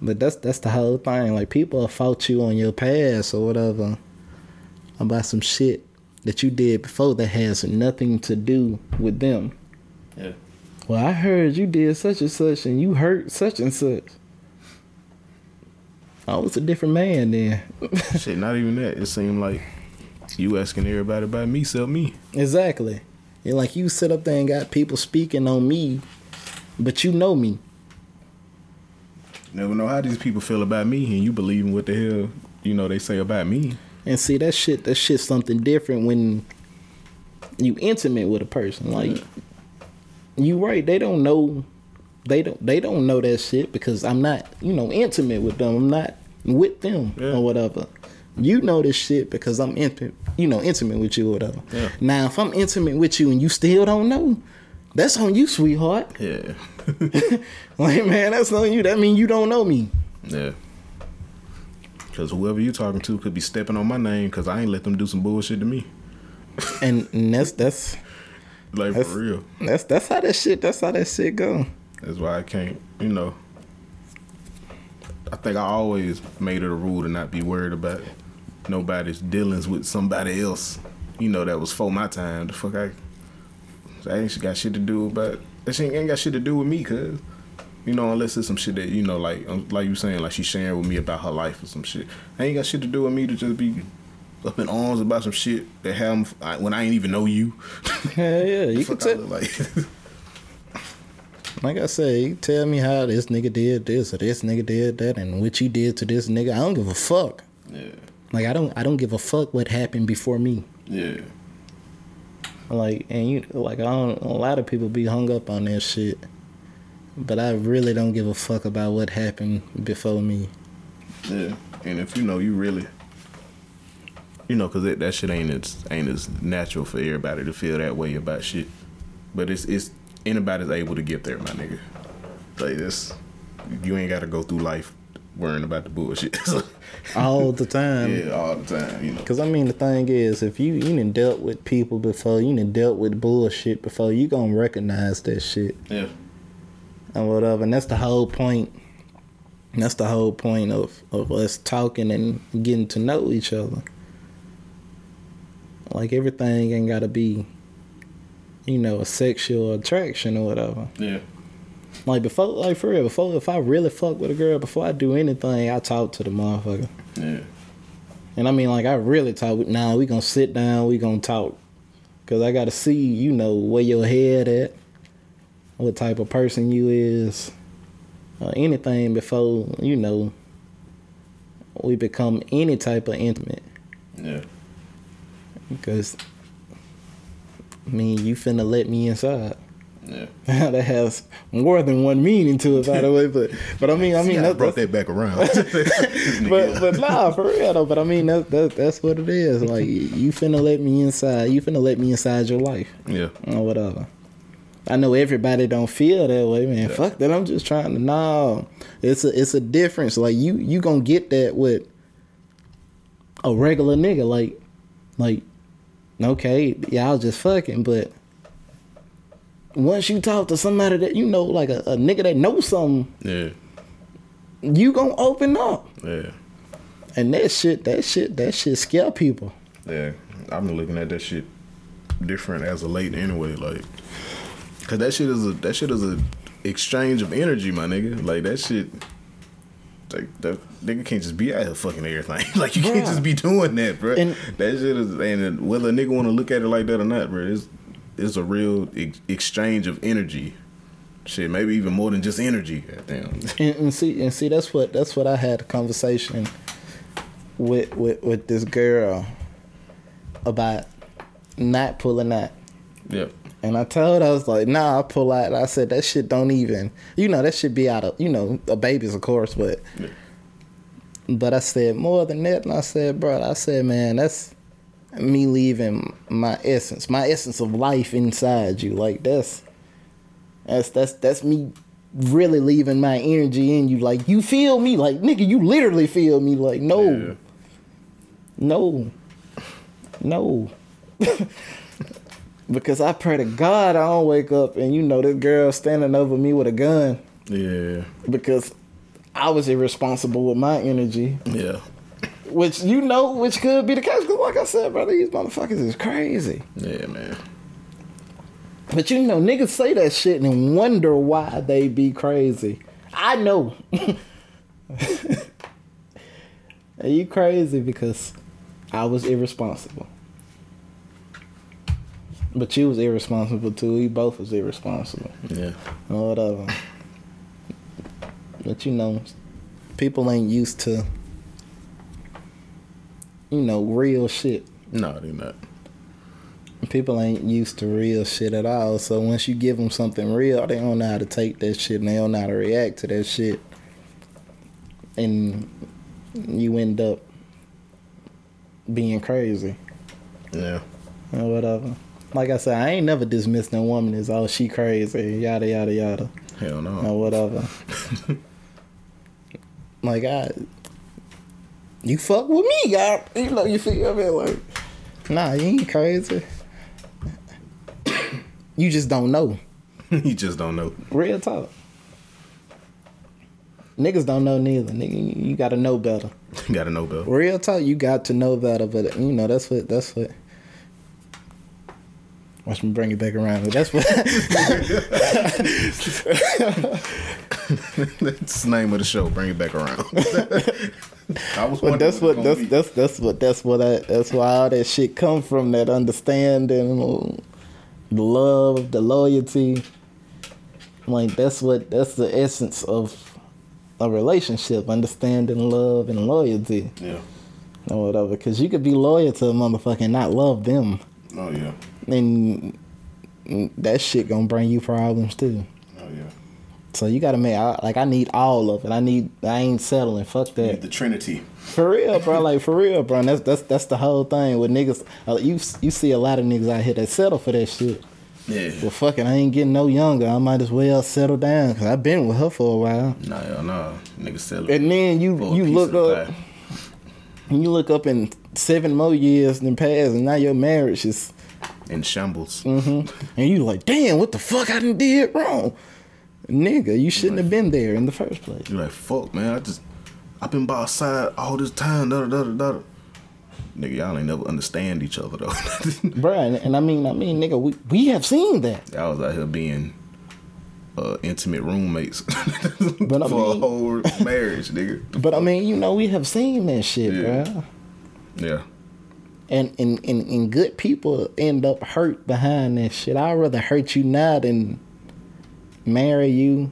But that's that's the whole thing. Like people fault you on your past or whatever about some shit that you did before that has nothing to do with them. Yeah. Well, I heard you did such and such and you hurt such and such. I was a different man then. Shit, not even that. It seemed like you asking everybody about me, except me. Exactly. And like you sit up there and got people speaking on me, but you know me. Never know how these people feel about me, and you believe in what the hell you know they say about me. And see that shit that shit's something different when you intimate with a person. Like you right, they don't know they don't they don't know that shit because I'm not you know intimate with them. I'm not with them Yeah. or whatever. You know this shit because I'm intimate, you know, intimate with you or whatever. Yeah. Now, if I'm intimate with you and you still don't know, that's on you, sweetheart. Yeah. Like, man, that's on you. That mean you don't know me. Yeah. Cause whoever you talking to could be stepping on my name because I ain't let them do some bullshit to me. And, and that's that's Like That's- for real. that's that's how that shit. That's how that shit go. That's why I can't, you know. I think I always made it a rule to not be worried about nobody's dealings with somebody else. You know, that was for my time. The fuck I, I ain't got shit to do about. That shit ain't got shit to do with me, cause. You know, unless it's some shit that you know, like um, like you saying, like she's sharing with me about her life or some shit. I ain't got shit to do with me to just be up in arms about some shit that have when I ain't even know you. Yeah, yeah. You can tell. like. Like I say, tell me how this nigga did this or this nigga did that and what you did to this nigga. I don't give a fuck. yeah, Like I don't I don't give a fuck what happened before me. yeah, Like and you like I don't a lot of people be hung up on that shit. But I really don't give a fuck about what happened before me. Yeah, and if you know you really, you know, cause that, shit ain't as ain't as natural for everybody to feel that way about shit. But it's it's anybody's able to get there, my nigga. Like this, you ain't got to go through life worrying about the bullshit. All the time. yeah, all the time, you know. Cause I mean the thing is, if you you done dealt with people before, you done dealt with bullshit before, you gonna recognize that shit Yeah, and whatever. And that's the whole point. That's the whole point of of us talking and getting to know each other. Like everything ain't gotta be, you know, a sexual attraction or whatever. yeah, Like before, like for real, before if I really fuck with a girl, before I do anything, I talk to the motherfucker. yeah, And I mean, like, I really talk. Now we gonna sit down. We gonna talk. Cause I gotta see, you know, where your head at, what type of person you is, or anything before you know. We become any type of intimate. yeah, Because, I mean, you finna let me inside. Yeah. that has more than one meaning to it, by the way. But, but I mean, I mean, See, I that, brought that's, that back around. but but nah, for real though. But I mean, that, that that's what it is. Like you finna let me inside. You finna let me inside your life yeah, or whatever. I know everybody don't feel that way, man. Yeah. Fuck that. I'm just trying to know. It's a it's a difference. Like you you gonna get that with a regular nigga. Like like okay, y'all just fucking, but once you talk to somebody that you know, like a, a nigga that knows something, yeah, you gonna open up. yeah, And that shit, that shit, that shit scare people. yeah. I've been looking at that shit different as of late anyway. Like, cause that shit is a that shit is a exchange of energy, my nigga. Like that shit. Like that nigga can't just be out here fucking everything. like you can't just be doing that, bro. And- that shit is, and whether a nigga want to look at it like that or not, bro, it's it's a real ex- exchange of energy. Shit, maybe even more than just energy. Goddamn. And, and see, and see, that's what that's what I had a conversation with with with this girl about not pulling out. Yep. And I told her, I was like, nah, I pull out. I said, that shit don't even, you know, that should be out of, you know, a baby's, of course, but, Yeah. but I said more than that. And I said, bro, I said, man, that's me leaving my essence, my essence of life inside you. Like, that's, that's, that's, that's me really leaving my energy in you. Like, you feel me? Like, nigga, you literally feel me. Like, no, Yeah. no, no. because I pray to God I don't wake up and you know this girl standing over me with a gun Yeah. because I was irresponsible with my energy, Yeah. Which you know, which could be the case. Because like I said, brother, these motherfuckers is crazy. Yeah, man. But you know, niggas say that shit and wonder why they be crazy. I know. Are you crazy because I was irresponsible? But you was irresponsible too. We both was irresponsible. Yeah. Or whatever. But you know, people ain't used to, you know, real shit. No, they not. people ain't used to real shit at all. So once you give them something real, they don't know how to take that shit and they don't know how to react to that shit. And you end up being crazy Yeah. or whatever. Like I said, I ain't never dismissed a woman as oh she crazy, yada yada yada Hell no. or whatever. like I, you fuck with me, God. You know you feel me? Like, nah, you ain't crazy. you just don't know. you just don't know. Real talk. Niggas don't know neither. Nigga, you- you gotta know better. You gotta know better. Real talk, you got to know better. But you know that's what that's what. Watch me bring it back around. But that's what. That's the name of the show. Bring it back around. But that's what what that's that's that's what that's what I, that's why all that shit come from that understanding, the love, the loyalty. Like that's what that's the essence of a relationship: understanding, love, and loyalty. Yeah. or whatever. Because you could be loyal to a motherfucker and not love them, Oh yeah. and mm, that shit gonna bring you problems too. Oh yeah. So you gotta make I, like I need all of it. I need I ain't settling. Fuck that. The Trinity. For real, bro. Like for real, bro. And that's that's that's the whole thing with niggas. uh, You you see a lot of niggas out here that settle for that shit. Yeah. Well, fucking, I ain't getting no younger. I might as well settle down because I've been with her for a while. Nah, hell nah. Niggas settle. And then you you look up, pie. you look up in seven more years than past, and now your marriage is, in shambles. Mm-hmm. and you like, damn, what the fuck I done did wrong, nigga. You shouldn't have been there in the first place. You're like, fuck, man. I just, I've been by side all this time. Da, da, da, da. Nigga, y'all ain't never understand each other though. Bruh, and, I mean, I mean, nigga, we, we have seen that. y'all was out here being uh, intimate roommates But I for mean- a whole marriage, nigga. But I mean, you know, we have seen that shit, Yeah. bruh. Yeah. And, and, and, and good people end up hurt behind that shit. I'd rather hurt you now than marry you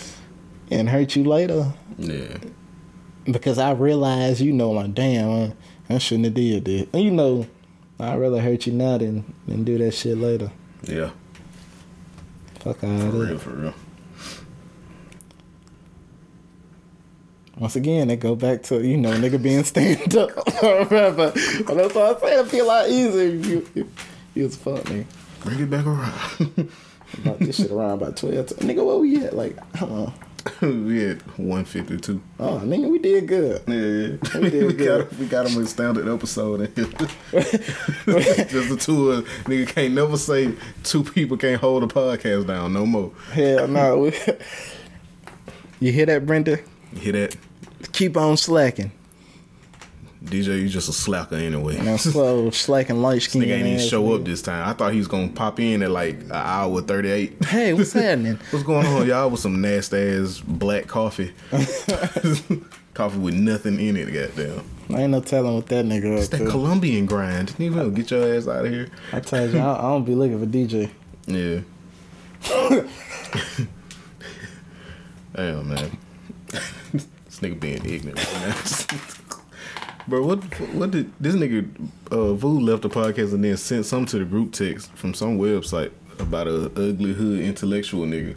and hurt you later. Yeah. Because I realize, you know, like, damn, I, I shouldn't have did that. And you know, I'd rather hurt you now than, than do that shit later. Yeah. Fuck all For that. real, for real. Once again, it go back to, you know, nigga being stand up. but, but that's why I say it feel a lot easier if you, if you was fuck nigga. Bring it back around. About this shit around about 12 times. Nigga, where we at? Like, uh, we had 152. oh, nigga, we did good. Yeah, yeah. We did we good. got we got him a standard episode. Just the two of nigga can't never say two people can't hold a podcast down no more. Hell no. We, you hear that, Brenda? You hear that? Keep on slacking. DJ, you just a slacker anyway. And I'm slow, slacking light skin. Nigga ain't even show up this time. I thought he was gonna pop in at like an hour thirty eight. Hey, what's happening? What's going on, y'all? With some nasty ass black coffee, coffee with nothing in it. Goddamn, I ain't no telling what that nigga it's that to. Colombian grind. Nigga, get your ass out of here. I told you, I, I don't be looking for DJ. Yeah. Damn, man. this nigga being ignorant right now. Bro, what what did this nigga uh Vu left the podcast and then sent some to the group text from some website about a ugly hood intellectual nigga.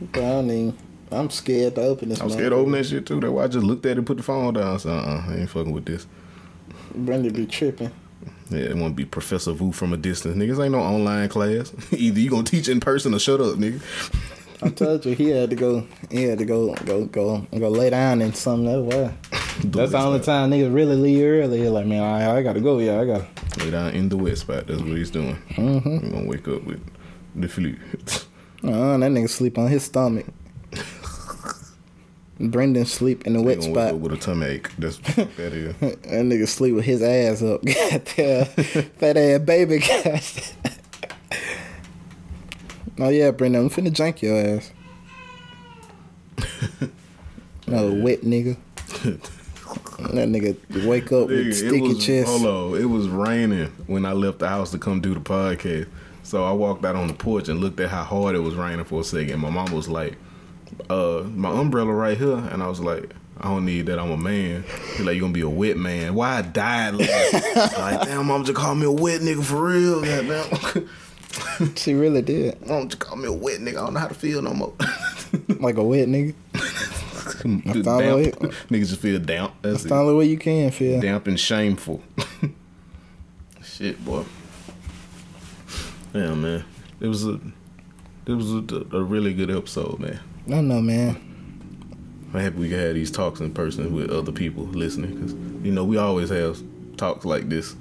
I don't even, I'm scared to open this. I'm scared to open that shit too. That's why I just looked at it and put the phone down. So uh I ain't fucking with this. Brenda be tripping. Yeah, it want to be Professor Vu from a distance. Niggas ain't no online class. Either you gonna teach in person or shut up, nigga. I told you he had to go. He had to go, go, go, go lay down in something. That's why. That's the only time niggas really leave early. Like, man, I, I gotta go. Yeah, I gotta. Lay down in the wet spot. That's what he's doing. Mm-hmm. Gonna wake up with the flu. Uh, that nigga sleep on his stomach. Brendan sleep in the wet spot. with a tummy ache. That's that is. That nigga sleep with his ass up. Goddamn. Fat ass baby. Oh yeah, Brendan, I'm finna jank your ass. No wet nigga. That nigga wake up with Nigga, it sticky was, chest. Hold on, it was raining when I left the house to come do the podcast. So I walked out on the porch and looked at how hard it was raining for a second. My mom was like, "Uh, my umbrella right here," and I was like, I don't need that. I'm a man. He like, you gonna be a wet man. Why I died last? like, damn, mom just called me a wet nigga for real. Goddamn. She really did. mom just called me a wet nigga. I don't know how to feel no more. Like a wet nigga. Follow damp. it. Niggas just feel damp. That's That's the only way you can feel. damp and shameful. Shit, boy. Yeah, man. It was a, it was a, a really good episode, man. I know, man. I'm happy we can have these talks in person with other people listening, because you know we always have talks like this.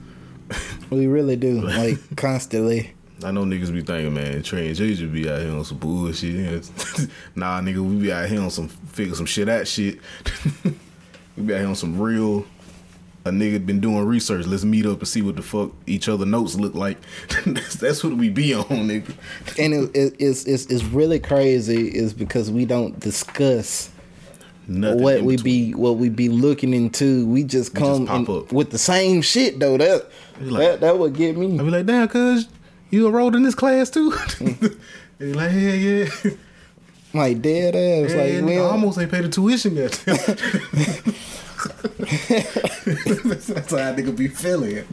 We really do. Like constantly. I know niggas be thinking, man, Trey J just be out here on some bullshit. nah, nigga, we be out here on some figure some shit out shit. we be out here on some real. A nigga been doing research. Let's meet up and see what the fuck each other notes look like. that's, that's what we be on, nigga. And it, it, it's, it's it's really crazy is because we don't discuss Nothing what we be what we be looking into. We just We just come pop up. with the same shit though. That like- that that would get me. I be like, damn, cuz you enrolled in this class too. Hmm. And he like, yeah, yeah. Like dead ass. Yeah, like yeah, we nigga, I almost ain't paid the tuition yet. that's, how a nigga be feeling.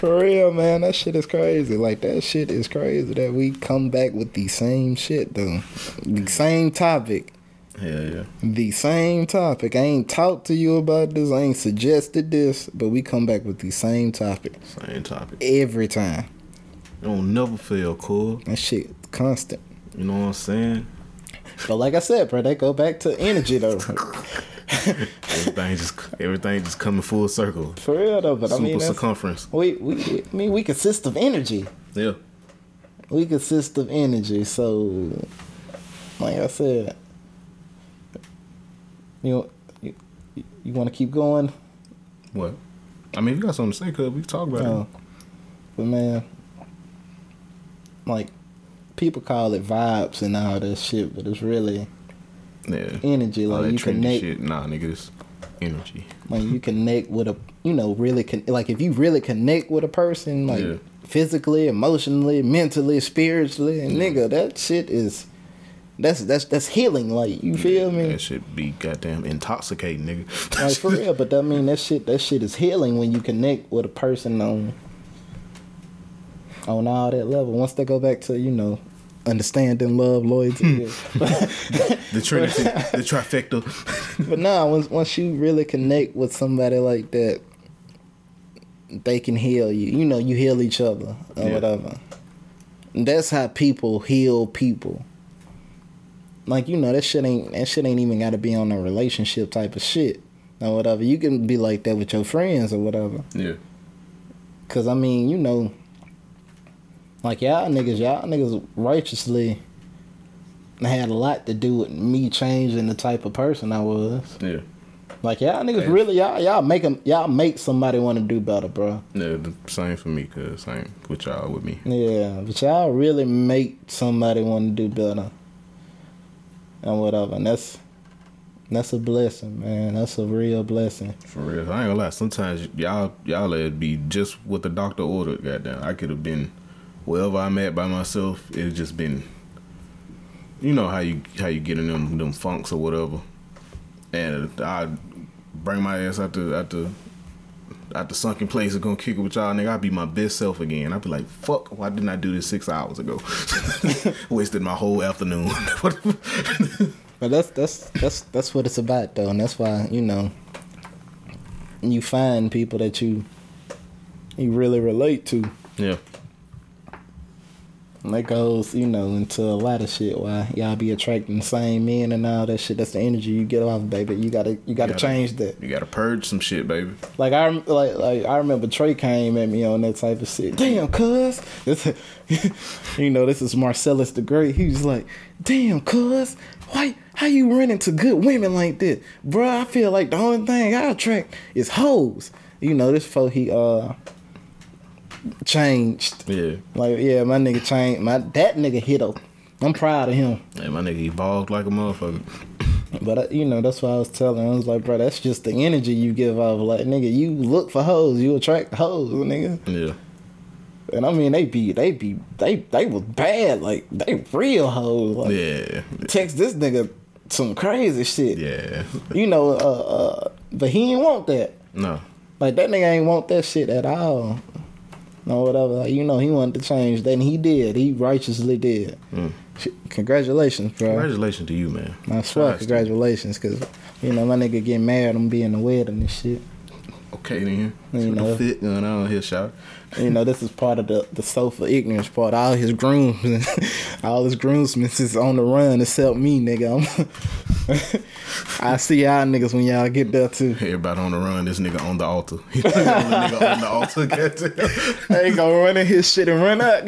For real, man, that shit is crazy. Like that shit is crazy that we come back with the same shit though. The same topic. Yeah, yeah. The same topic. I ain't talked to you about this. I ain't suggested this, but we come back with the same topic Same topic. every time. It don't never fail, cool. That shit constant. You know what I'm saying? But like I said, bro, they go back to energy though. Everything just everything just coming full circle. For real though, but I mean, circumference. we, we, I mean, we consist of energy. Yeah. We consist of energy. So, like I said, you you, you want to keep going? What? I mean, if you got something to say, cuz we can talk about Oh, but man, like people call it vibes and all that shit, but it's really. Yeah. energy. All Like that you connect, shit. Nah, nigga, it's energy. like you connect with a, you know, really con- like if you really connect with a person, like Yeah. physically, emotionally, mentally, spiritually, and nigga, that shit is. That's that's that's healing, like you feel me? That shit be goddamn intoxicating, nigga. Like for real, but I mean that shit that shit is healing when you connect with a person on on all that level. Once they go back to, you know, understanding, love, loyalty. Hmm. yeah. the trinity, the trifecta. but nah, once once you really connect with somebody like that, they can heal you. You know, you heal each other or Yeah. whatever. And that's how people heal people. Like you know, that shit ain't that shit ain't even got to be on a relationship type of shit or whatever. You can be like that with your friends or whatever. yeah. Cause I mean, you know, like y'all niggas, y'all niggas righteously had a lot to do with me changing the type of person I was. Yeah. Like y'all niggas Hey. really y'all y'all make 'em- y'all make somebody want to do better, bro. Yeah, the same for me, cuz same with y'all with me. Yeah, but y'all really make somebody want to do better and whatever. And that's that's a blessing, man. That's a real blessing. For real. I ain't gonna lie. Sometimes y'all y'all would be just what the doctor ordered, goddamn. I could have been wherever I'm at by myself. It's just been you know how you how you get in them them funks or whatever. And I bring my ass out the out the out the sunken place and gonna kick it with y'all, nigga. I'd be my best self again. I'd be like, fuck, why didn't I do this six hours ago? Wasted my whole afternoon. But that's that's that's that's what it's about though, and that's why you know you find people that you you really relate to. yeah. And that goes, you know, into a lot of shit. Why y'all be attracting the same men and all that shit. That's the energy you get off, baby. You gotta you gotta gotta- change that. You gotta purge some shit, baby. Like I like like I remember Trey came at me on that type of shit. Damn, cuz, you know, this is Marcellus the Great. He was like, "Damn, cuz, why how you run into good women like this, bruh? I feel like the only thing I attract is hoes." You know, this before he uh changed. Yeah. Like, yeah, my nigga changed. My that nigga hit up. I'm proud of him. Hey, my nigga evolved like a motherfucker. But uh, you know, that's what I was telling. him. I was like, bro, that's just the energy you give off. Like, nigga, you look for hoes, you attract hoes, nigga. Yeah. And I mean, they be, they be, they, they was bad. Like, they real hoes. Like, Yeah. text this nigga some crazy shit. Yeah. You know, uh, uh, but he ain't want that. No. Like that nigga ain't want that shit at all. No, whatever. Like, you know, he wanted to change. Then he did. He righteously did. Mm. Congratulations, bro. Congratulations to you, man. I swear, Shout out to you. congratulations, cause you know my nigga get mad on being the wedding and shit. Okay then. You know. fit going on here, shout. You know, this is part of the the sofa ignorance part. All his grooms, and all his groomsmen is on the run except me, nigga. I'm I see y'all niggas when y'all get there too. Everybody on the run. This nigga on the altar. This nigga on the altar. goddamn. Ain't gonna run in his shit and run up.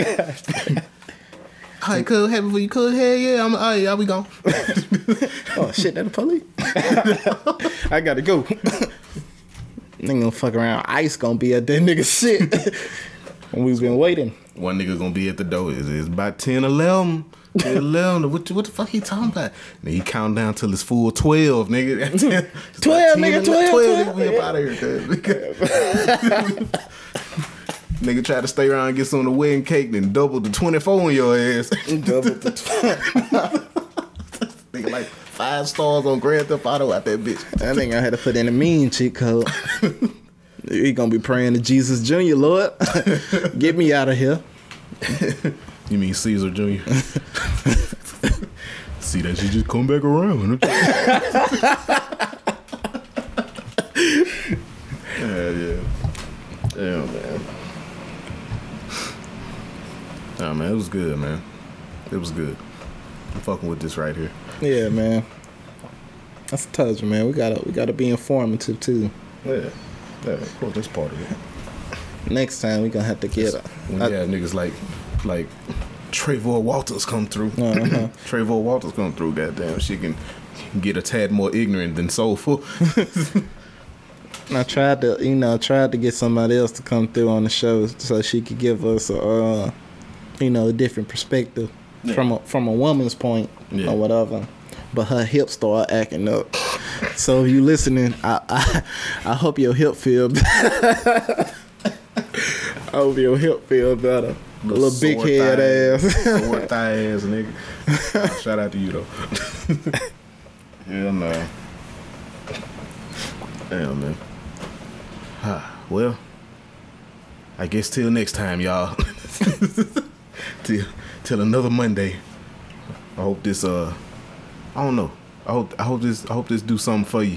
All right, cool. Happy for you, cool. Hell yeah. I'm. All right, y'all we gone. oh shit, that the police. I gotta go. Nigga gonna fuck around. Ice gonna be at that nigga shit. and we've been waiting. One nigga gonna be at the door. It's, it's about 10, 11. 10, 11. What, what the fuck he talking about? And he count down till it's full 12, nigga. It's 12, about nigga, 10, 12, 12, 12. nigga, we up out of here. cuz. nigga try to stay around and get some of the wedding cake, then double the 24 on your ass. Double the nigga like five stars on Grand Theft Auto out that bitch. I think I had to put in a mean cheat code. he gonna be praying to Jesus Jr. Lord, get me out of here. You mean Caesar Jr.? See that you just come back around. yeah, yeah. Yeah, man. Nah, man, it was good, man. It was good. I'm fucking with this right here. Yeah, man. That's a touch, man. We gotta we gotta be informative too. Yeah. Yeah, of course, that's part of it. Next time we gonna have to get. When I- have niggas like, like Trayvon Walters come through. Uh-huh. Trayvon Walters come through, goddamn. She can get a tad more ignorant than soulful. I tried to, you know, tried to get somebody else to come through on the show so she could give us a, uh, you know, a different perspective Yeah. from a from a woman's point Yeah. or whatever. But her hips start acting up. So if you listening, I I, I hope your hip feel. better. I hope your hip feel better. A little big head thigh- ass. Sore thigh ass nigga. Shout out to you though. Hell no. Damn man. Ah, well, I guess till next time, y'all. till till another Monday. I hope this uh I don't know. I hope I hope this I hope this do something for you.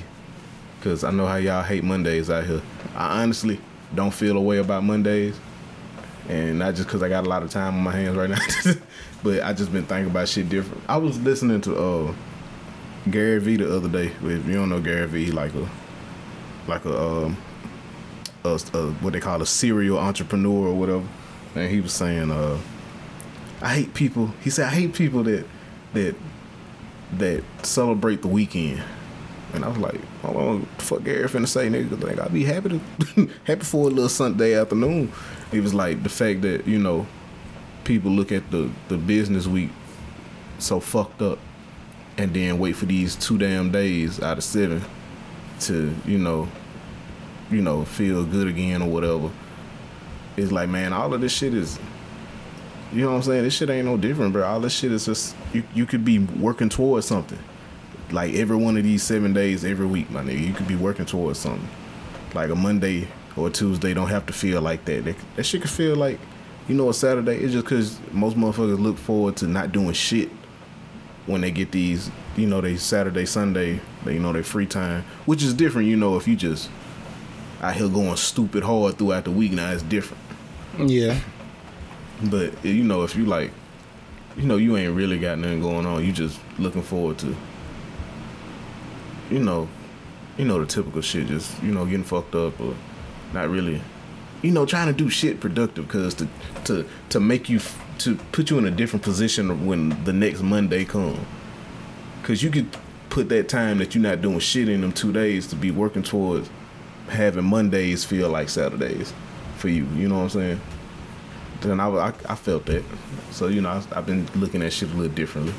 Cause I know how y'all hate Mondays out here. I honestly don't feel a way about Mondays and not just because I got a lot of time on my hands right now, but I just been thinking about shit different. I was listening to uh Gary Vee the other day. If you don't know Gary Vee, he like a like a um a, a what they call a serial entrepreneur or whatever, and he was saying uh I hate people. He said I hate people that that that celebrate the weekend. And I was like, hold on, fuck Gary finna say, nigga? Like, I'd be happy to happy for a little Sunday afternoon. It was like the fact that, you know, people look at the, the business week so fucked up and then wait for these two damn days out of seven to, you know, you know, feel good again or whatever. It's like, man, all of this shit is you know what I'm saying? This shit ain't no different, bro. All this shit is just you you could be working towards something like every one of these seven days every week, my nigga. You could be working towards something. Like a Monday or a Tuesday don't have to feel like that. That, that shit could feel like, you know, a Saturday. It's just because most motherfuckers look forward to not doing shit when they get these, you know, they Saturday, Sunday, they, you know, their free time, which is different, you know, if you just out here going stupid hard throughout the week. Now it's different. yeah. But you know, if you like, you know, you ain't really got nothing going on. You just looking forward to, you know, you know the typical shit. Just you know, getting fucked up or not really, you know, trying to do shit productive because to to to make you to put you in a different position when the next Monday come. Cause you could put that time that you're not doing shit in them two days to be working towards having Mondays feel like Saturdays for you. You know what I'm saying? Then I, I, I felt that. So, you know, I, I've been looking at shit a little differently.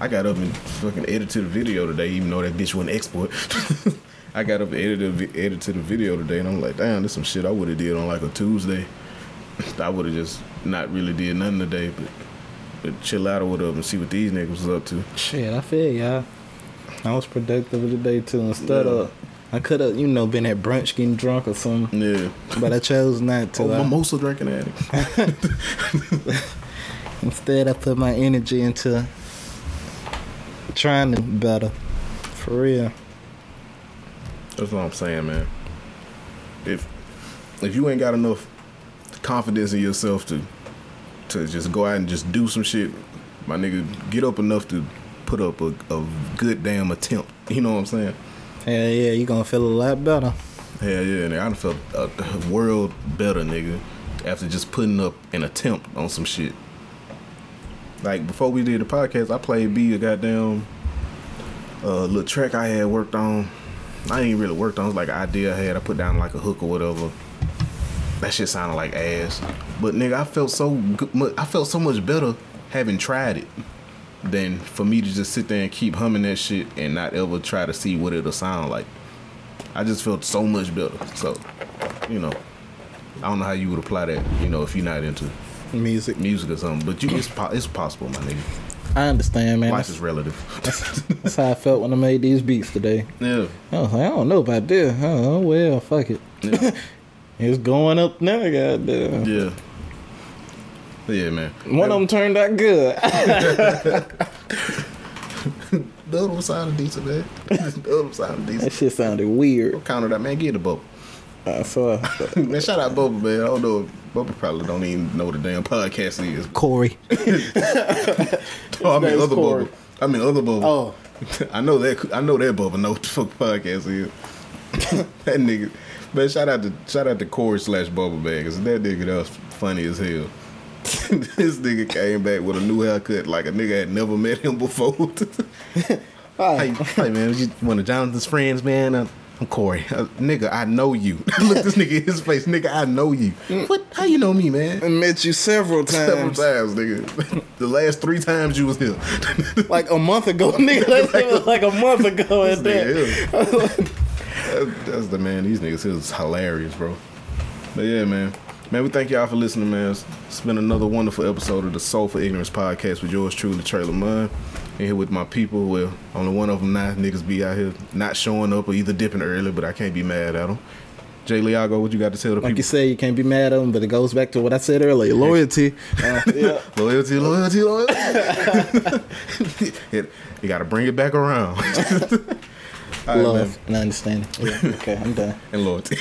I got up and fucking edited the video today, even though that bitch wouldn't export. I got up and edited, edited the video today, and I'm like, damn, this some shit I would have did on like a Tuesday. I would have just not really did nothing today, but but chill out or whatever and see what these niggas was up to. Shit, I feel y'all. I was productive today too. Instead Yeah. of, I could have, you know, been at brunch getting drunk or something, Yeah. but I chose not to. Oh, I- mimosa drinking addict. instead, I put my energy into trying to better. For real. That's what I'm saying, man. If if you ain't got enough confidence in yourself to to just go out and just do some shit, my nigga, get up enough to put up a, a good damn attempt. You know what I'm saying? Hell yeah, you gonna feel a lot better. Hell yeah, nigga. I done felt a world better, nigga, after just putting up an attempt on some shit. Like before we did the podcast, I played B a goddamn uh, little track I had worked on. I ain't really worked on. It was like an idea I had. I put down like a hook or whatever. That shit sounded like ass. But nigga, I felt so good. I felt so much better having tried it than for me to just sit there and keep humming that shit and not ever try to see what it'll sound like. I just felt so much better. So, you know, I don't know how you would apply that. You know, if you're not into Music. music or something, but you, it's po- it's possible, my nigga. I understand, man. Life That's, is relative. that's how I felt when I made these beats today. yeah. I was like, I don't know about this. Oh well, fuck it. Yeah. It's going up now, goddamn. Yeah. Yeah, man. One of them turned out good. The other one sounded decent, man. the other one sounded that decent. shit sounded weird. Counter that, man. Get the bubble. I saw man, shout out Bubba, man. I don't know. if Bubba probably don't even know what the damn podcast is. Corey. Oh, I mean other Corey. Bubba. I mean other Bubba. Oh, I know that. I know that Bubba know what the fuck podcast is. that nigga, man. Shout out to shout out to Corey slash Bubba man, 'cause that nigga that was funny as hell. this nigga came back with a new haircut like a nigga had never met him before. hey, hey man, you one of Jonathan's friends, man. Uh, I'm Corey. Uh, nigga, I know you. Look this nigga in his face. Nigga, I know you. What? How you know me, man? I met you several times. Several times. nigga. the last three times you was here. Like a month ago, nigga. That shit like a month ago at that. nigga. That- That's the man. These niggas is hilarious, bro. But yeah, man. Man, we thank y'all for listening, man. It's- been another wonderful episode of the Soul for Ignorance podcast with yours truly, TreLamond. And here with my people. Well, only one of them now. Niggas be out here not showing up or either dipping early, but I can't be mad at them. Jay Liago, what you got to tell the Like you people? said, you can't be mad at them, but it goes back to what I said earlier: loyalty. Uh, yeah. Loyalty, loyalty, loyalty. It- you got to bring it back around. All right. Love and understanding. Yeah. Okay, I'm done. And loyalty.